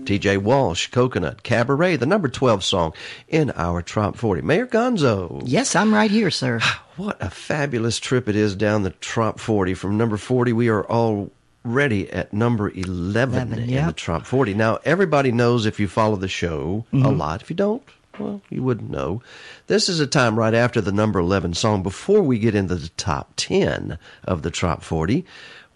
TJ Walsh, Coconut, Cabaret, the number 12 song in our Trop 40. Mayor Gonzo. Yes, I'm right here, sir. [sighs] What a fabulous trip it is down the Trop 40. From number 40, we are already at number 11, 11, in yep. the Trop 40. Now, everybody knows if you follow the show a Mhm. lot. If you don't, well, you wouldn't know. This is a time right after the number 11 song, before we get into the top 10 of the Trop 40.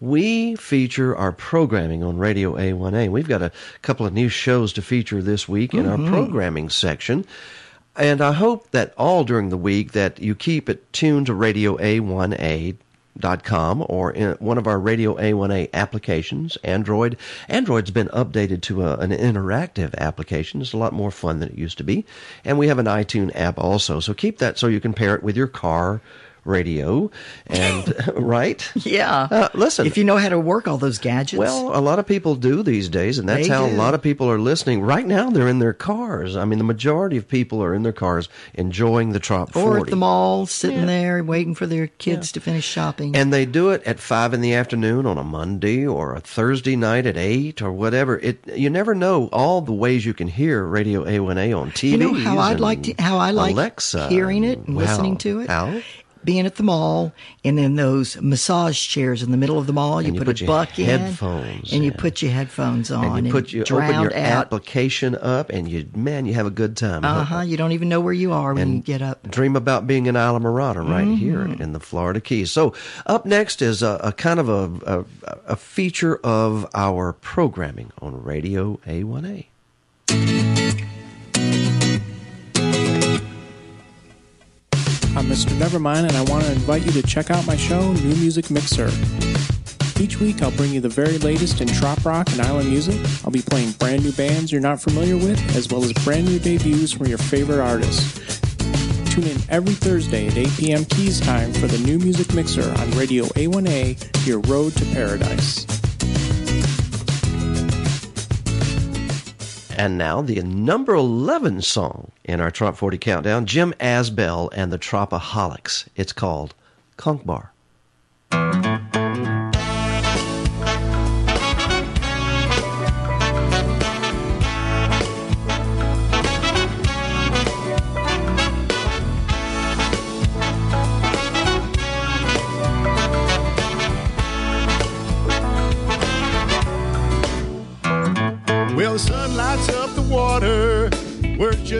We feature our programming on Radio A1A. We've got a couple of new shows to feature this week in our Mhm. programming section. And I hope that all during the week that you keep it tuned to Radio A1A dot com or in one of our radio a1a applications android android's been updated to a, an interactive application it's a lot more fun than it used to be and we have an itunes app also so keep that so you can pair it with your car radio and [laughs] [laughs] right Yeah. uh, listen If you know how to work all those gadgets. well, a lot of people do these days, and that's They how do. a lot of people are listening. Right now, they're in their cars. I mean, the majority of people are in their cars enjoying the Trop 40. or at the mall, sitting Yeah. there waiting for their kids to finish shopping. And they do it at five in the afternoon on a Monday or a Thursday night at eight or whatever. It you never know all the ways you can hear Radio A1A on TV. you know how I'd like to, how I like Alexa. hearing it and Wow. listening to it. Being at the mall, and then those massage chairs in the middle of the mall, you, you put, put a your buck in, headphones and you put your headphones on, And you put you open your out. application up, and you man, you have a good time. Uh huh. You don't even know where you are when And you get up. dream about being in Islamorada right Mhm. here in the Florida Keys. So up next is a, a kind of a, a a feature of our programming on Radio A1A. I'm Mr. Nevermind, and I want to invite you to check out my show, New Music Mixer. Each week, I'll bring you the very latest in trop rock and island music. I'll be playing brand new bands you're not familiar with, as well as brand new debuts from your favorite artists. Tune in every Thursday at 8 p.m. Keys time for the New Music Mixer on Radio A1A, your road to paradise. And now the number 11 song in our Trop 40 countdown, Jim Asbell and the Tropaholics. It's called Conch Bar.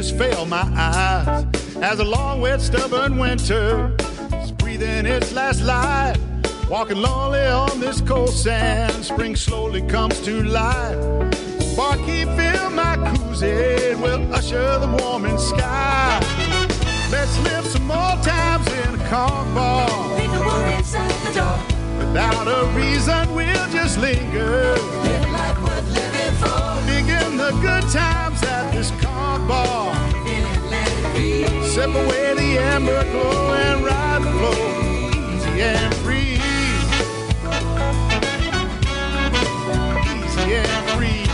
Just fail my eyes. As a long, wet, stubborn winter is breathing its last light. Walking lonely on this cold sand, spring slowly comes to life. Barkeep, fill my koozie, will usher the warming sky. Let's live some more times in a conch bar. Leave the worries at the door. Without a reason, we'll just linger. Live like worth living for. Begin the good times at this conch bar. Sip away the amber glow and ride the flow. Easy and free. Easy and free.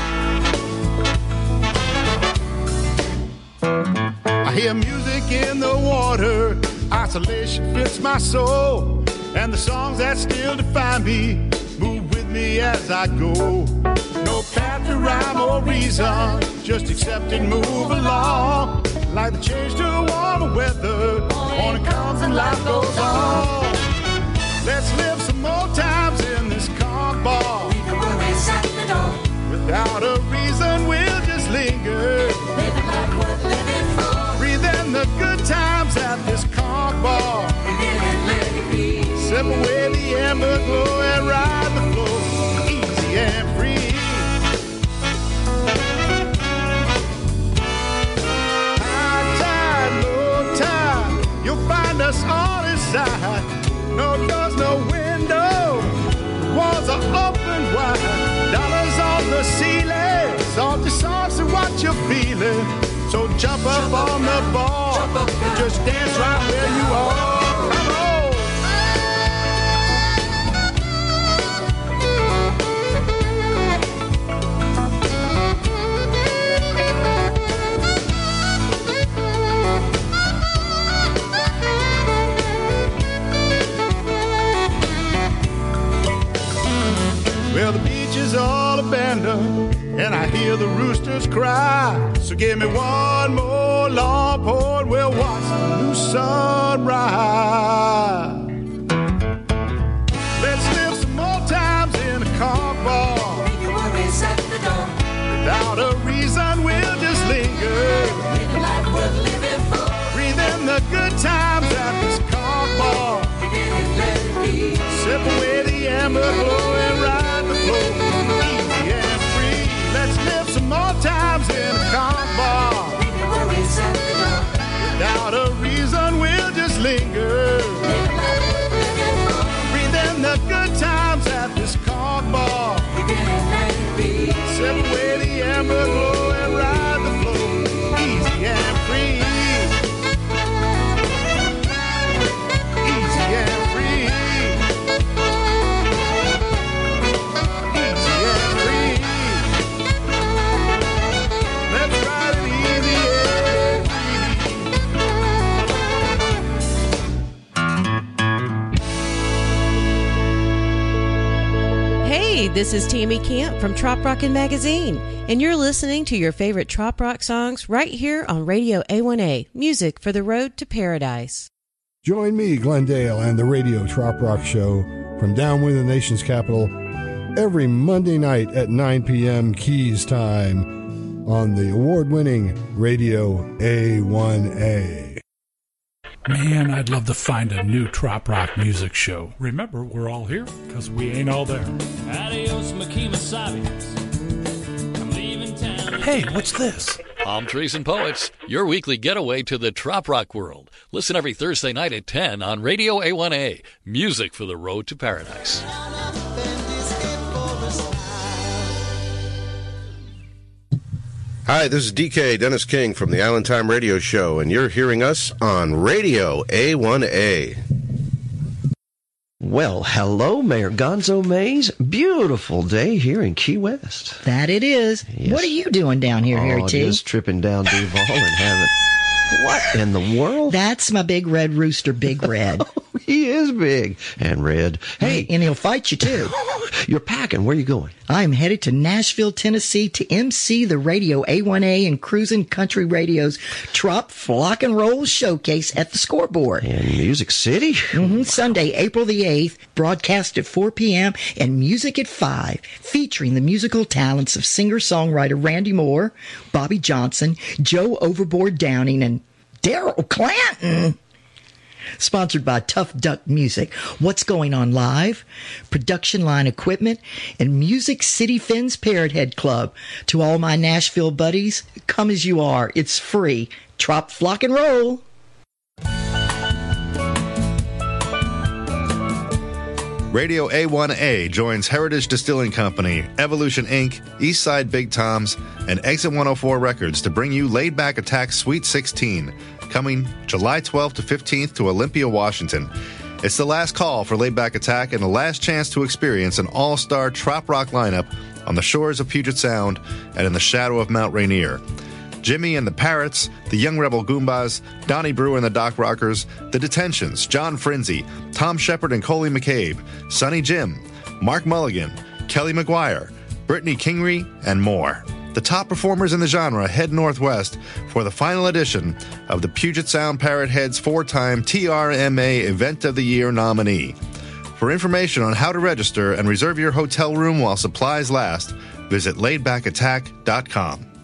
I hear music in the water. Isolation fits my soul. And the songs that still define me move with me as I go. No path to rhyme or reason, just accept and move along. Like the change to warmer weather, morning comes and life goes on. Let's live some more times in this conch bar. Leave the worries at the door. Without a reason, we'll just linger. Living like worth living for. Breathe in the good times at this conch bar. And let it be. Sip away the amber glow and ride us on his side. No doors, no window, walls are open wide. Dollars on the ceiling, salty sauce and what you're feeling. So jump up on the and just dance right where you are. Hear the roosters cry. So give me one more long and we'll watch the new sunrise. Let's live some more times in a car bar. Leave your worries at the door. Without a reason, we'll just linger. Live a life worth living for. Breathe in the good times at this car bar. Let it be. Sip away the amber glow this is Tammy Camp from Trop Rockin' Magazine, and you're listening to your favorite Trop Rock songs right here on Radio A1A, music for the road to paradise. Join me, Glendale, and the Radio Trop Rock Show from downwind in the nation's capital every Monday night at 9 p.m. Keys time on the award winning Radio A1A. Man, I'd love to find a new trop rock music show. Remember, we're all here because we ain't all there. Adios, Makima Sabians. I'm leaving town. Hey, what's this? Palm Trees and Poets, your weekly getaway to the trop rock world. Listen every Thursday night at 10 on Radio A1A. Music for the road to paradise. Hi, this is DK Dennis King from the Island Time Radio Show, and you're hearing us on Radio A1A. Well, hello, Mayor Gonzo Mays. Beautiful day here in Key West. That it is. What are you doing down here, Harry oh, T? just tripping down Duval and having. [laughs] What in the world? That's my big red rooster, Big Red. [laughs] Oh, he is big and red. Hey, and he'll fight you too. [laughs] You're packing. Where are you going? I'm headed to Nashville, Tennessee to MC the Radio A1A and Cruisin' Country Radio's Trop Flock and Roll Showcase at the scoreboard. In Music City? hmm Sunday, April the 8th, broadcast at 4 p.m. and music at 5, featuring the musical talents of singer-songwriter Randy Moore, Bobby Johnson, Joe Overboard Downing, and Daryl Clanton. Sponsored by Tough Duck Music. What's going on live? Production line equipment and Music City Fins Parrot Head Club. To all my Nashville buddies, come as you are. It's free. Trop flock and roll. Radio A1A joins Heritage Distilling Company, Evolution Inc., Eastside Big Toms, and Exit 104 Records to bring you Laid Back Attack Sweet 16, coming July 12th to 15th to Olympia, Washington. It's the last call for Laid Back Attack and the last chance to experience an all star trop rock lineup on the shores of Puget Sound and in the shadow of Mount Rainier. Jimmy and the Parrots, the Young Rebel Goombas, Donnie Brewer and the Dock Rockers, The Detentions, John Frinzi, Tom Shepard and Coley McCabe, Sonny Jim, Mark Mulligan, Kelly McGuire, Brittany Kingery, and more. The top performers in the genre head northwest for the final edition of the Puget Sound Parrot Heads four time TRMA Event of the Year nominee. For information on how to register and reserve your hotel room while supplies last, visit laidbackattack.com.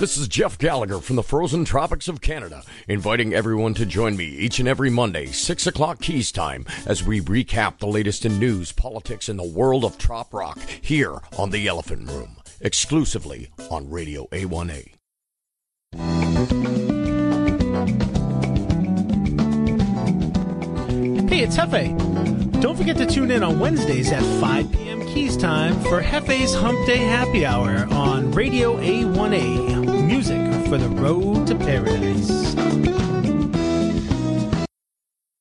This is Jeff Gallagher from the frozen tropics of Canada, inviting everyone to join me each and every Monday, 6 o'clock Keys time, as we recap the latest in news, politics, and the world of trop rock here on The Elephant Room, exclusively on Radio A1A. Hey, it's Hefe. Don't forget to tune in on Wednesdays at 5 p.m. Keys time for Hefe's Hump Day Happy Hour on Radio A1A. Music for the road to paradise.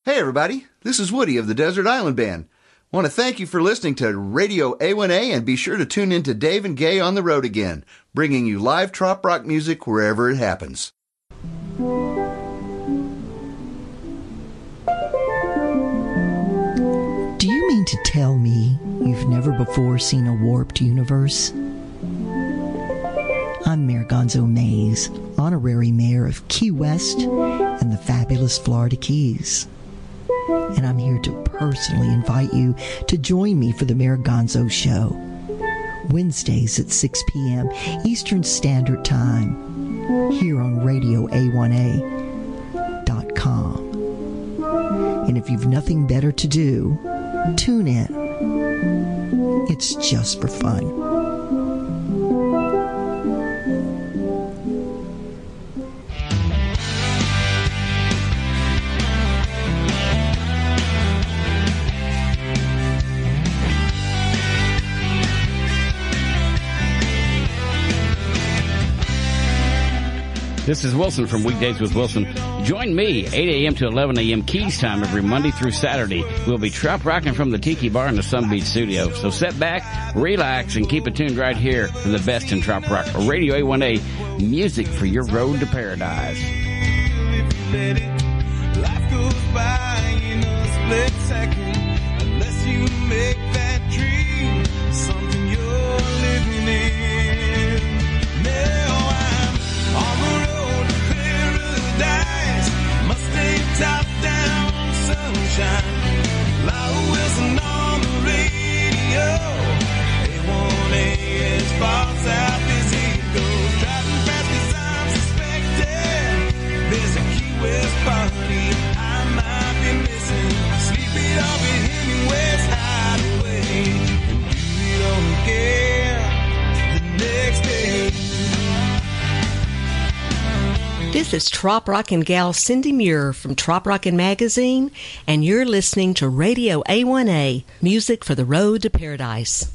Hey, everybody. This is Woody of the Desert Island Band. Want to thank you for listening to Radio A1A and be sure to tune in to Dave and Gay on the road again, bringing you live trop rock music wherever it happens. Do you mean to Tell me you've never before seen a warped universe? I'm Mayor Gonzo Mays, honorary mayor of Key West and the fabulous Florida Keys. And I'm here to personally invite you to join me for the Mayor Gonzo Show. Wednesdays at 6 p.m. Eastern Standard Time here on Radio A1A.com. And if you've nothing better to do, tune in. It's just for fun. This is Wilson from Weekdays with Wilson. Join me 8 a.m. to 11 a.m. Keys time every Monday through Saturday. We'll be trop rocking from the Tiki Bar in the Sun Beach studio. So sit back, relax, and keep it tuned right here for the best in trop rock. Radio A1A, music for your road to paradise. Life goes by in a split second This is Trop Rockin' gal Cindy Muir from Trop Rockin' Magazine, and you're listening to Radio A1A, music for the road to paradise.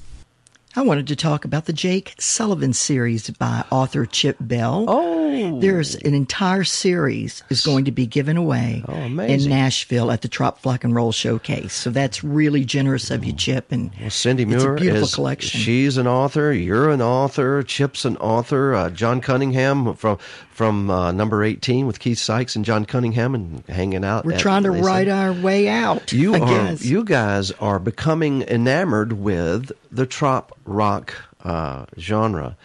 I wanted to talk about the Jake Sullivan series by author Chip Bell. Oh, there's an entire series is going to be given away Oh, in. Nashville at the Trop Flock and Roll Showcase. So that's really generous of you, Chip. And Well, Cindy it's Muir a beautiful is collection. she's an author. You're an author. Chip's an author. Uh, John Cunningham from from uh, number eighteen with Keith Sykes and John Cunningham and hanging out. We're trying to write our way out. You I are guess. you guys are becoming enamored with the trop rock uh, genre.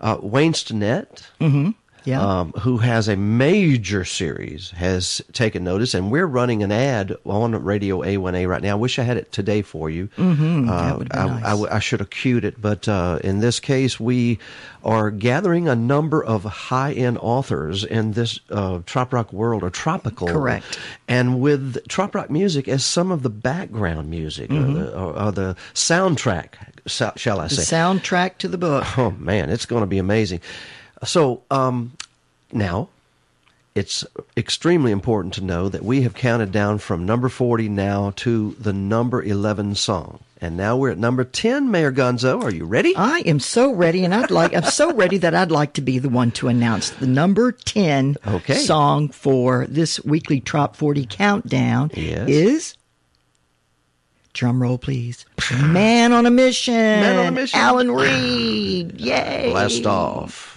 Uh, Wayne Stinnett, Mhm. Yeah. um, who has a major series, has taken notice, and we're running an ad on Radio A1A right now. I wish I had it today for you. Mhm, Uh, that would be I, nice. I I should have cued it, but uh, in this case, we are gathering a number of high-end authors in this uh, trop rock world, or tropical, Correct. and with trop rock music as some of the background music, Mhm. or, the, or, or the soundtrack, so- shall I the say? soundtrack to the book. Oh man, it's going to be amazing. So um, now, it's extremely important to know that we have counted down from number forty now to the number eleven song, and now we're at number ten. Mayor Gonzo, are you ready? I am so ready, and I'd like I'm so ready that I'd like to be the one to announce the number ten Okay. song for this weekly Trop Forty countdown Yes. is. Drum roll, please. Man on a mission. Man on a Mission. Alan Reed. Yay. Blast off.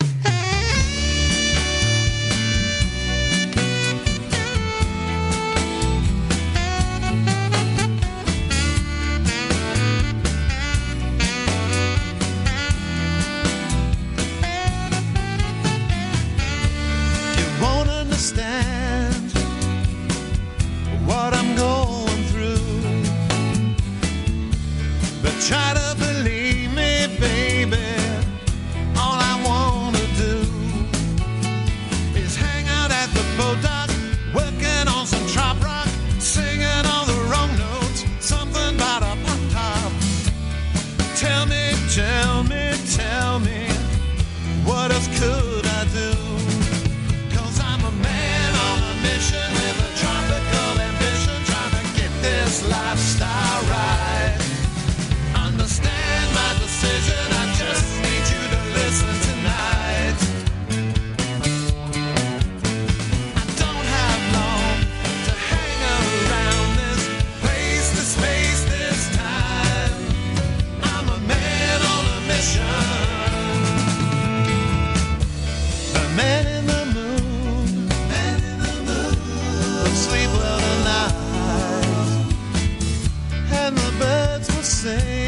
You won't understand try to believe me, baby. All I wanna do is hang out at the boat working on some trop rock, singing all the wrong notes, something about a pop top. Tell me, tell me, tell me, what else could I say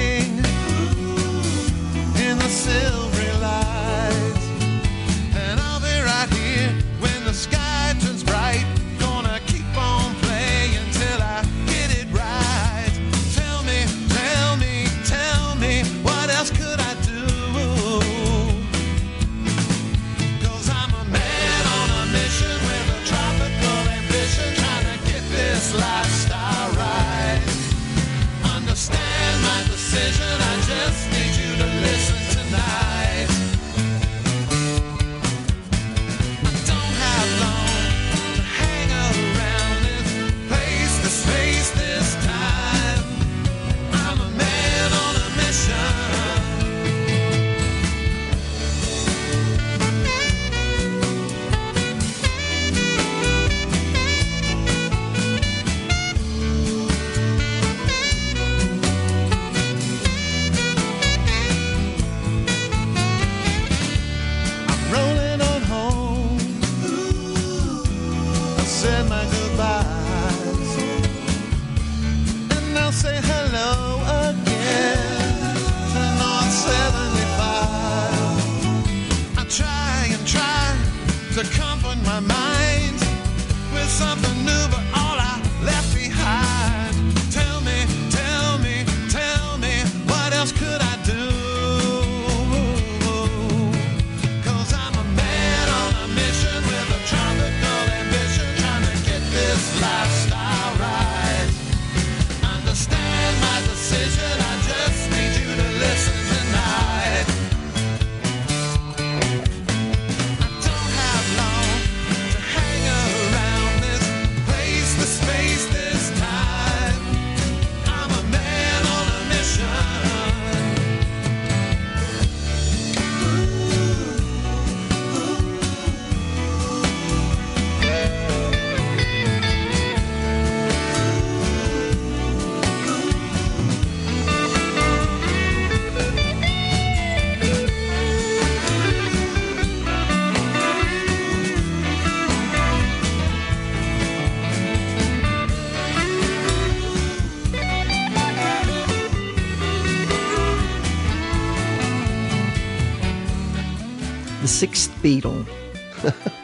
Beatle,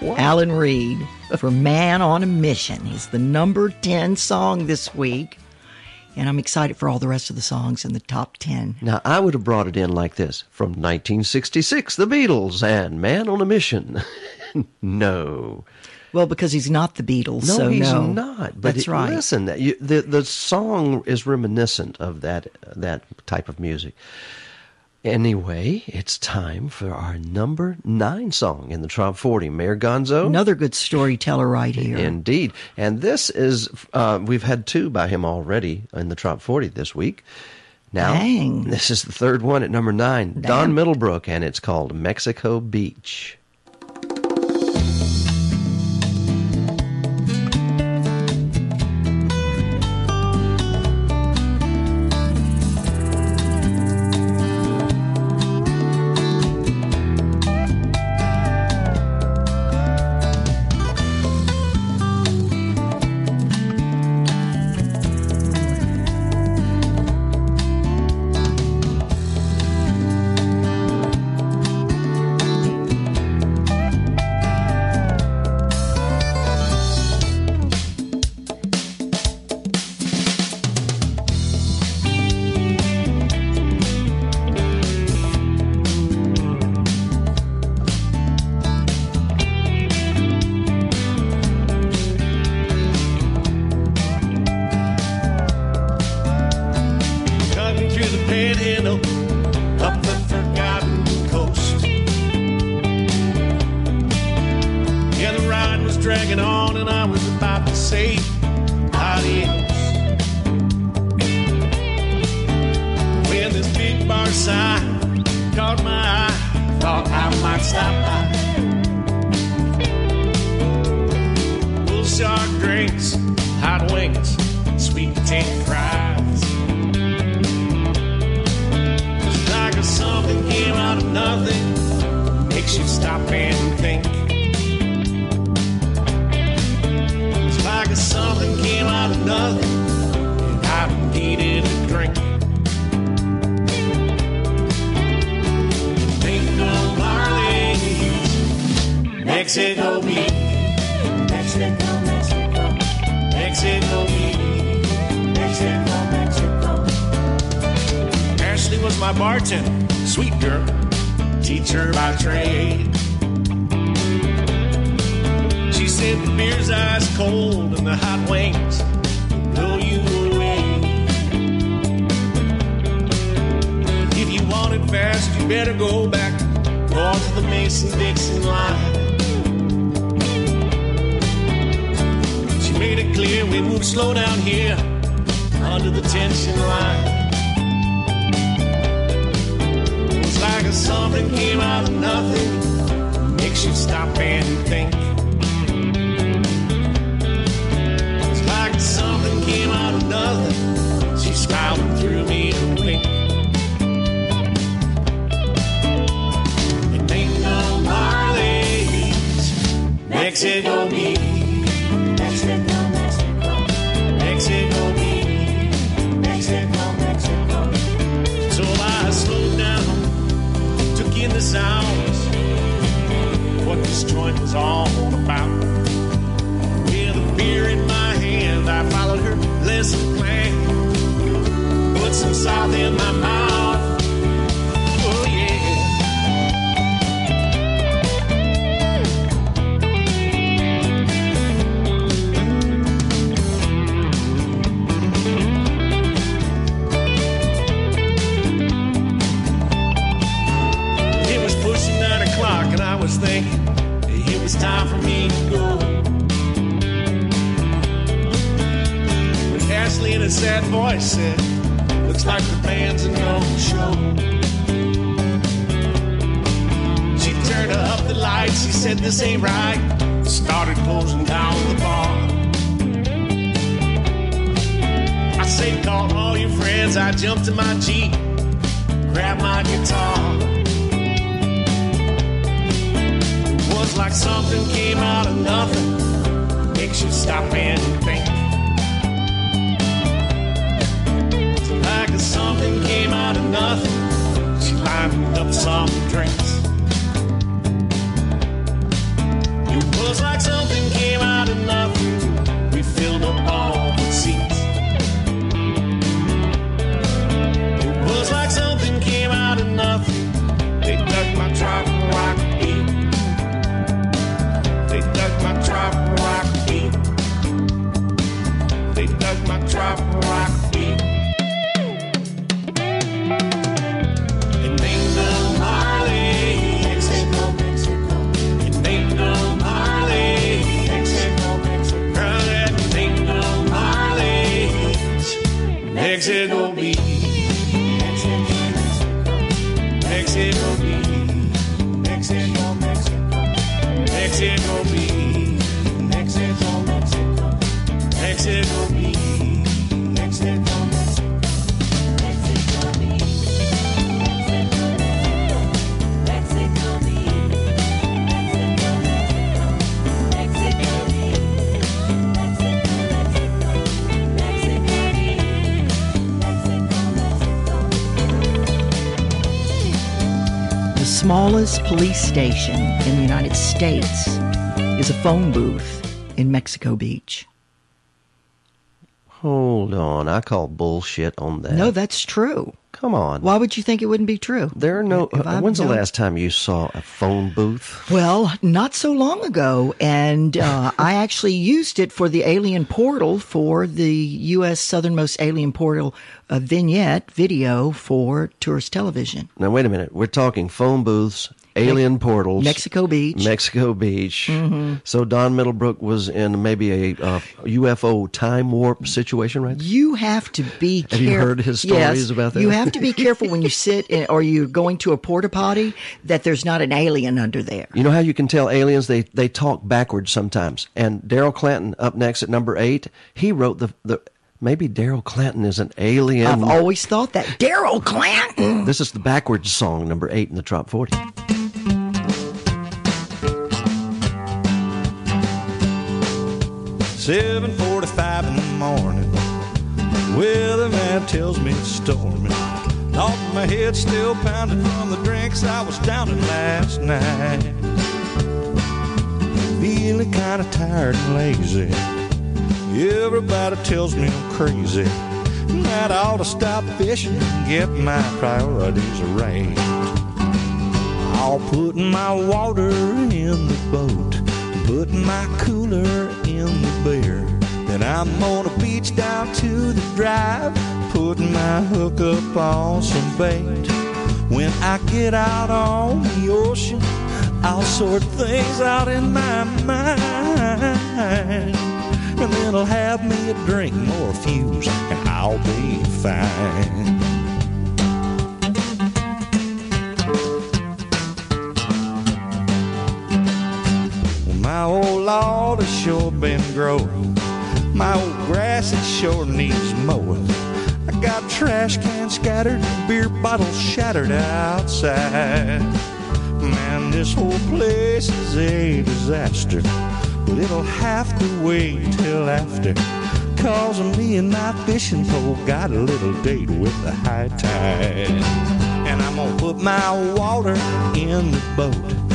[laughs] Alan Reed, for Man on a Mission. He's the number 10 song this week. And I'm excited for all the rest of the songs in the top 10. Now, I would have brought it in like this from 1966, The Beatles and Man on a Mission. [laughs] no. Well, because he's not the Beatles, No, so he's no. not. But That's it- right. Listen, that you, the the song is reminiscent of that that type of music. Anyway, it's time for our number nine song in the top forty. Mayor Gonzo, Another good storyteller right here. indeed, and this is uh, we've had two by him already in the top forty this week. Now, Dang. this is the third one at number nine, Don Middlebrook, and it's called Mexico Beach. Smallest police station in the United States is a phone booth in Mexico Beach. Hold on, I call bullshit on that. No, that's true. Come on. Why would you think it wouldn't be true? There are no. I've when's the last time you saw a phone booth? Well, not so long ago, and uh, [laughs] I actually used it for the Alien Portal for the U.S. Southernmost Alien Portal uh, vignette video for tourist television. Now wait a minute. We're talking phone booths, alien portals, Mexico Beach. Mexico Beach. Mhm. So Don Middlebrook was in maybe a uh, UFO time warp situation, right? You have to be. Have you heard his stories Yes, about that? You have to be careful when you sit in, or you're going to a porta potty that there's not an alien under there. You know how you can tell aliens? They they talk backwards sometimes. And Daryl Clanton, up next at number eight, he wrote the the. Maybe Daryl Clanton is an alien. I've always thought that Daryl Clanton. This is the backwards song, number eight in the top forty. 7:45 in the morning. Weatherman tells me it's storming. Off my head still pounding from the drinks I was downing last night. Feeling kind of tired and lazy. Everybody tells me I'm crazy. that I ought to stop fishing and get my priorities arranged. I'll put my water in the boat, put my cooler in the beer. Then I'm on a beach down to the drive, putting my hook up on some bait. When I get out on the ocean, I'll sort things out in my mind. And then I'll have me a drink more fuse, and I'll be fine. My old Lord has sure been growing. My old grass it sure needs mowing. I got trash cans scattered, beer bottles shattered outside. Man, this whole place is a disaster. But it'll have to wait till after. Cause me and my fishing pole got a little date with the high tide. And I'm gonna put my water in the boat,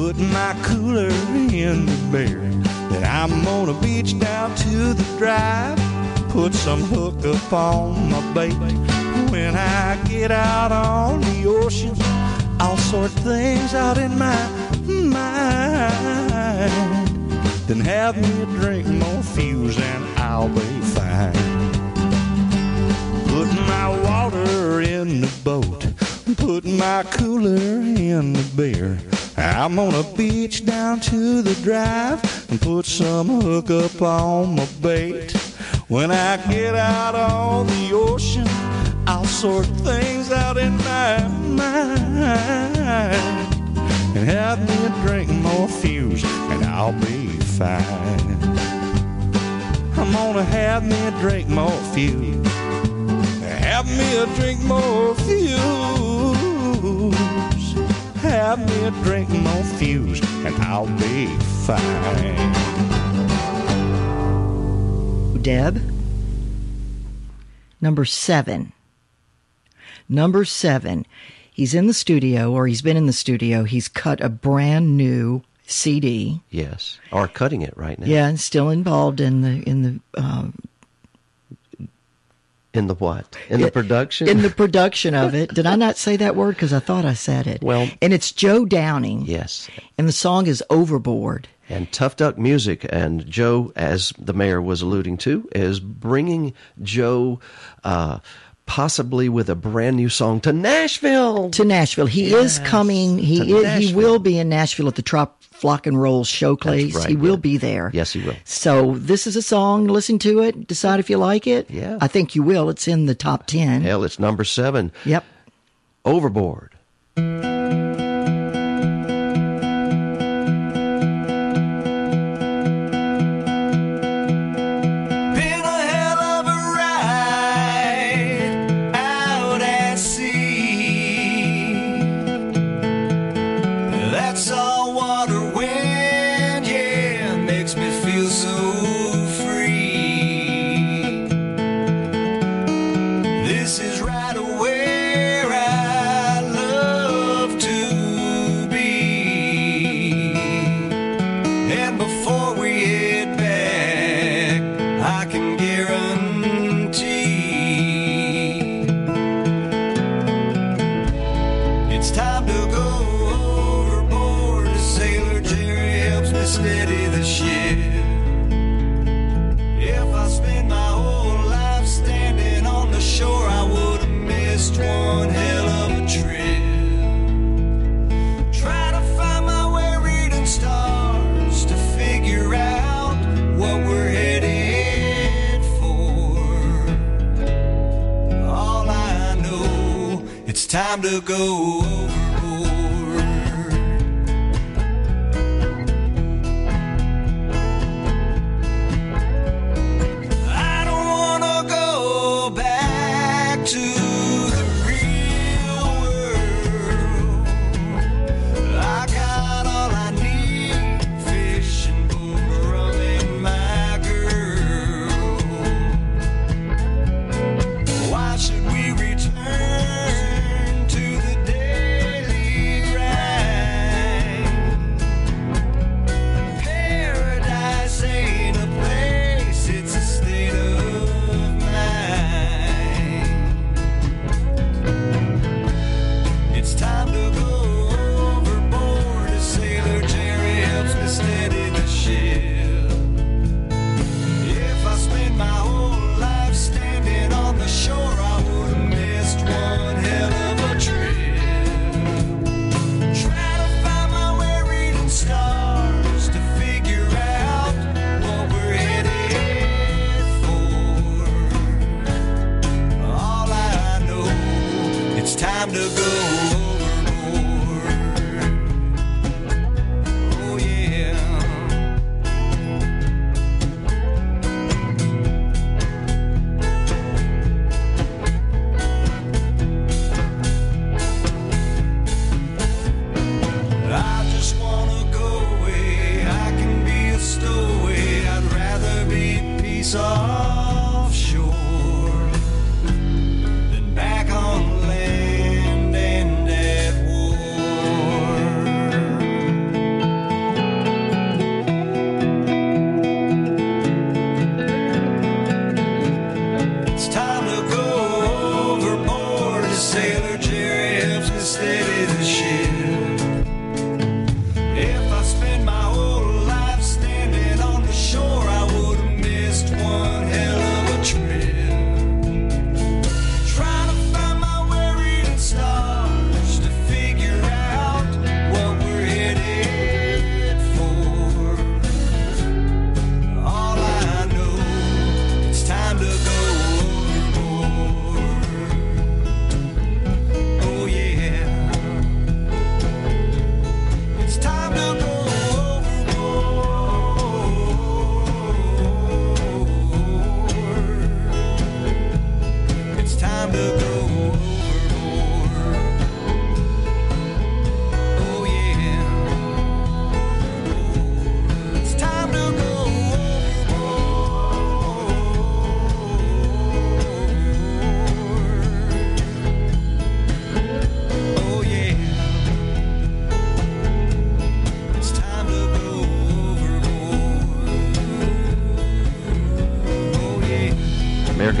put my cooler in the beer. Then I'm on a beach down to the drive, put some hook up on my bait. When I get out on the ocean, I'll sort things out in my mind. Then have me a drink more fuse and I'll be fine. Put my water in the boat, put my cooler in the beer. I'm on a beach down to the drive and put some hook up on my bait. When I get out on the ocean, I'll sort things out in my mind and have me a drink more fuse and I'll be fine. I'm gonna have me a drink more fuse. Have me a drink more fuse. Have me a drink more fuse and I'll be fine. Deb. Number seven. Number seven. He's in the studio, or he's been in the studio. He's cut a brand new CD. Yes, or cutting it right now. Yeah, and still involved in the in the um, In the what? In the production? in the [laughs] production of it. Did I not say that word? Because I thought I said it. Well- and it's Joe Downing. Yes. and the song is Overboard. And Tough Duck Music, and Joe, as the mayor was alluding to, is bringing Joe uh, possibly with a brand new song to Nashville. To Nashville, he is coming. He is, he will be in Nashville at the Trop Flock and Roll showcase. right, he will yeah. be there. Yes, he will. So this is a song. Listen to it. Decide if you like it. Yeah. I think you will. It's in the top ten. Hell, it's number seven. Yep. Overboard. Go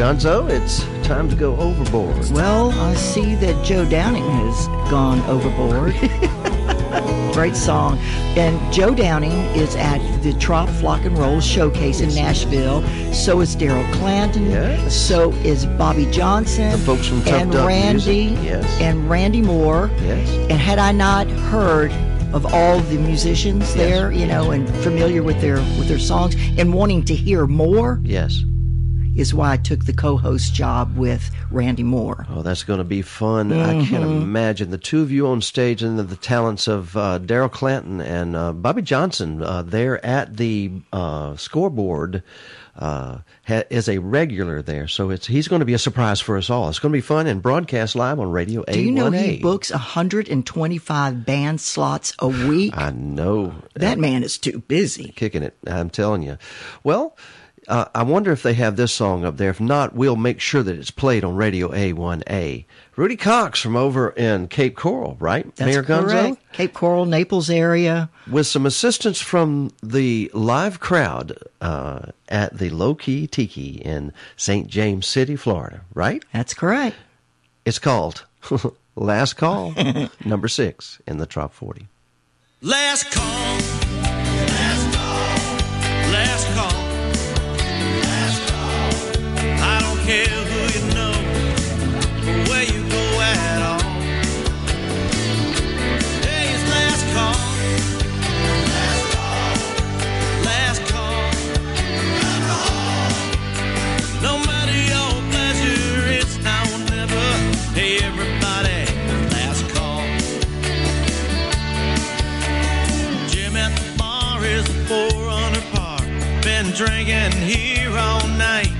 Gonzo, it's time to go overboard. Well, I see that Joe Downing has gone overboard. [laughs] Great song. And Joe Downing is at the Trop Flock and Roll Showcase in Nashville. So is Daryl Clanton. Yes. So is Bobby Johnson. The folks from Tough and Duck Randy. Music. Yes. And Randy Moore. Yes. And had I not heard of all the musicians there, you know, and familiar with their with their songs and wanting to hear more, Yes. Is why I took the co-host job with Randy Moore. Oh, that's going to be fun. I can't Mhm. imagine the two of you on stage and the, the talents of uh, Daryl Clanton and uh, Bobby Johnson uh, there at the uh, scoreboard. Uh, ha- is a regular there, so it's he's going to be a surprise for us all. It's going to be fun and broadcast live on Radio A1A. Do you know he books 125 band slots a week? I know That man is too busy. kicking it. I'm telling you. Well, uh, I wonder if they have this song up there. If not, we'll make sure that it's played on Radio A1A. Rudy Cox from over in Cape Coral, right? That's Mayor Gonzo? correct. Cape Coral, Naples area. With some assistance from the live crowd uh, at the Low Key Tiki in St. James City, Florida, right? That's correct. It's called [laughs] Last Call, [laughs] number six in the Top 40. Last call. Last call. Last call. Drinking here all night.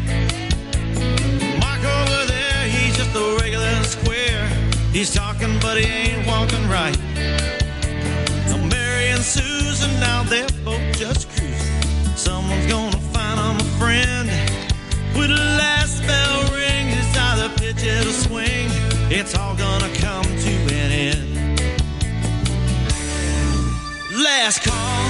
Mark over there, he's just a regular square. He's talking, but he ain't walking right. Now Mary and Susan, now they're both just cruising. Someone's gonna find them a friend. When the last bell rings, it's either pitch it or swing. It's all gonna come to an end. Last call.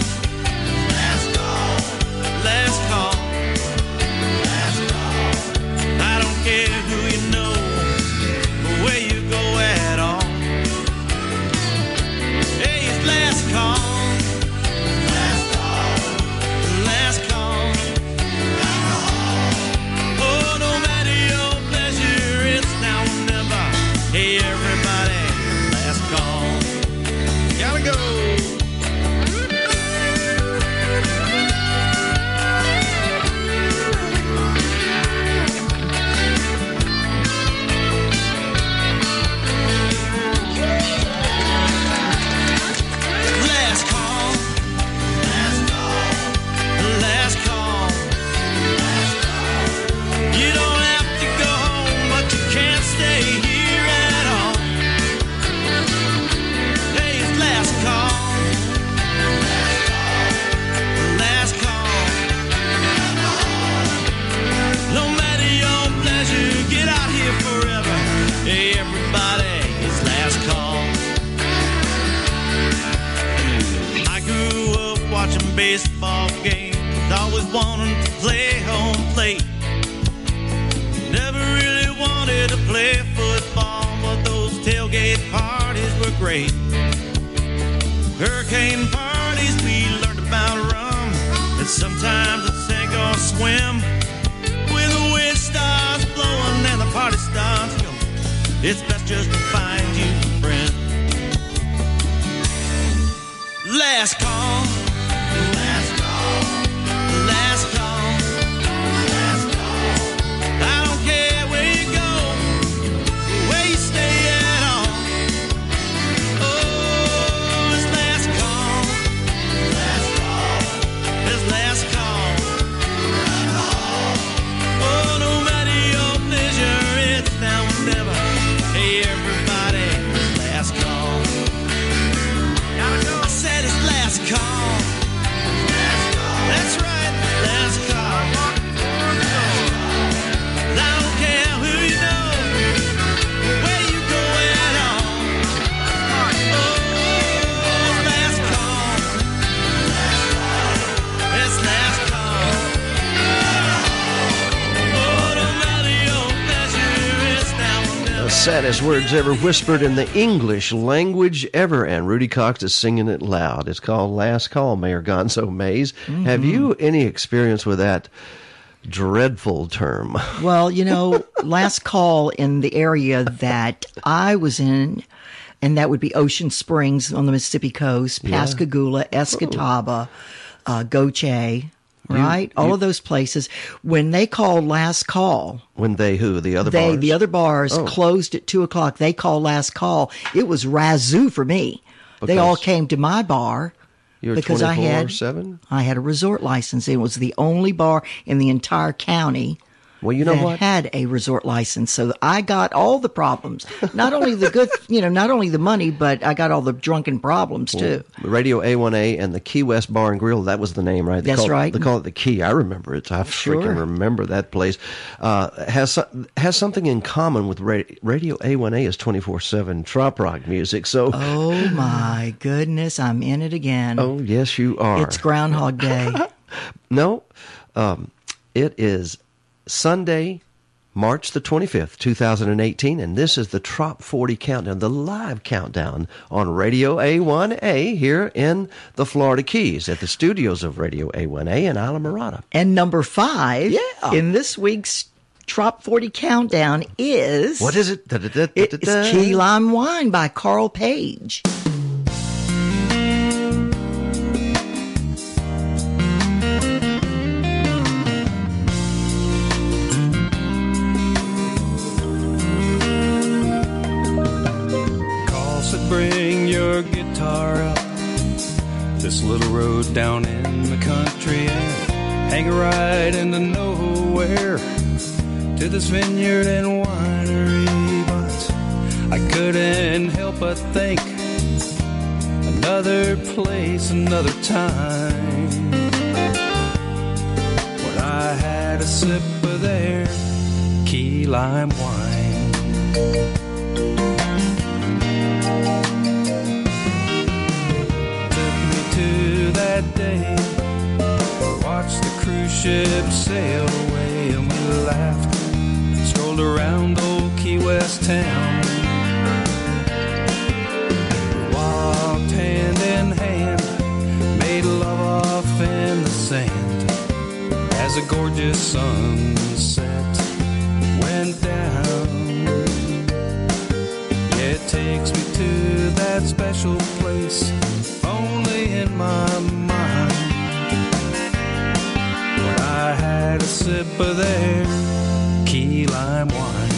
Hurricane parties, we learned about rum. And sometimes I'd say go swim. When the wind starts blowing and the party starts going, it's best just to find you a friend. Last call. Saddest words ever whispered in the English language ever, and Rudy Cox is singing it loud. It's called Last Call, Mayor Gonzo Mays. Have you any experience with that dreadful term? [laughs] Well, you know, last call in the area that I was in, and that would be Ocean Springs on the Mississippi coast. Pascagoula, Escatawpa, uh, Gautier, right? All you- of those places. When they called last call, When they who? The other they bars? the other bars Oh. closed at two o'clock. They called last call. It was razoo for me. they all came to my bar because I had 24/7? I had a resort license. It was the only bar in the entire county. Well, you know that what? had a resort license, so I got all the problems. Not only the good, [laughs] you know, not only the money, but I got all the drunken problems too. Radio A1A and the Key West Bar and Grill. That was the name, right? They That's right. They call it the Key. I remember it. I Sure. freaking remember that place. Uh, has has something in common with ra- Radio A1A is twenty four seven trop rock music. So, Oh my goodness, I'm in it again. oh yes, you are. It's Groundhog Day. [laughs] No, um, it is Sunday, March the 25th, 2018, and this is the Trop 40 Countdown, the live countdown on Radio A1A here in the Florida Keys at the studios of Radio A1A in Islamorada. and number five Yeah. in this week's Trop 40 Countdown is. What is it? Da, da, da, da, It's. Key Lime Wine by Carl Page. This little road down in the country and hang a ride into nowhere to this vineyard and winery. But I couldn't help but think another place, another time. When I had a sip of their key lime wine. That day. Watched the cruise ship sail away, and we laughed. Strolled around old Key West town. We walked hand in hand, made love off in the sand as a gorgeous sunset went down. Takes me to that special place only in my mind. When I had a sip of their key lime wine.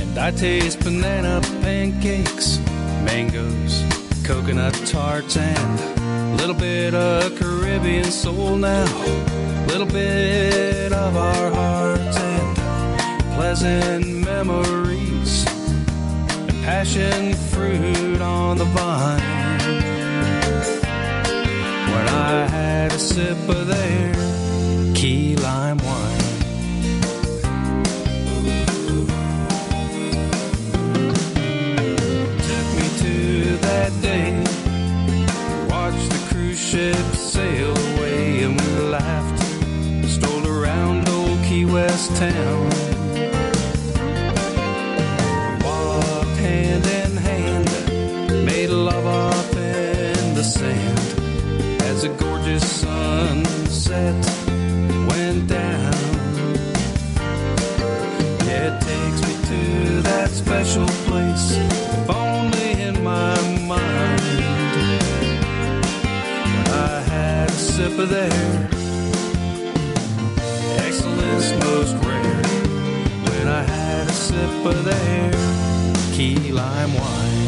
And I taste banana pancakes, mangoes, coconut tarts, and a little bit of Caribbean soul now. A Little bit of our hearts and pleasant memories, and passion fruit on the vine. When I had a sip of their key lime wine. that day. Watch the cruise ship sail away, and we laughed, stole around old Key West town. Walked hand in hand, made love up in the sand as a gorgeous sunset went down. It takes me to that special place sip of their excellence most rare. When I had a sip of their key lime wine.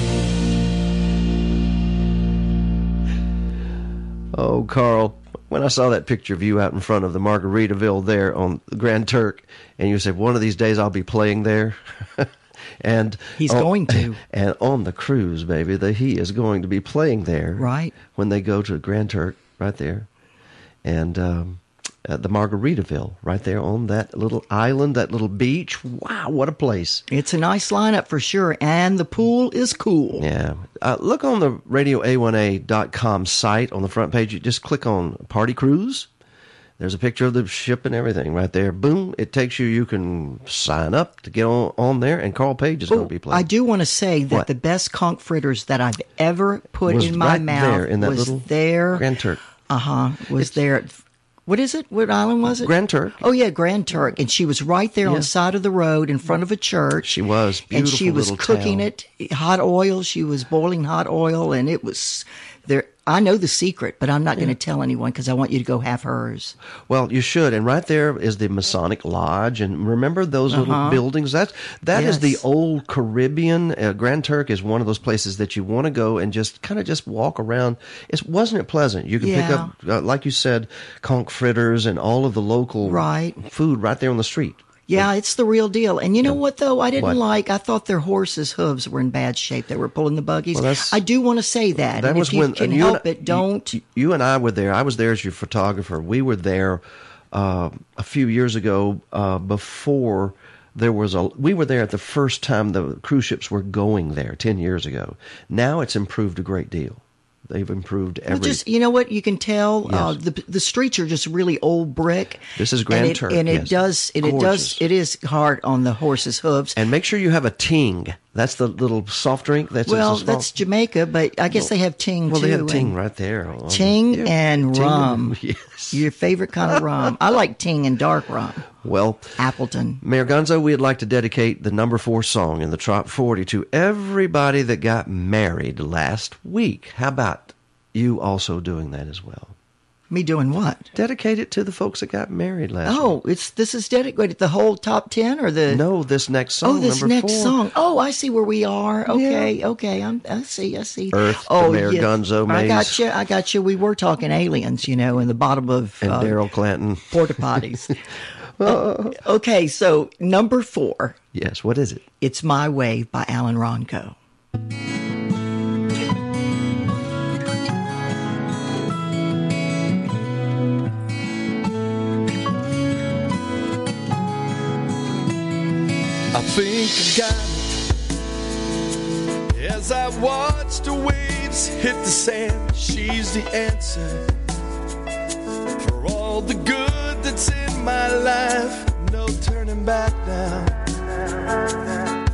Oh, Carl, when I saw that picture of you out in front of the Margaritaville there on the Grand Turk, and you said one of these days I'll be playing there, [laughs] and He's on- going to. [laughs] and on the cruise, baby, that he is going to be playing there, Right. when they go to Grand Turk, right there, and um, the Margaritaville, right there on that little island, that little beach. Wow, what a place! It's a nice lineup for sure, and the pool is cool. Yeah. Uh, look on the radioa1a.com site on the front page. You just click on Party Cruise. There's a picture of the ship and everything right there. Boom. It takes you, you can sign up to get on, on there, and Carl Page is going to be playing. I do want to say that What? the best conch fritters that I've ever put Was in my right mouth there in that was little there. Grand Turk. Uh huh. Was there. What is it? What island was it? Grand Turk. Oh yeah, Grand Turk, and she was right there on the side of the road in front of a church. She was. and she was cooking town. it hot oil. She was boiling hot oil, and it was there. I know the secret, but I'm not going to tell anyone because I want you to go have hers. Well, you should. And right there is the Masonic Lodge. And remember those little Uh-huh. buildings? That's, that is the old Caribbean. Uh, Grand Turk is one of those places that you want to go and just kind of just walk around. It wasn't it pleasant? You can pick up, uh, like you said, conch fritters and all of the local Right. food right there on the street. Yeah, it's the real deal. And you know what though? I didn't What? like. I thought their horses' hooves were in bad shape. They were pulling the buggies. Well, I do want to say that. That and was if you when can you help and, it, don't. You, you and I were there. I was there as your photographer. We were there uh, a few years ago uh, before there was a. We were there at the first time the cruise ships were going there ten years ago. Now it's improved a great deal. They've improved Well, just you know what you can tell. Uh, the the streets are just really old brick. This is Grand and it, Turk, and it yes. does and it does it is hard on the horse's hooves. and make sure you have a ting. That's the little soft drink. That's well, it's a small- that's Jamaica, but I guess they have ting well, too. they have ting right there. Ting yeah, and ting rum. [laughs] yes. Your favorite kind of rum. I like ting and dark rum. Well, Appleton. Mayor Gonzo, we'd like to dedicate the number four song in the Trop 40 to everybody that got married last week. How about you also doing that as well? Me doing what? Dedicate it to the folks that got married last week. Oh, it's this is dedicated the whole top ten or the No, this next song. Oh, this next four. song. Oh, I see where we are. Okay, okay. I'm, I see. I see. Earth, oh, Mayor Gonzo I got you. I got you. We were talking aliens, you know, in the bottom of And uh, Daryl Clanton. porta potties. [laughs] [laughs] Okay, so number four. Yes, what is it? It's My Way by Alan Wronko. I think I got it. As I watch the waves hit the sand, she's the answer for all the good in my life. No turning back now.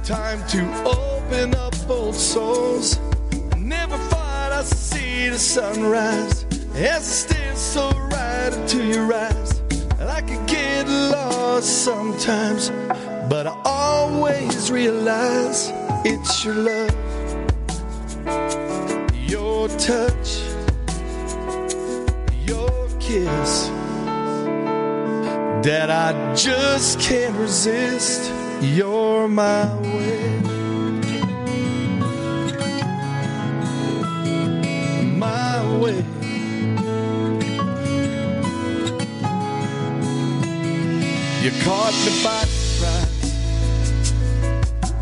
Time to open up old souls. I never thought I'd see the sunrise as I stare so right into your eyes. I could get lost sometimes, but I always realize it's your love, your touch, your kiss that I just can't resist. You're my way. My way. You caught me by surprise.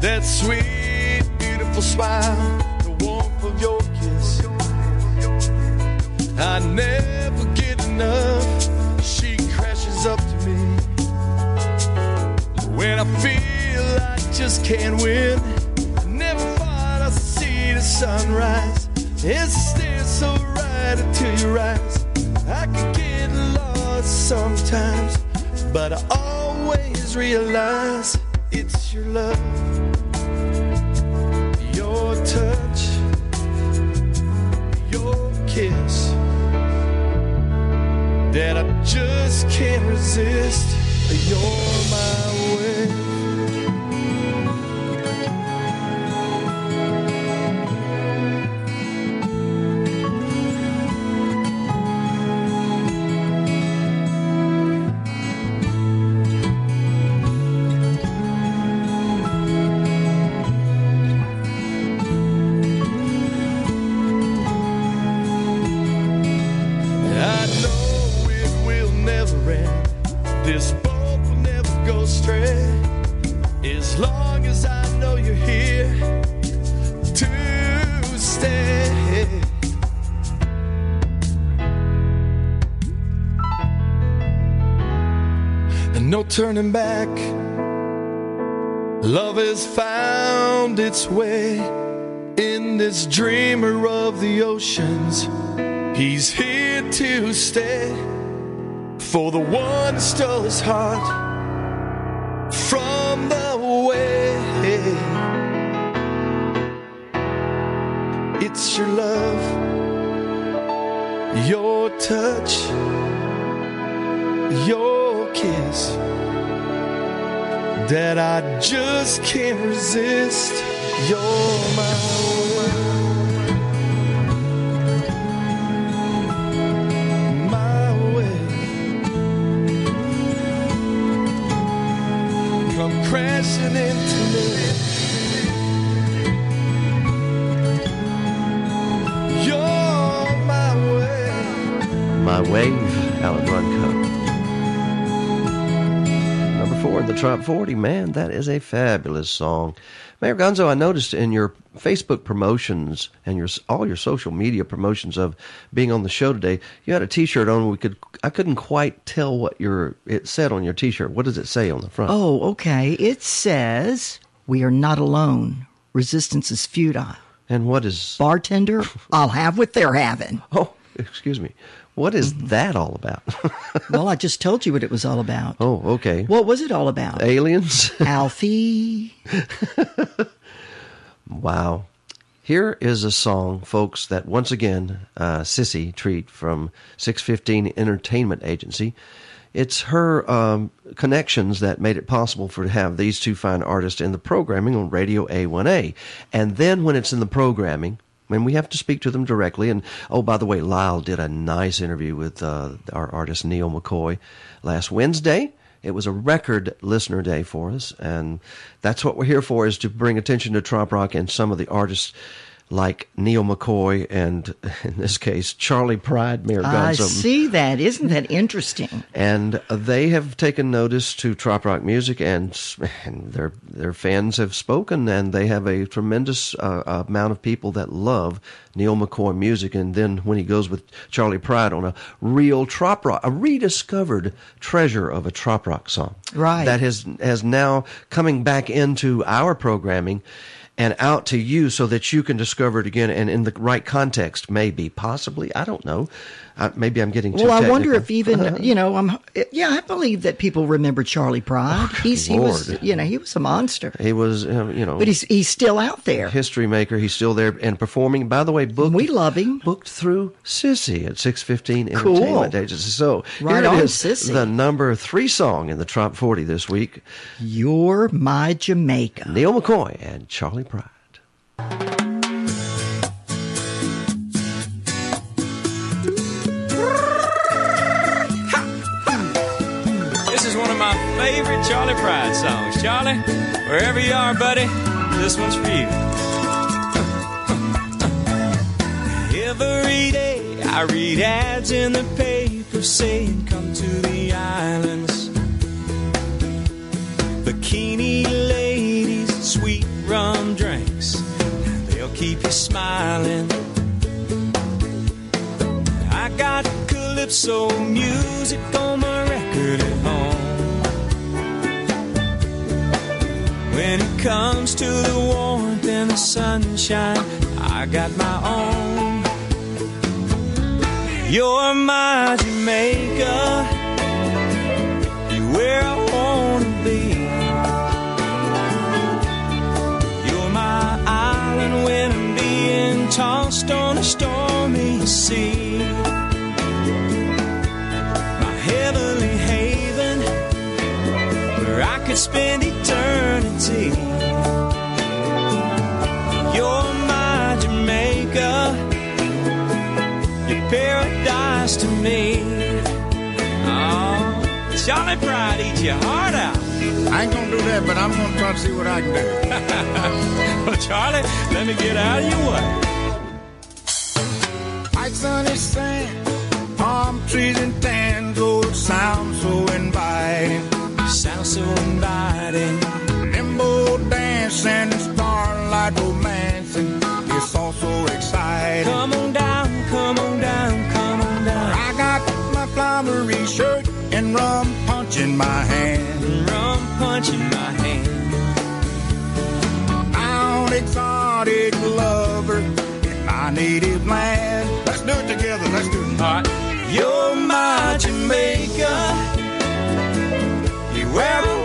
That sweet, beautiful smile, the warmth of your kiss. I never get enough. When I feel I just can't win, I never thought I'd see the sunrise. It stares so right into your eyes. I could get lost sometimes, but I always realize it's your love, your touch, your kiss that I just can't resist. You're my way. Turning back. Love has found its way in this dreamer of the oceans. He's here to stay for the one stole his heart from the way. It's your love, your touch, that I just can't resist. You're my way. My way. Come crashing into me. Number four in the Top 40. Man, that is a fabulous song. Mayor Gonzo, I noticed in your Facebook promotions and your all your social media promotions of being on the show today, you had a T-shirt on. We could I couldn't quite tell what your it said on your T-shirt. What does it say on the front? Oh, okay. It says, We are not alone. Resistance is futile. And what is. Bartender, I'll have what they're having. [laughs] Oh, excuse me. What is that all about? [laughs] well, I just told you what it was all about. oh, okay. What was it all about? Aliens? [laughs] Alfie. [laughs] Wow. Here is a song, folks, that once again, uh, Sissy Treat from 615 Entertainment Agency. It's her um, connections that made it possible for to have these two fine artists in the programming on Radio A1A. And then when it's in the programming, when we have to speak to them directly, and oh, by the way, Lyle did a nice interview with uh, our artist Neal McCoy last Wednesday. It was a record listener day for us, and that's what we're here for: is to bring attention to trop rock and some of the artists like Neal McCoy and, [laughs] in this case, Charley Pride, Mayor I see that. Isn't that interesting? And they have taken notice to trop rock music, and, and their their fans have spoken, and they have a tremendous uh, amount of people that love Neal McCoy music. And then when he goes with Charley Pride on a real trop rock, a rediscovered treasure of a trop rock song, Right. That has has now coming back into our programming. And out to you so that you can discover it again and in the right context, maybe, possibly. I don't know. Uh, maybe I'm getting too Well, I wonder if even you know, I'm yeah, I believe that people remember Charley Pride. He's he was you know he was a monster, He was, um, you know, but he's he's still out there. history maker. He's still there and performing. By the way, booked. We love him. Booked through Sissy at six fifteen Cool. Entertainment Agency. So Right here on, it is, Sissy. the number three song in the top forty this week. You're my Jamaica. Neal McCoy and Charley Pride. Charley Pride songs. Charley, wherever you are, buddy, this one's for you. [laughs] Every day I read ads in the paper saying, Come to the islands. Bikini ladies, sweet rum drinks, they'll keep you smiling. I got calypso music on my record at home. When it comes to the warmth and the sunshine, I got my own. You're my Jamaica. You're where I wanna be. You're my island when I'm being tossed on a stormy sea. My heavenly haven where I could spend eternity. You're my Jamaica, your paradise to me. Oh, Charley Pride eat your heart out. I ain't gonna do that, but I'm gonna try to see what I can do. [laughs] well, Charley, let me get out of your way. White sunny sand, palm trees and tan, oh, it sounds so inviting. Sounds so inviting dance and starlight romancing. It's all so exciting. Come on down, come on down, come on down. I got my flowery shirt and rum punch in my hand. Rum punch in my hand. Out exotic lover in my native land. Let's do it together. Let's do it. All right. You're my Jamaica. You ever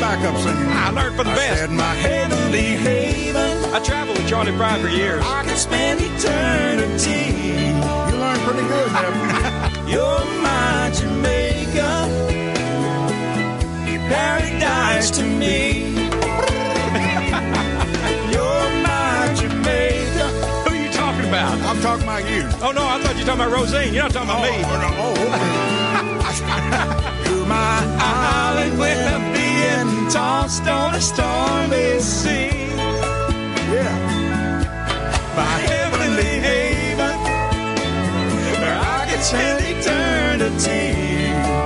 backup singing. I learned from the I best. said my heavenly haven. I traveled with Charley Pride for years. I can spend eternity. You learned pretty good, man. [laughs] You're my Jamaica. Paradise to me. [laughs] You're my Jamaica. Who are you talking about? I'm talking about you. Oh no, I thought you were talking about Rosine. You're not talking about oh, me. Oh, You're my island when Being tossed on a stormy sea. Yeah. My heavenly haven where I can spend eternity.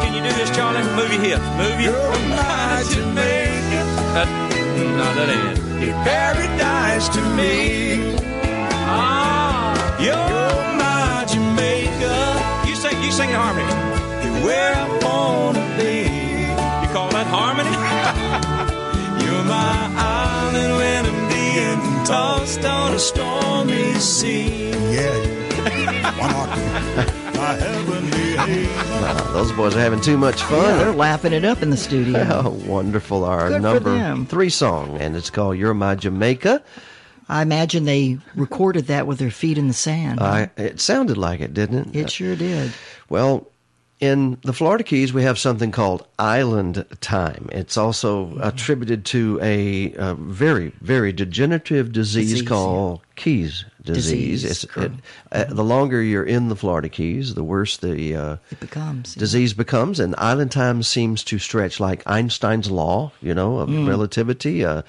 Can you do this, Charley? Move your hips. Move your You're my Jamaica. That, no, that ain't it. Paradise to me. Ah, You're my Jamaica. you sing. You sing the harmony. Where I wanna be. You that harmony? [laughs] You're my island when I'm being tossed on a stormy sea. Yeah, one octave. [laughs] my heavenly haven. Those boys are having too much fun. Yeah, they're laughing it up in the studio. [laughs] Oh, wonderful. Our Good number three song, and it's called You're My Jamaica. I imagine they recorded that with their feet in the sand. I, it sounded like it, didn't it? it sure did. Well, in the Florida Keys, we have something called island time. It's also attributed to a, uh very, very degenerative disease, Disease, called Keys disease. Disease, it, uh, the longer you're in the Florida Keys, the worse the uh, It becomes. disease becomes, and island time seems to stretch like Einstein's law, you know, of Mm. relativity. Uh,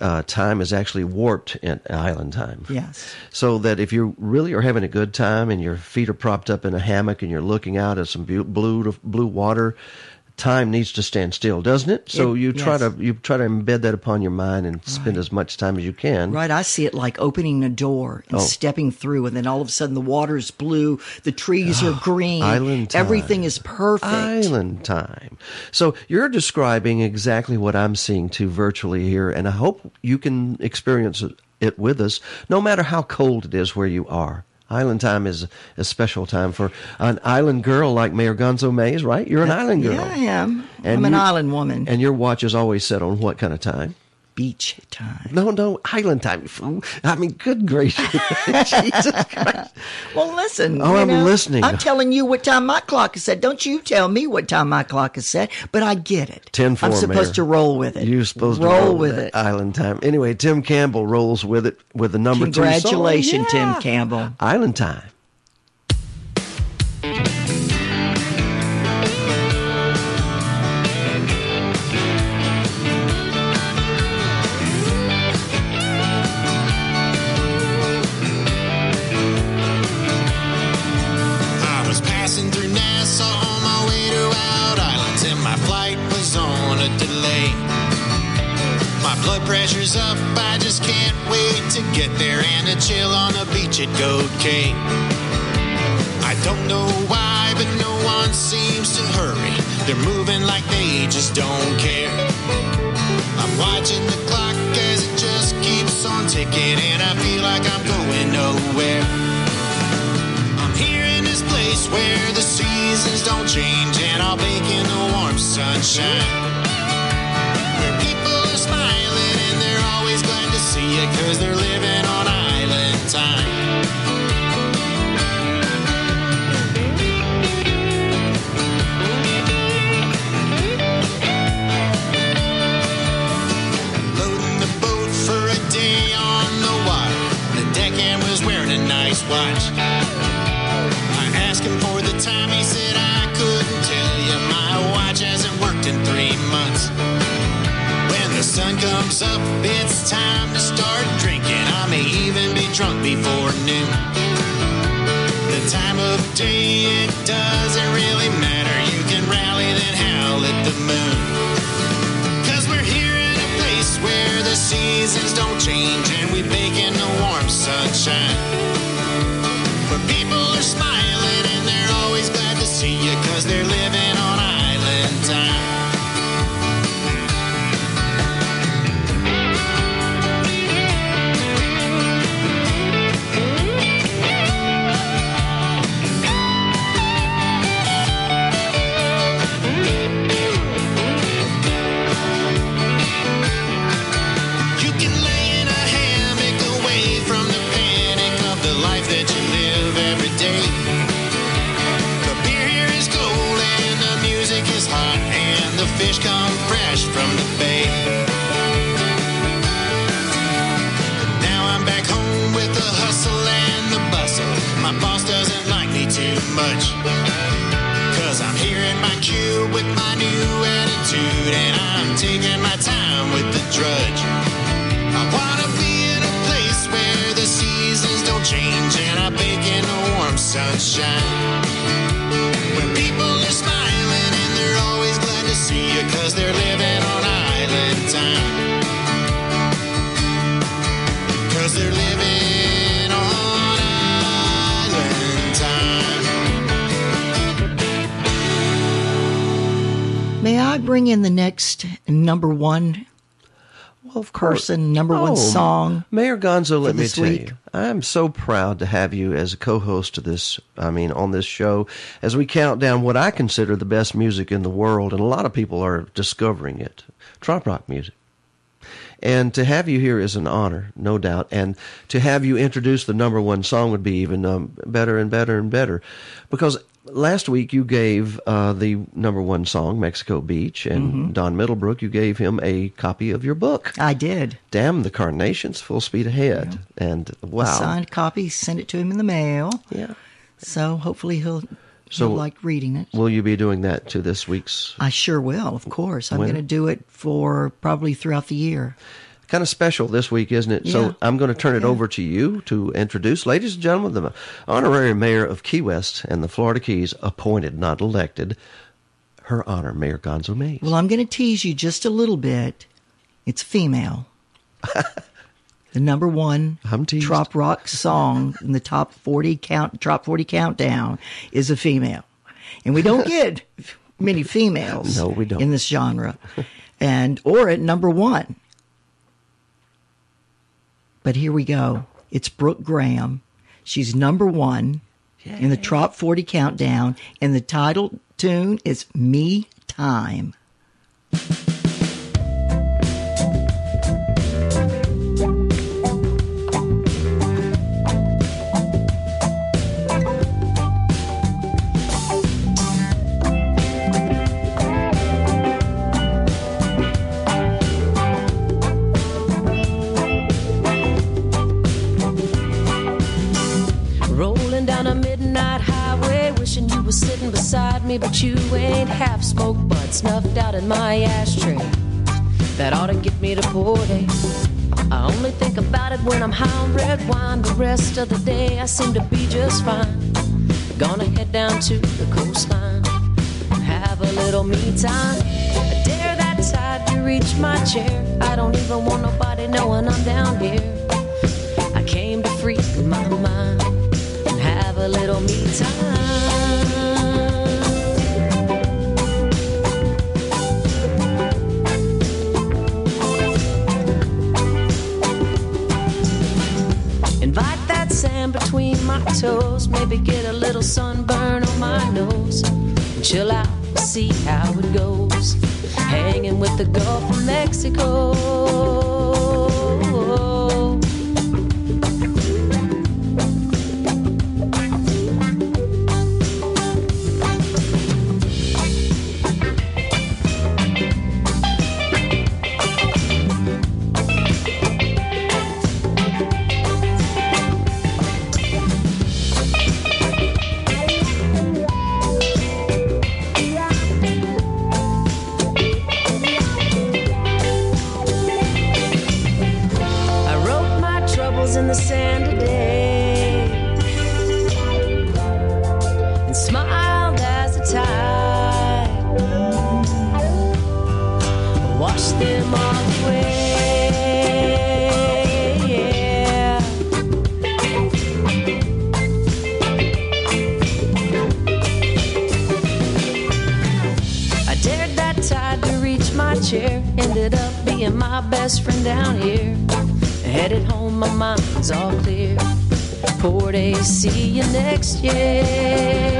uh, time is actually warped in island time. Yes. So that if you really are having a good time and your feet are propped up in a hammock and you're looking out at some blue blue water, time needs to stand still, doesn't it? So It- you try yes. to you try to embed that upon your mind and spend as much time as you can. Right, I see it like opening a door and Oh. stepping through, and then all of a sudden the water's blue, the trees are oh, green, Island time. everything is perfect. Island time. So you're describing exactly what I'm seeing too virtually here, and I hope you can experience it with us, no matter how cold it is where you are. Island time is a special time for an island girl like Mayor Gonzo Mays, right? You're an island girl. Yeah, I am. And I'm an you- island woman. And your watch is always set on what kind of time? Beach time. No, no, island time. I mean, good gracious. [laughs] Jesus Christ. Well, listen. Oh, I'm know, listening. I'm telling you what time my clock is set. Don't you tell me what time my clock is set, but I get it. 10 4, I'm supposed Mayor. to roll with it. You're supposed roll to roll with it. Island time. Anyway, Tim Campbell rolls with it with the number two. Congratulations, Yeah. Tim Campbell. Island time. Blood up, I just can't wait to get there and chill on the beach at Goat Cay. I don't know why, but no one seems to hurry. They're moving like they just don't care. I'm watching the clock as it just keeps on ticking, and I feel like I'm going nowhere. I'm here in this place where the seasons don't change, and I'll bake in the warm sunshine. You, cause they're living on island time. Loading the boat for a day on the water. The deckhand was wearing a nice watch. Sun comes up, it's time to start drinking. I may even be drunk before noon. The time of day, it doesn't really matter. You can rally, then howl at the moon. Cause we're here in a place where the seasons don't change and we bake in the warm sunshine. Where people are smiling and they're always glad to see you cause they're living much. Cause I'm here in my cube with my new attitude and I'm taking my time with the drudge. I wanna be in a place where the seasons don't change and I bake in the warm sunshine. When people are smiling and they're always glad to see you cause they're living on island time. Cause they're living May I bring in the next number one well, of course. person, number one Oh, song? Mayor Gonzo, let me tell week? you, I'm so proud to have you as a co-host of this. I mean, on this show, as we count down what I consider the best music in the world, and a lot of people are discovering it, trop rock music. And to have you here is an honor, no doubt. And to have you introduce the number one song would be even um, better and better and better. Because last week you gave uh, the number one song, Mexico Beach, and Mhm. Don Middlebrook, you gave him a copy of your book. I did. Damn the Carnations, Full Speed Ahead. And A wow. signed copy, sent it to him in the mail. Yeah. So hopefully he'll, So- he'll like reading it. Will you be doing that to this week's? I sure will, of course. I'm going to do it for probably throughout the year. Kind of special this week, isn't it? Yeah. So I'm going to turn it Yeah. over to you to introduce, ladies and gentlemen, the honorary mayor of Key West and the Florida Keys, appointed, not elected. Her honor, Mayor Gonzo Mays. Well, I'm going to tease you just a little bit. It's female. [laughs] the number one trop rock song [laughs] in the top 40 count top 40 countdown is a female. And we don't get [laughs] many females No, we don't. in this genre. And or at number 1. But here we go. It's Brooke Graham. She's number 1 in the top 40 countdown and the title tune is Me Time. Me, but you ain't half smoked but snuffed out in my ashtray. That ought to get me to Porty. I only think about it when I'm high on red wine. The rest of the day I seem to be just fine. Gonna head down to the coastline, have a little me time. I dare that tide to reach my chair. I don't even want nobody knowing I'm down here. I came to free my mind and have a little me time. Sand between my toes, maybe get a little sunburn on my nose. Chill out, see how it goes. Hanging with the Gulf of Mexico. the sand today and smiled as the tide washed them all away. Chair ended up being my best friend down here. Headed home my mind's all clear. Day, see you next year.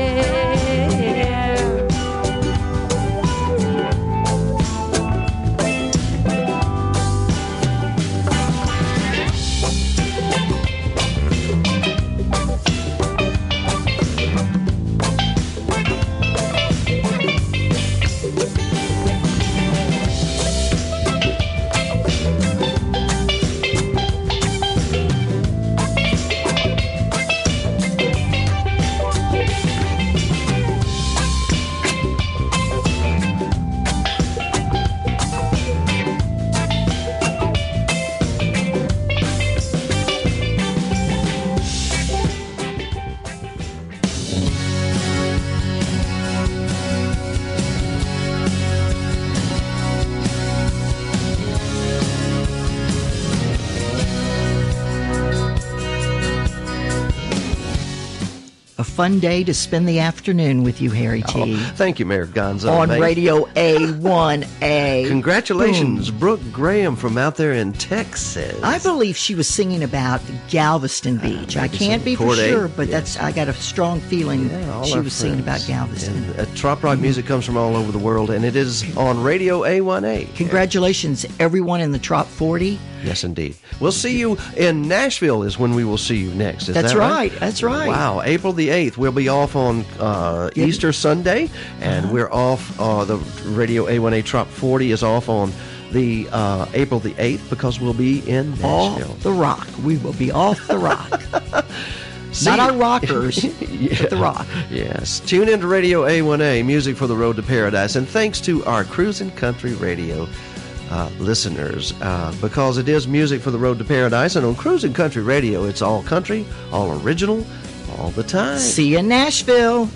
Fun day to spend the afternoon with you, Harry T. Oh, thank you, Mayor Gonzo. on Mate. Radio A1A. Congratulations, Brooke Graham from out there in Texas. I believe she was singing about Galveston Beach. I can't be for sure, but yeah. that's I got a strong feeling all she was singing about. Galveston. And, uh, trop rock music comes from all over the world, and it is on Radio A1A. Congratulations, everyone in the Trop 40. Yes, indeed. We'll see you in Nashville. Is when we will see you next. Is That's that right, that's right. Wow, April the eighth. We'll be off on uh. Easter Sunday, and Uh-huh. we're off. Uh, the Radio A1A Trop Forty is off on the uh, April the eighth because we'll be in Nashville. Off the rock. We will be off the rock. [laughs] See- Not our rockers, Yeah. [laughs] but the rock. Yes. Tune into Radio A1A, music for the road to paradise. And thanks to our Cruising Country Radio uh, listeners, uh, because it is music for the road to paradise. And on Cruising Country Radio, it's all country, all original, all the time. See you in Nashville.